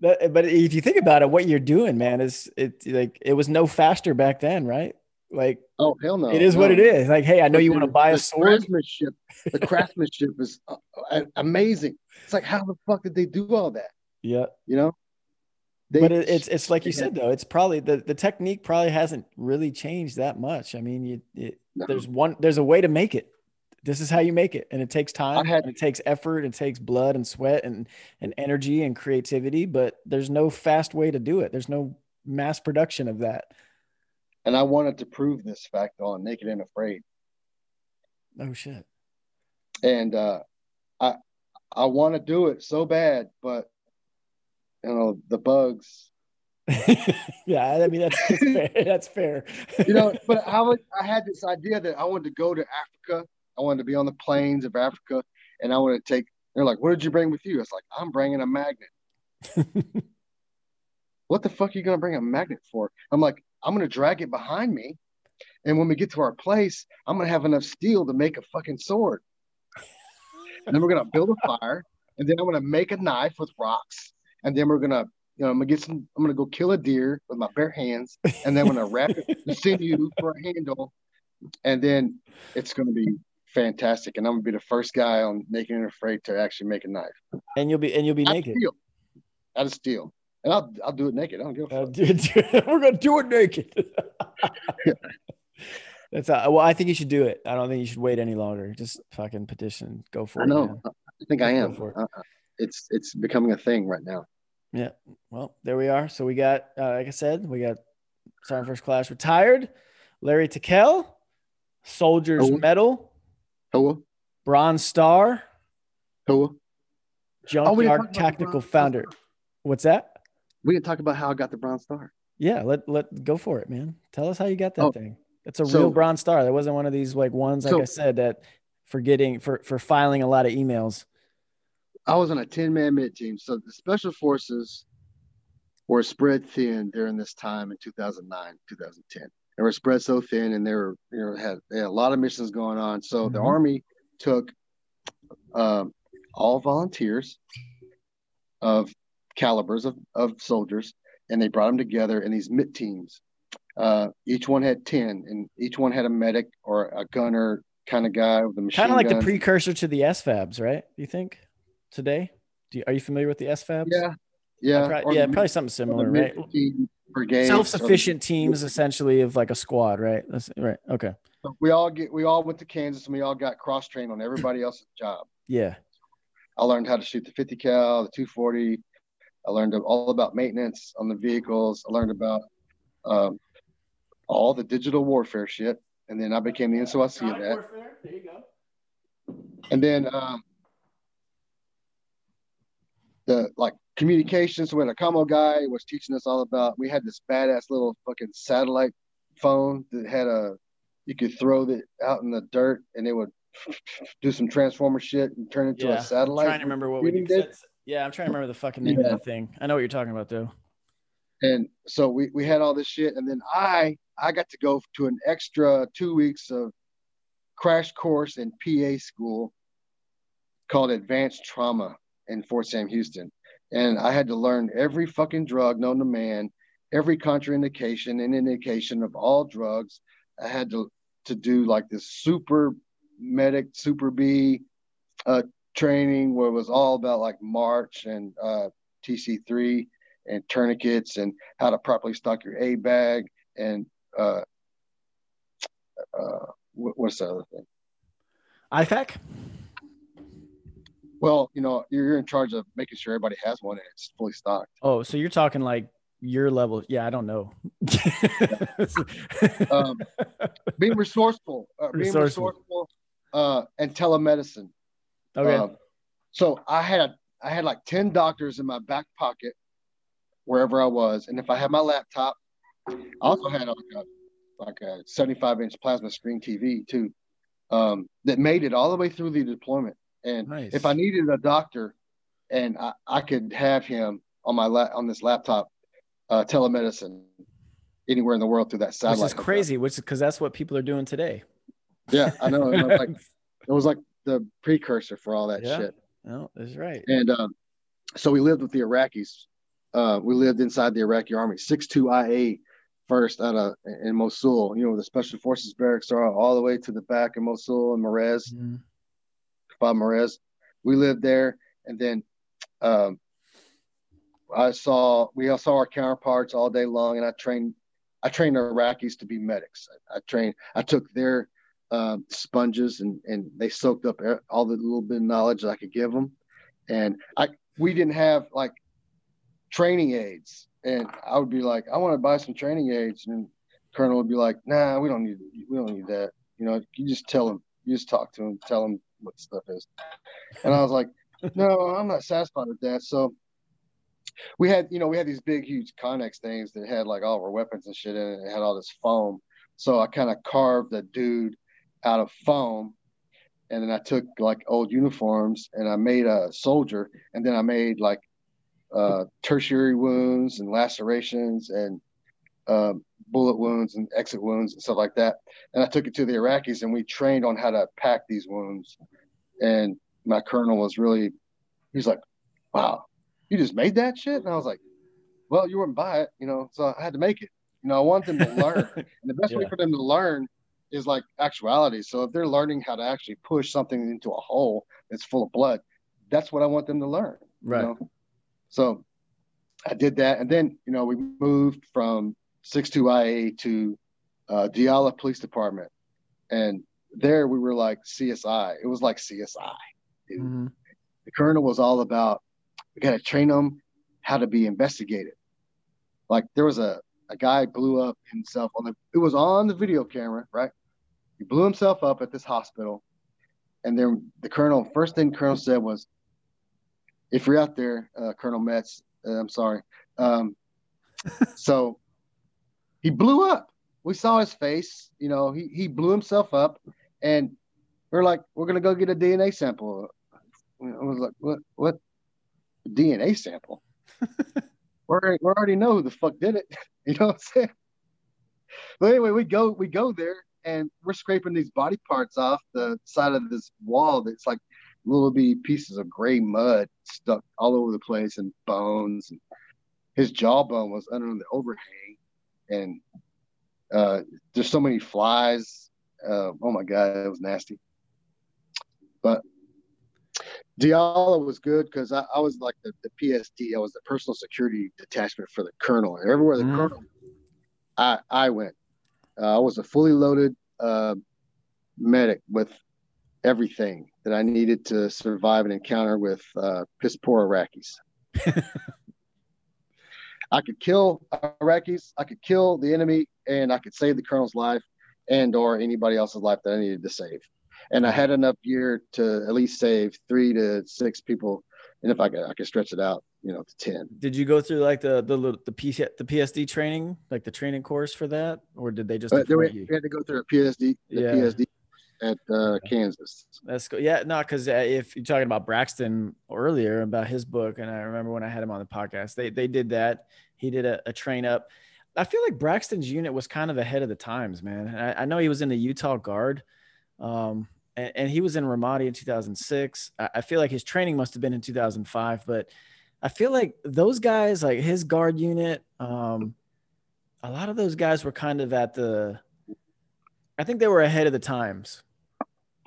That, but if you think about it, what you're doing, man, is it like it was no faster back then, right? Like Oh hell no! it is what it is. Like, hey, I know But you the- want to buy a sword. Craftsmanship, the craftsmanship is uh, uh, amazing. It's like how the fuck did they do all that? Yeah. You know? They, but it, it's it's like you said though it's probably the, the technique probably hasn't really changed that much. I mean you it, No. there's one there's a way to make it. This is how you make it and it takes time had- it takes effort it takes blood and sweat and and energy and creativity but there's no fast way to do it. There's no mass production of that. And I wanted to prove this fact on Naked and Afraid, oh shit. And uh, I I want to do it so bad, but you know the bugs. yeah i mean that's, that's fair that's fair you know, but I was I had this idea that I wanted to go to Africa. I wanted to be on the plains of Africa, and I wanted to take. They're like, "What did you bring with you?" It's like, "I'm bringing a magnet." what the fuck are you gonna bring a magnet for? I'm like, I'm gonna drag it behind me, and when we get to our place, I'm gonna have enough steel to make a fucking sword. and then we're gonna build a fire, and then I'm gonna make a knife with rocks, and then we're gonna, you know, I'm gonna get some. I'm gonna go kill a deer with my bare hands, and then I'm gonna wrap it the sinew for a handle, and then it's gonna be fantastic. And I'm gonna be the first guy on Naked and Afraid to actually make a knife and you'll be and you'll be of naked out of steel, and I'll I'll do it naked. I don't give a fuck. we're gonna do it naked. That's uh, well. I think you should do it. I don't think you should wait any longer. Just fucking petition. Go for I it. know. man. I think I am. for it. Uh, it's it's becoming a thing right now. Yeah. Well, there we are. So we got, uh, like I said, we got Sergeant First Class retired. Larry Tickell, Soldier's Who? Medal, Hoa, Bronze Star. Oh, we Junkyard talk Tactical Founder. Star. What's that? We didn't talk about how I got the Bronze Star. Yeah, let let go for it, man. Tell us how you got that Oh, thing. It's a so- real Bronze Star. That wasn't one of these like ones, like So- I said, that for getting for for filing a lot of emails. I was on a 10 man MiTT team. So the special forces were spread thin during this time in 2009, 2010. They were spread so thin and they were, you know, had, they had a lot of missions going on. So the Mhm. Army took um, all volunteers of calibers of, of soldiers and they brought them together in these MiTT teams. Uh, each one had 10 and each one had a medic or a gunner kind of guy with a machine Kind of like the precursor to the SFABs, right? You think today? Do you, are you familiar with the SFABs? Yeah. Yeah. Pro- or yeah, probably something similar, right? MiTT-team brigades or the- Self-sufficient teams, essentially, of like a squad, right? That's right. Okay. We all get we all went to Kansas and we all got cross trained on everybody else's job. Yeah. I learned how to shoot the 50 cal, the 240. I learned all about maintenance on the vehicles. I learned about um, all the digital warfare shit, and then I became the NCOIC of that. Warfare. There you go. And then um, the like communications with a commo guy was teaching us all about. We had this badass little fucking satellite phone that had a you could throw it out in the dirt and it would do some transformer shit and turn into Yeah. a I'm satellite. trying to remember what we did. Yeah, I'm trying to remember the fucking name of that thing. I know what you're talking about, though. and so we, we had all this shit and then i i got to go to an extra two weeks of crash course in pa school called advanced trauma in fort sam houston and i had to learn every fucking drug known to man every contraindication and indication of all drugs i had to to do like this super medic super b uh training where it was all about like march and uh tc3 and tourniquets and how to properly stock your A bag and uh, uh, what's the other thing? IFAK? Well, you know, you're, you're in charge of making sure everybody has one and it's fully stocked. Oh, so you're talking like your level. Yeah, I don't know. Um, being resourceful, uh, being Resourceful. resourceful, uh, and telemedicine. okay. Um, so I had I had like ten doctors in my back pocket wherever I was, and if I had my laptop, I also had like a like a 75 inch plasma screen TV too, um, that made it all the way through the deployment. And Nice. if I needed a doctor, and I, I could have him on my la- on this laptop, uh, telemedicine anywhere in the world through that Which satellite. is crazy, which is because that's what people are doing today. Yeah, I know. It was like it was like the precursor for all that Yeah. shit. No, that's right. And um, so we lived with the Iraqis. Uh, we lived inside the Iraqi army, 6-2 IA first out of in Mosul. You know, the special forces barracks are all the way to the back of Mosul and Marez, Mhm. FOB Marez. We lived there, and then um, I saw we all saw our counterparts all day long, and I trained I trained Iraqis to be medics. I, I trained I took their um, sponges and and they soaked up all the little bit of knowledge that I could give them, and I we didn't have like training aids, and I would be like I want to buy some training aids, and Colonel would be like Nah, we don't need we don't need that. You know, you just tell them, you just talk to them, tell them what the stuff is, and I was like, No, I'm not satisfied with that. So we had, you know, we had these big, huge Connex things that had like all of our weapons and shit in it. It had all this foam. So I kind of carved a dude out of foam. And then I took like old uniforms and I made a soldier. And then I made like uh, tertiary wounds and lacerations and um, bullet wounds and exit wounds and stuff like that. And I took it to the Iraqis and we trained on how to pack these wounds. And my colonel was really, he's like, wow, you just made that shit? And I was like, well, you wouldn't buy it, you know, so I had to make it. You know, I want them to learn. and the best way for them to learn is like actuality. So if they're learning how to actually push something into a hole that's full of blood, that's what I want them to learn. you Right. know? So I did that. And then, you know, we moved from 62IA to uh, Diyala Police Department. And there we were like CSI. It was like CSI. Mhm. the colonel was all about we got to train them how to be investigated like there was a a guy blew up himself on the. It was on the video camera, right? He blew himself up at this hospital, and then the colonel. First thing colonel said was, "If you're out there, uh, Colonel Metz, uh, I'm sorry." Um, so he blew up. We saw his face. You know, he he blew himself up, and we're like, "We're gonna go get a DNA sample." I was like, "What? What? DNA sample?" we we already know who the fuck did it. You know what I'm saying? But anyway, we go we go there and we're scraping these body parts off the side of this wall that's like little bitty pieces of gray mud stuck all over the place and bones and his jawbone was under the overhang and uh, there's so many flies uh, oh my god it was nasty but Diyala was good because I, I, was like the, the PSD. I was the personal security detachment for the colonel. And everywhere the mm. colonel, I I went. Uh, I was a fully loaded uh, medic with everything that I needed to survive an encounter with uh, piss poor Iraqis. I could kill Iraqis. I could kill the enemy, and I could save the colonel's life and or anybody else's life that I needed to save and I had enough gear to at least save three to six people, and if I could, I could stretch it out, you know, to ten. Did you go through like the the the, PC, the PSD training, like the training course for that, or did they just? Uh, we, we, had to go through a PSD, the yeah. PSD at uh, Kansas. That's cool. Yeah, no, because uh, if you're talking about Braxton earlier about his book, and I remember when I had him on the podcast, they they did that. He did a, a train up. I feel like Braxton's unit was kind of ahead of the times, man. I, I know he was in the Utah Guard, um, and, and, he was in Ramadi in 2006. I, I feel like his training must have been in 2005, but I feel like those guys, like his guard unit, um, a lot of those guys were kind of at the, I think they were ahead of the times.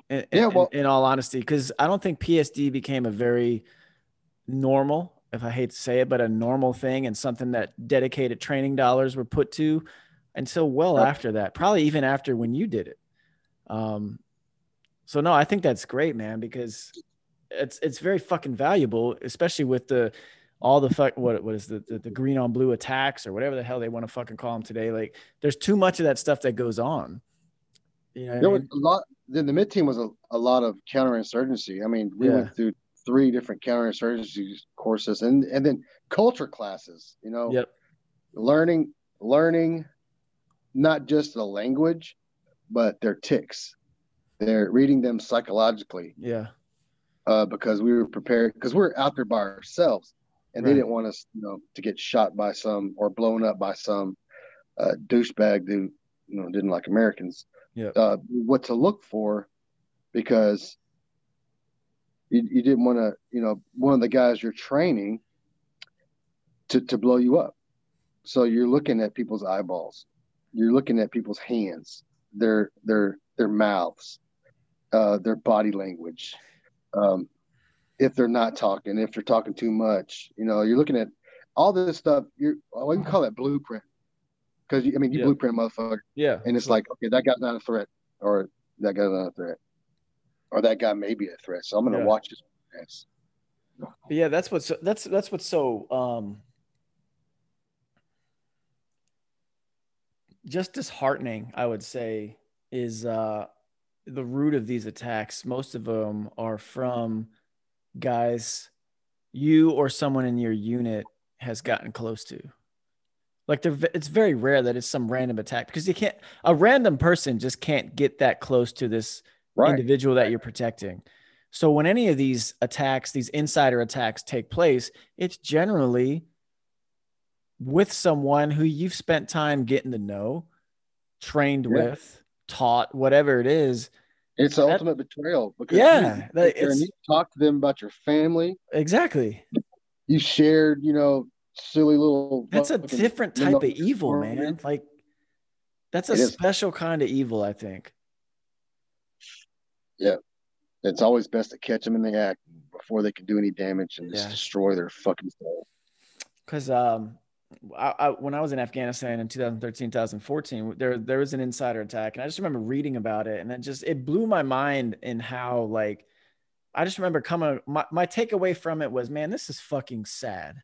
In, yeah, well, in, in all honesty, because I don't think PSD became a very normal, if I hate to say it, but a normal thing and something that dedicated training dollars were put to until well after that, probably even after when you did it. Um, so no, I think that's great, man, because it's it's very fucking valuable, especially with the all the fuck what what is the, the, the green on blue attacks or whatever the hell they want to fucking call them today. Like there's too much of that stuff that goes on. You know, there was a lot. Then the MiTT team was a, a lot of counterinsurgency. I mean, we yeah. went through three different counterinsurgency courses and and then culture classes. You know, yep. learning learning not just the language, but their ticks they're reading them psychologically. Yeah. Uh, because we were prepared because we are out there by ourselves and right. they didn't want us, you know, to get shot by some or blown up by some uh, douchebag who, you know, didn't like Americans. Yeah. Uh, what to look for because you, you didn't want to, you know, one of the guys you're training to, to blow you up. So you're looking at people's eyeballs. You're looking at people's hands, their their their mouths, uh, their body language. Um, if they're not talking, if they're talking too much, you know, you're looking at all this stuff. You're, well, we can call it blueprint because I mean, you yeah. blueprint motherfucker. Yeah. And it's like, okay, that guy's not a threat, or that guy's not a threat, or that guy may be a threat. So I'm going to yeah. watch this. Yeah, that's what's that's that's what's so um just disheartening, I would say, is uh the root of these attacks, most of them are from guys you or someone in your unit has gotten close to. Like it's very rare that it's some random attack because you can't a random person just can't get that close to this right. individual that you're protecting. So when any of these attacks, these insider attacks take place, it's generally with someone who you've spent time getting to know, trained yeah. with, taught, whatever it is. It's that, ultimate betrayal because yeah, you, you talk to them about your family. Exactly. You shared, you know, silly little. That's a different type of evil, man. Like that's a it special is. kind of evil, I think. Yeah, it's always best to catch them in the act before they can do any damage and just destroy their fucking soul. Because um, I, I, when I was in Afghanistan in 2013, 2014, there there was an insider attack, and I just remember reading about it, and it just it blew my mind in how like I just remember coming. My my takeaway from it was, man, this is fucking sad.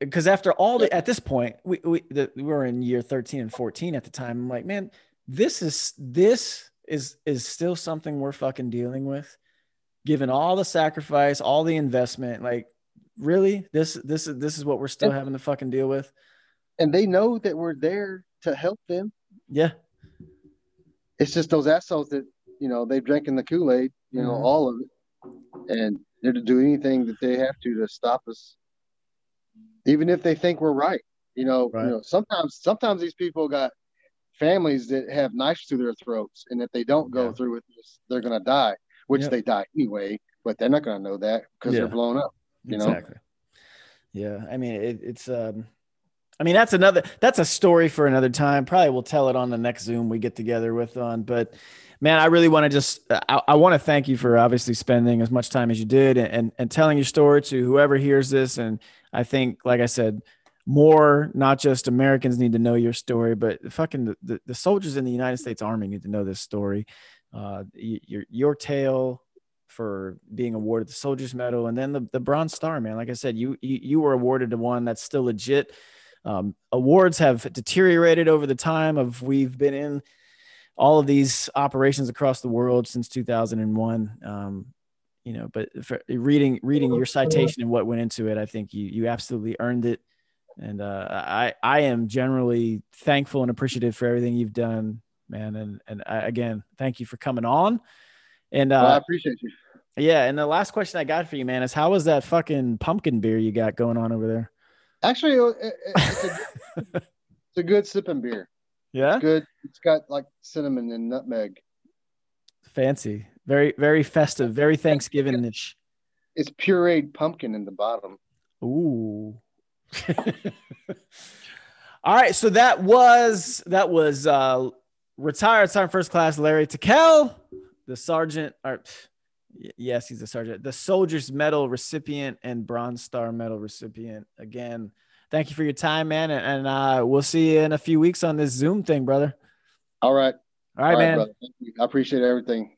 Because after all the at this point we we, the, we were in year 13 and 14 at the time. I'm like man this is this is is still something we're fucking dealing with. Given all the sacrifice all the investment like really this this is this is what we're still And- having to fucking deal with. And they know that we're there to help them. yeah. It's just those assholes that you know they've drinking the Kool Aid, you know, Mhm. all of it, and they're to do anything that they have to to stop us, even if they think we're right. You know, Right. you know, sometimes sometimes these people got families that have knives through their throats, and if they don't go Yeah. through with this, they're gonna die, which they die anyway. But they're not gonna know that because Yeah. they're blown up. You know? exactly yeah i mean it, it's um i mean that's another that's a story for another time probably we'll tell it on the next zoom we get together with on but man i really want to just i, I want to thank you for obviously spending as much time as you did and, and and telling your story to whoever hears this and i think like i said more not just americans need to know your story but fucking the, the, the soldiers in the united states army need to know this story uh your your tale for being awarded the Soldiers Medal and then the, the Bronze Star, man. Like I said, you, you you were awarded the one that's still legit. Um, awards have deteriorated over the time of we've been in all of these operations across the world since 2001. Um, you know, but for reading reading your citation and what went into it, I think you you absolutely earned it. And uh, I I am generally thankful and appreciative for everything you've done, man. And and I, again, thank you for coming on. And uh, Well, I appreciate you. yeah, and the last question I got for you, man, is how was that fucking pumpkin beer you got going on over there? Actually, it- it- it's a, it's a good sipping beer. Yeah, Good. It's got like cinnamon and nutmeg. fancy, very very festive, very Thanksgiving ish. It's pureed pumpkin in the bottom. Ooh. All right, so that was that was uh retired sergeant first class Larry Takel, the sergeant or yes, he's a sergeant, the soldier's medal recipient and bronze star medal recipient. Again, thank you for your time, man, and, and uh we'll see you in a few weeks on this Zoom thing, brother. All right. All right, man. brother. Thank you. I appreciate everything.